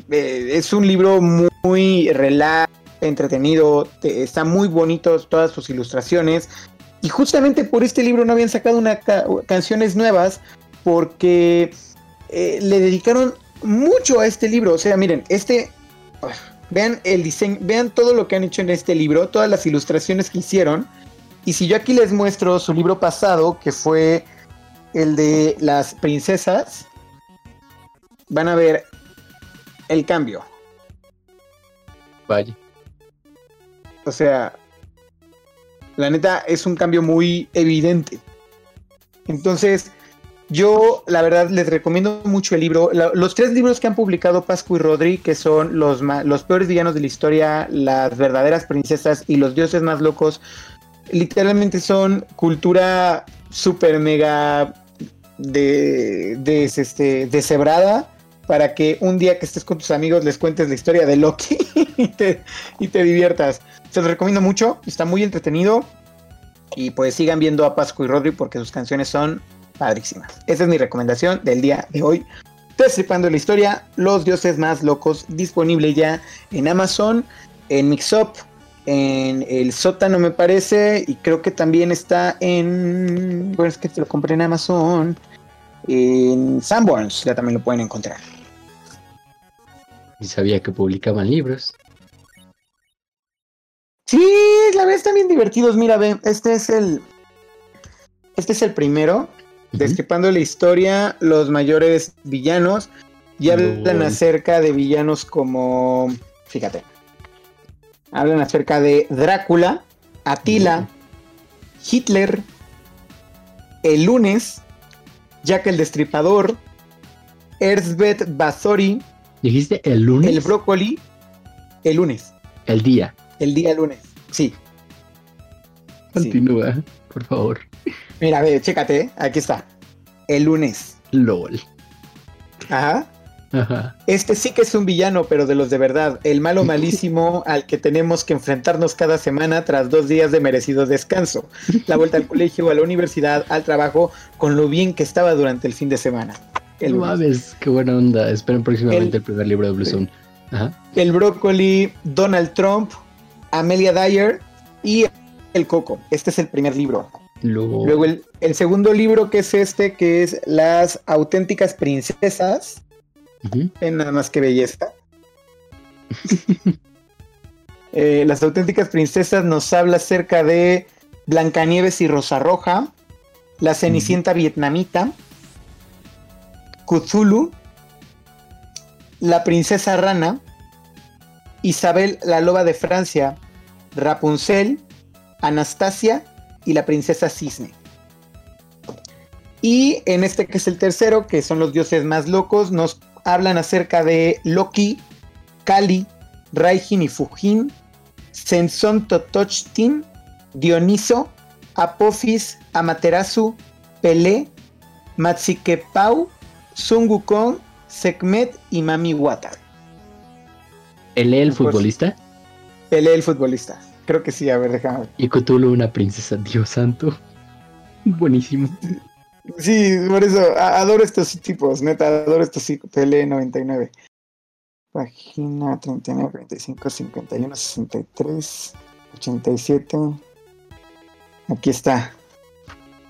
es un libro muy, muy entretenido. te- está muy bonito todas sus ilustraciones. Y justamente por este libro no habían sacado una ca- canciones nuevas. Porque le dedicaron mucho a este libro. O sea, miren, este. Vean el diseño, vean todo lo que han hecho en este libro, todas las ilustraciones que hicieron. Y si yo aquí les muestro su libro pasado, que fue el de las princesas, van a ver el cambio. Vaya. O sea, la neta es un cambio muy evidente. Entonces, yo la verdad les recomiendo mucho el libro. Los tres libros que han publicado Pascu y Rodri, que son los, los peores villanos de la historia, las verdaderas princesas y los dioses más locos, literalmente son cultura super mega de, de, este, deshebrada para que un día que estés con tus amigos les cuentes la historia de Loki y te, y te diviertas. Se los recomiendo mucho, está muy entretenido. Y pues sigan viendo a Pascu y Rodri porque sus canciones son padrísimas. Esa es mi recomendación del día de hoy. Destripando la historia, Los Dioses Más Locos, disponible ya en Amazon, en Mixup, en el sótano me parece, y creo que también está en... Bueno, es que te lo compré en Amazon. En Sanborns ya también lo pueden encontrar. Y sabía que publicaban libros. Sí, la verdad están bien divertidos. Mira, ve, este es el. Este es el primero. Ujú. Destripando la historia, los mayores villanos. Y hablan acerca de villanos como. Fíjate. Hablan acerca de Drácula, Atila, Hitler, el lunes, Jack el Destripador, Erzbeth Bazori, Dijiste el lunes. el brócoli, el lunes. El día. El día lunes. Sí. Sí. Continúa, por favor. Mira, ve, chécate, ¿eh? aquí está. El lunes. LOL. Ajá. Ajá. Este sí que es un villano, pero de los de verdad. El malo malísimo al que tenemos que enfrentarnos cada semana tras dos días de merecido descanso. La vuelta al colegio, a la universidad, al trabajo, con lo bien que estaba durante el fin de semana. El, mames, qué buena onda. Esperen próximamente El- el, primer libro de Blue. Ajá. el brócoli, Donald Trump, Amelia Dyer y el coco. Este es el primer libro. Luego, Luego el, el segundo libro que es este, que es Las auténticas princesas. Ujú. Ven nada más que belleza. Eh, Las auténticas princesas nos habla acerca de Blancanieves y Rosa Roja, La Cenicienta vietnamita, Cthulhu, La princesa rana, Isabel la loba de Francia, Rapunzel, Anastasia y la princesa cisne. Y en este que es el tercero, que son los dioses más locos, nos hablan acerca de Loki, Kali, Raijin y Fujin, Sensón Totochtin, Dioniso, Apophis, Amaterasu, Pelé, Matsikepau, Sun Wukong, Sekhmet y Mami Wata. el el futbolista Pelé el futbolista. Creo que sí, a ver, déjame ver. y Cthulhu una princesa. Dios santo. Buenísimo. Sí, por eso adoro estos tipos, neta, adoro estos tipos. Pelé 99. Página 39, 45, 51, 63, 87. Aquí está.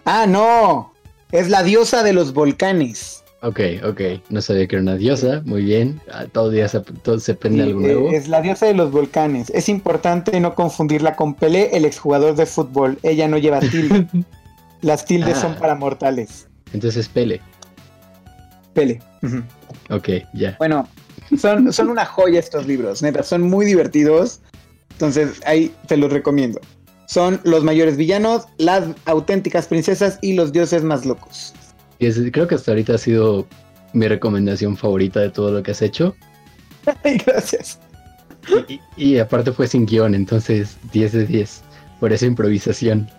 Ah, no. Es la diosa de los volcanes. Ok, ok. No sabía que era una diosa. Muy bien. Ah, Todo día se, todo se aprende Sí, algo nuevo. Es la diosa de los volcanes. Es importante no confundirla con Pelé, el exjugador de fútbol. Ella no lleva tilde. Las tildes Ah. son para mortales. Entonces Pele. Pele. Ok, ya. Bueno, son, son una joya estos libros, neta, son muy divertidos. Entonces, ahí te los recomiendo. Son los mayores villanos, las auténticas princesas y los dioses más locos. Y es- creo que hasta ahorita ha sido mi recomendación favorita de todo lo que has hecho. Ay, gracias. Y, y aparte fue sin guion, entonces 10 de 10. Por esa improvisación.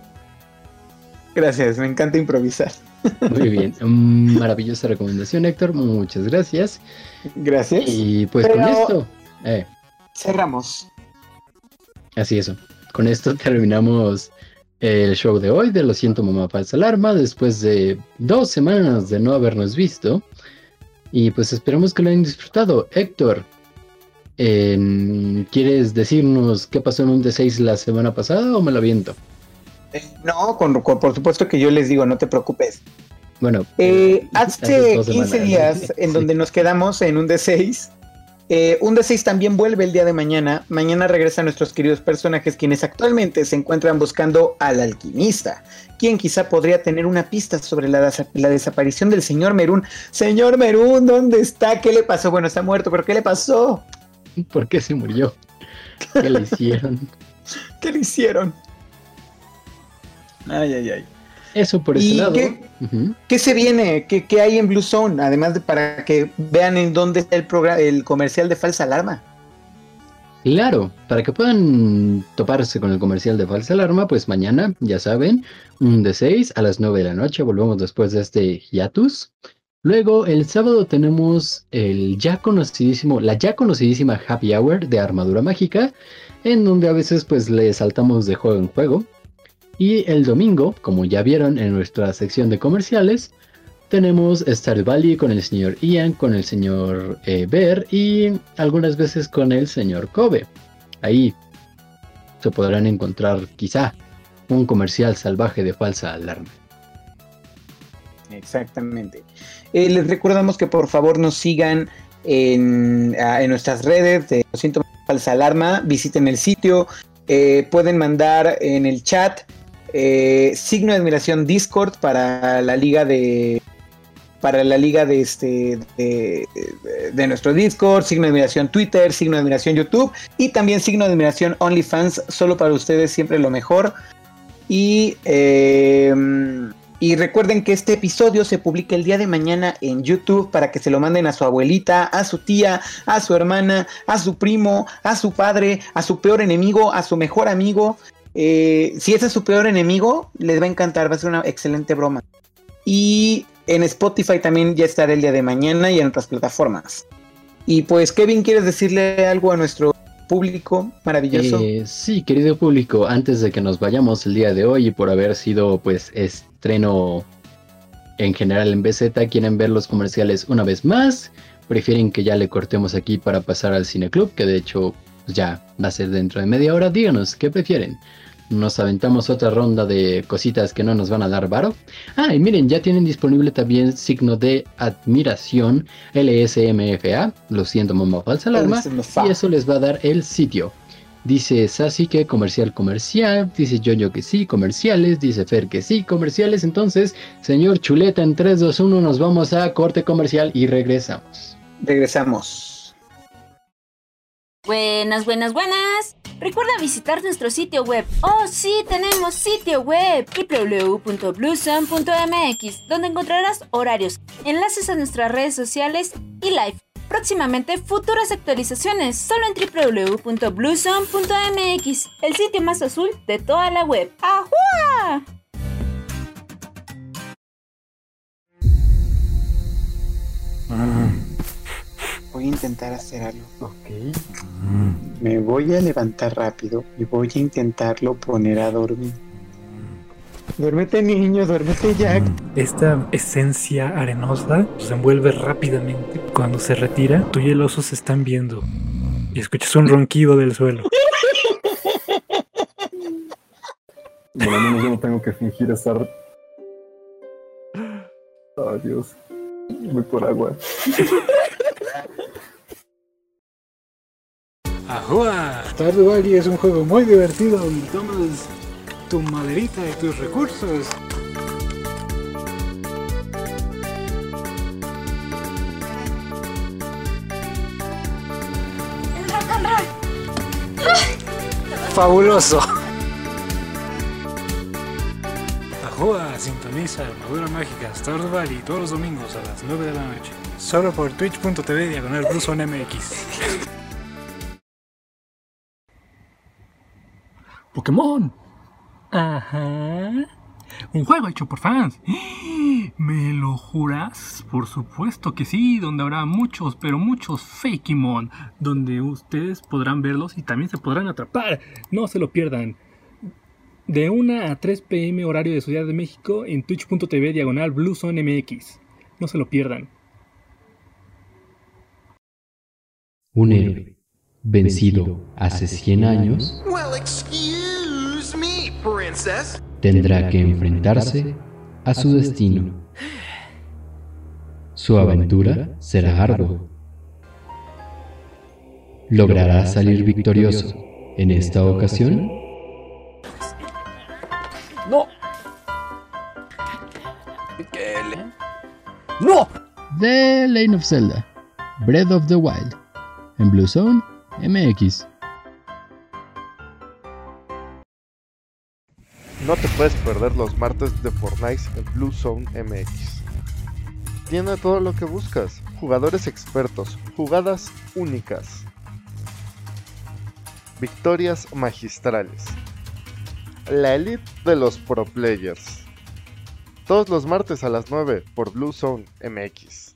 Gracias, me encanta improvisar. Muy bien. Maravillosa recomendación, Héctor. Muchas gracias. Gracias. Y pues con esto. eh, Cerramos. así eso. Con esto terminamos el show de hoy de Lo siento mamá falsa alarma después de dos semanas de no habernos visto. Y pues esperamos que lo hayan disfrutado. Héctor, em, ¿quieres decirnos qué pasó en un D6 la semana pasada o me lo aviento? Eh, no, con, con- por supuesto que yo les digo, no te preocupes. Bueno, Eh, hace dos 15 semanas. días, en Sí. donde nos quedamos en un D6, eh, un D6 también vuelve el día de mañana. Mañana regresan nuestros queridos personajes, quienes actualmente se encuentran buscando al alquimista, quien quizá podría tener una pista sobre la, la desaparición del señor Merún. Señor Merún, ¿dónde está? ¿Qué le pasó? Bueno, está muerto, pero ¿qué le pasó? ¿por qué se murió? ¿Qué le hicieron? ¿Qué le hicieron? Ay, ay, ay. Eso por ese ¿Y lado. qué? Ujú. ¿Qué se viene? ¿Qué, qué hay en Blue Zone? Además de para que vean en dónde está el, programa, el comercial de falsa alarma. Claro, para que puedan toparse con el comercial de falsa alarma, pues mañana, ya saben, un de 6 a las 9 de la noche, volvemos después de este hiatus. Luego, el sábado tenemos el ya conocidísimo, la ya conocidísima Happy Hour de Armadura Mágica, en donde a veces pues le saltamos de juego en juego. Y el domingo, como ya vieron en nuestra sección de comerciales, tenemos Star Valley con el señor Ian, con el señor eh, Bear y algunas veces con el señor Kobe. Ahí se podrán encontrar quizá un comercial salvaje de falsa alarma. Exactamente. Eh, les recordamos que por favor nos sigan en, ah, nuestras redes de Lo siento, falsa alarma. Visiten el sitio. eh, pueden mandar en el chat eh, signo de admiración Discord para la liga de para la liga de este de, nuestro Discord, signo de admiración Twitter, signo de admiración YouTube y también signo de admiración OnlyFans, solo para ustedes siempre lo mejor. Y eh, y recuerden que este episodio se publica el día de mañana en YouTube para que se lo manden a su abuelita, a su tía, a su hermana, a su primo, a su padre, a su peor enemigo, a su mejor amigo. Eh, si ese es su peor enemigo, les va a encantar, va a ser una excelente broma. Y en Spotify también ya estará el día de mañana y en otras plataformas. Y pues, Kevin, ¿quieres decirle algo a nuestro público maravilloso? Eh, sí, querido público, antes de que nos vayamos el día de hoy y por haber sido pues estreno en general en BZ, quieren ver los comerciales una vez más, prefieren que ya le cortemos aquí para pasar al cineclub, que de hecho pues, ya va a ser dentro de media hora, díganos, ¿qué prefieren? Nos aventamos otra ronda de cositas que no nos van a dar varo. Ah, y miren, ya tienen disponible también signo de admiración LSMFA. Lo siento, mamá, falsa alarma. Y eso les va a dar el sitio. Dice Sassy que comercial comercial, dice Jojo que sí, comerciales, dice Fer que sí, comerciales. Entonces, señor Chuleta, en 3, 2, 1 nos vamos a corte comercial y regresamos. Regresamos. Buenas, buenas, buenas. Recuerda visitar nuestro sitio web. Oh, sí, tenemos sitio web www.bluesun.mx, donde encontrarás horarios, enlaces a nuestras redes sociales y live. Próximamente futuras actualizaciones solo en www.bluesun.mx, el sitio más azul de toda la web. ¡Ajua! Voy a intentar hacer algo. Ok. Me voy a levantar rápido y voy a intentarlo poner a dormir. Duérmete niño, duérmete Jack. Esta esencia arenosa se envuelve rápidamente. Cuando se retira, tú y el oso se están viendo. Y escuchas un ronquido del suelo. Bueno, al menos yo no tengo que fingir estar. Oh, Dios. Voy por agua. ¡Ajua! Stardew Valley es un juego muy divertido donde tomas tu maderita y tus recursos. ¡Fabuloso! Ajua sintoniza Armadura Mágica Stardew Valley todos los domingos a las 9 de la noche. Solo por twitch.tv diagonal MX. Pokémon. Ajá. Un juego hecho por fans. ¿Me lo juras? Por supuesto que sí, donde habrá muchos, pero muchos Fakemon, donde ustedes podrán verlos y también se podrán atrapar. No se lo pierdan. de 1 a 3 pm horario de Ciudad de México en twitch.tv diagonal MX. No se lo pierdan. Un héroe vencido hace 100 años Well, excuse. Tendrá que enfrentarse a su destino. Su aventura será ardua. ¿Logrará salir victorioso en esta ocasión? No. ¿Qué le- ¡No! The Lane of Zelda, Breath of the Wild, en Blue Zone MX. No te puedes perder los martes de Fortnite en Blue Zone MX. Tiene todo lo que buscas, jugadores expertos, jugadas únicas, victorias magistrales, la elite de los pro players. Todos los martes a las 9 por Blue Zone MX.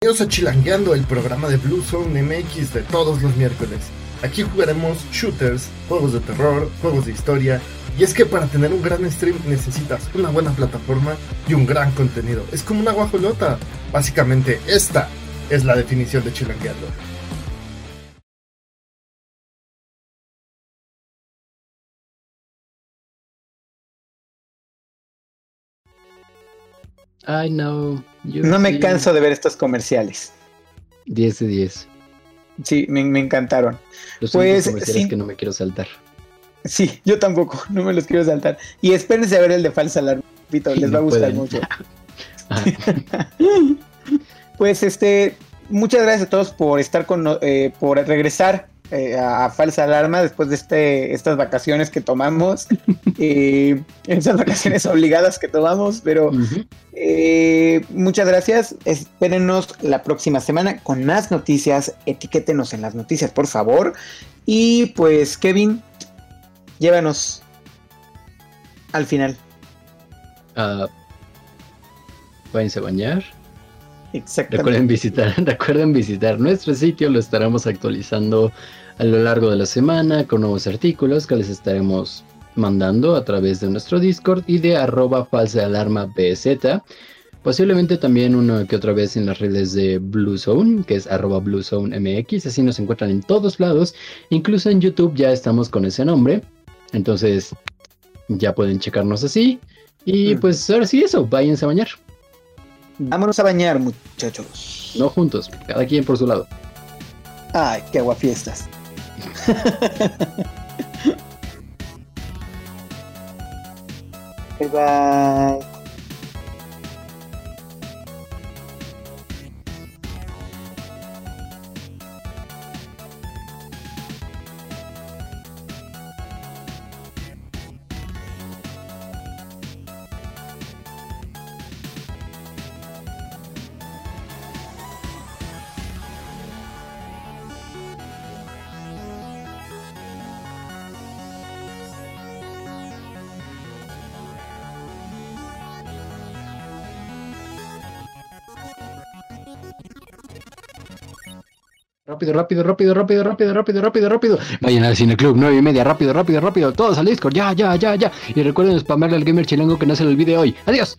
Bienvenidos a Chilangueando, el programa de Blue Zone MX de todos los miércoles. Aquí jugaremos shooters, juegos de terror, juegos de historia. Y es que para tener un gran stream necesitas una buena plataforma y un gran contenido. Es como una guajolota. Básicamente, esta es la definición de Chilangueando. No. yo No me canso de ver estos comerciales. 10 de 10. Sí, me, me encantaron. Los Pues, comerciales sí. que no me quiero saltar. Sí, yo tampoco, no me los quiero saltar. Y espérense a ver el de falsa alarma, Pito, les va a gustar pueden. mucho. Pues este, muchas gracias a todos por estar con, eh, por regresar eh, a, a falsa alarma después de este, estas vacaciones que tomamos, eh, esas vacaciones obligadas que tomamos, pero eh, muchas gracias. Espérenos la próxima semana con más noticias. Etiquétenos en las noticias, por favor. Y pues, Kevin, llévanos al final. Ah, váyanse a bañar. Exactamente. Recuerden visitar, recuerden visitar nuestro sitio, lo estaremos actualizando a lo largo de la semana con nuevos artículos que les estaremos mandando a través de nuestro Discord y de arroba falsa alarma BZ. Posiblemente también una que otra vez en las redes de Blue Zone, que es arroba Blue Zone MX, así nos encuentran en todos lados. Incluso en YouTube ya estamos con ese nombre. Entonces ya pueden checarnos así. Y Mm. pues ahora sí eso, váyanse a bañar. Vámonos a bañar, muchachos. No juntos, cada quien por su lado. Ay, qué aguafiestas. Bye bye. Rápido, rápido, rápido, rápido, rápido, rápido, rápido, rápido. Vayan al Cine Club 9 y media, rápido, rápido, rápido. Todos al Discord, ya, ya, ya, ya. Y recuerden spamarle al gamer chilango que no se le olvide hoy. Adiós.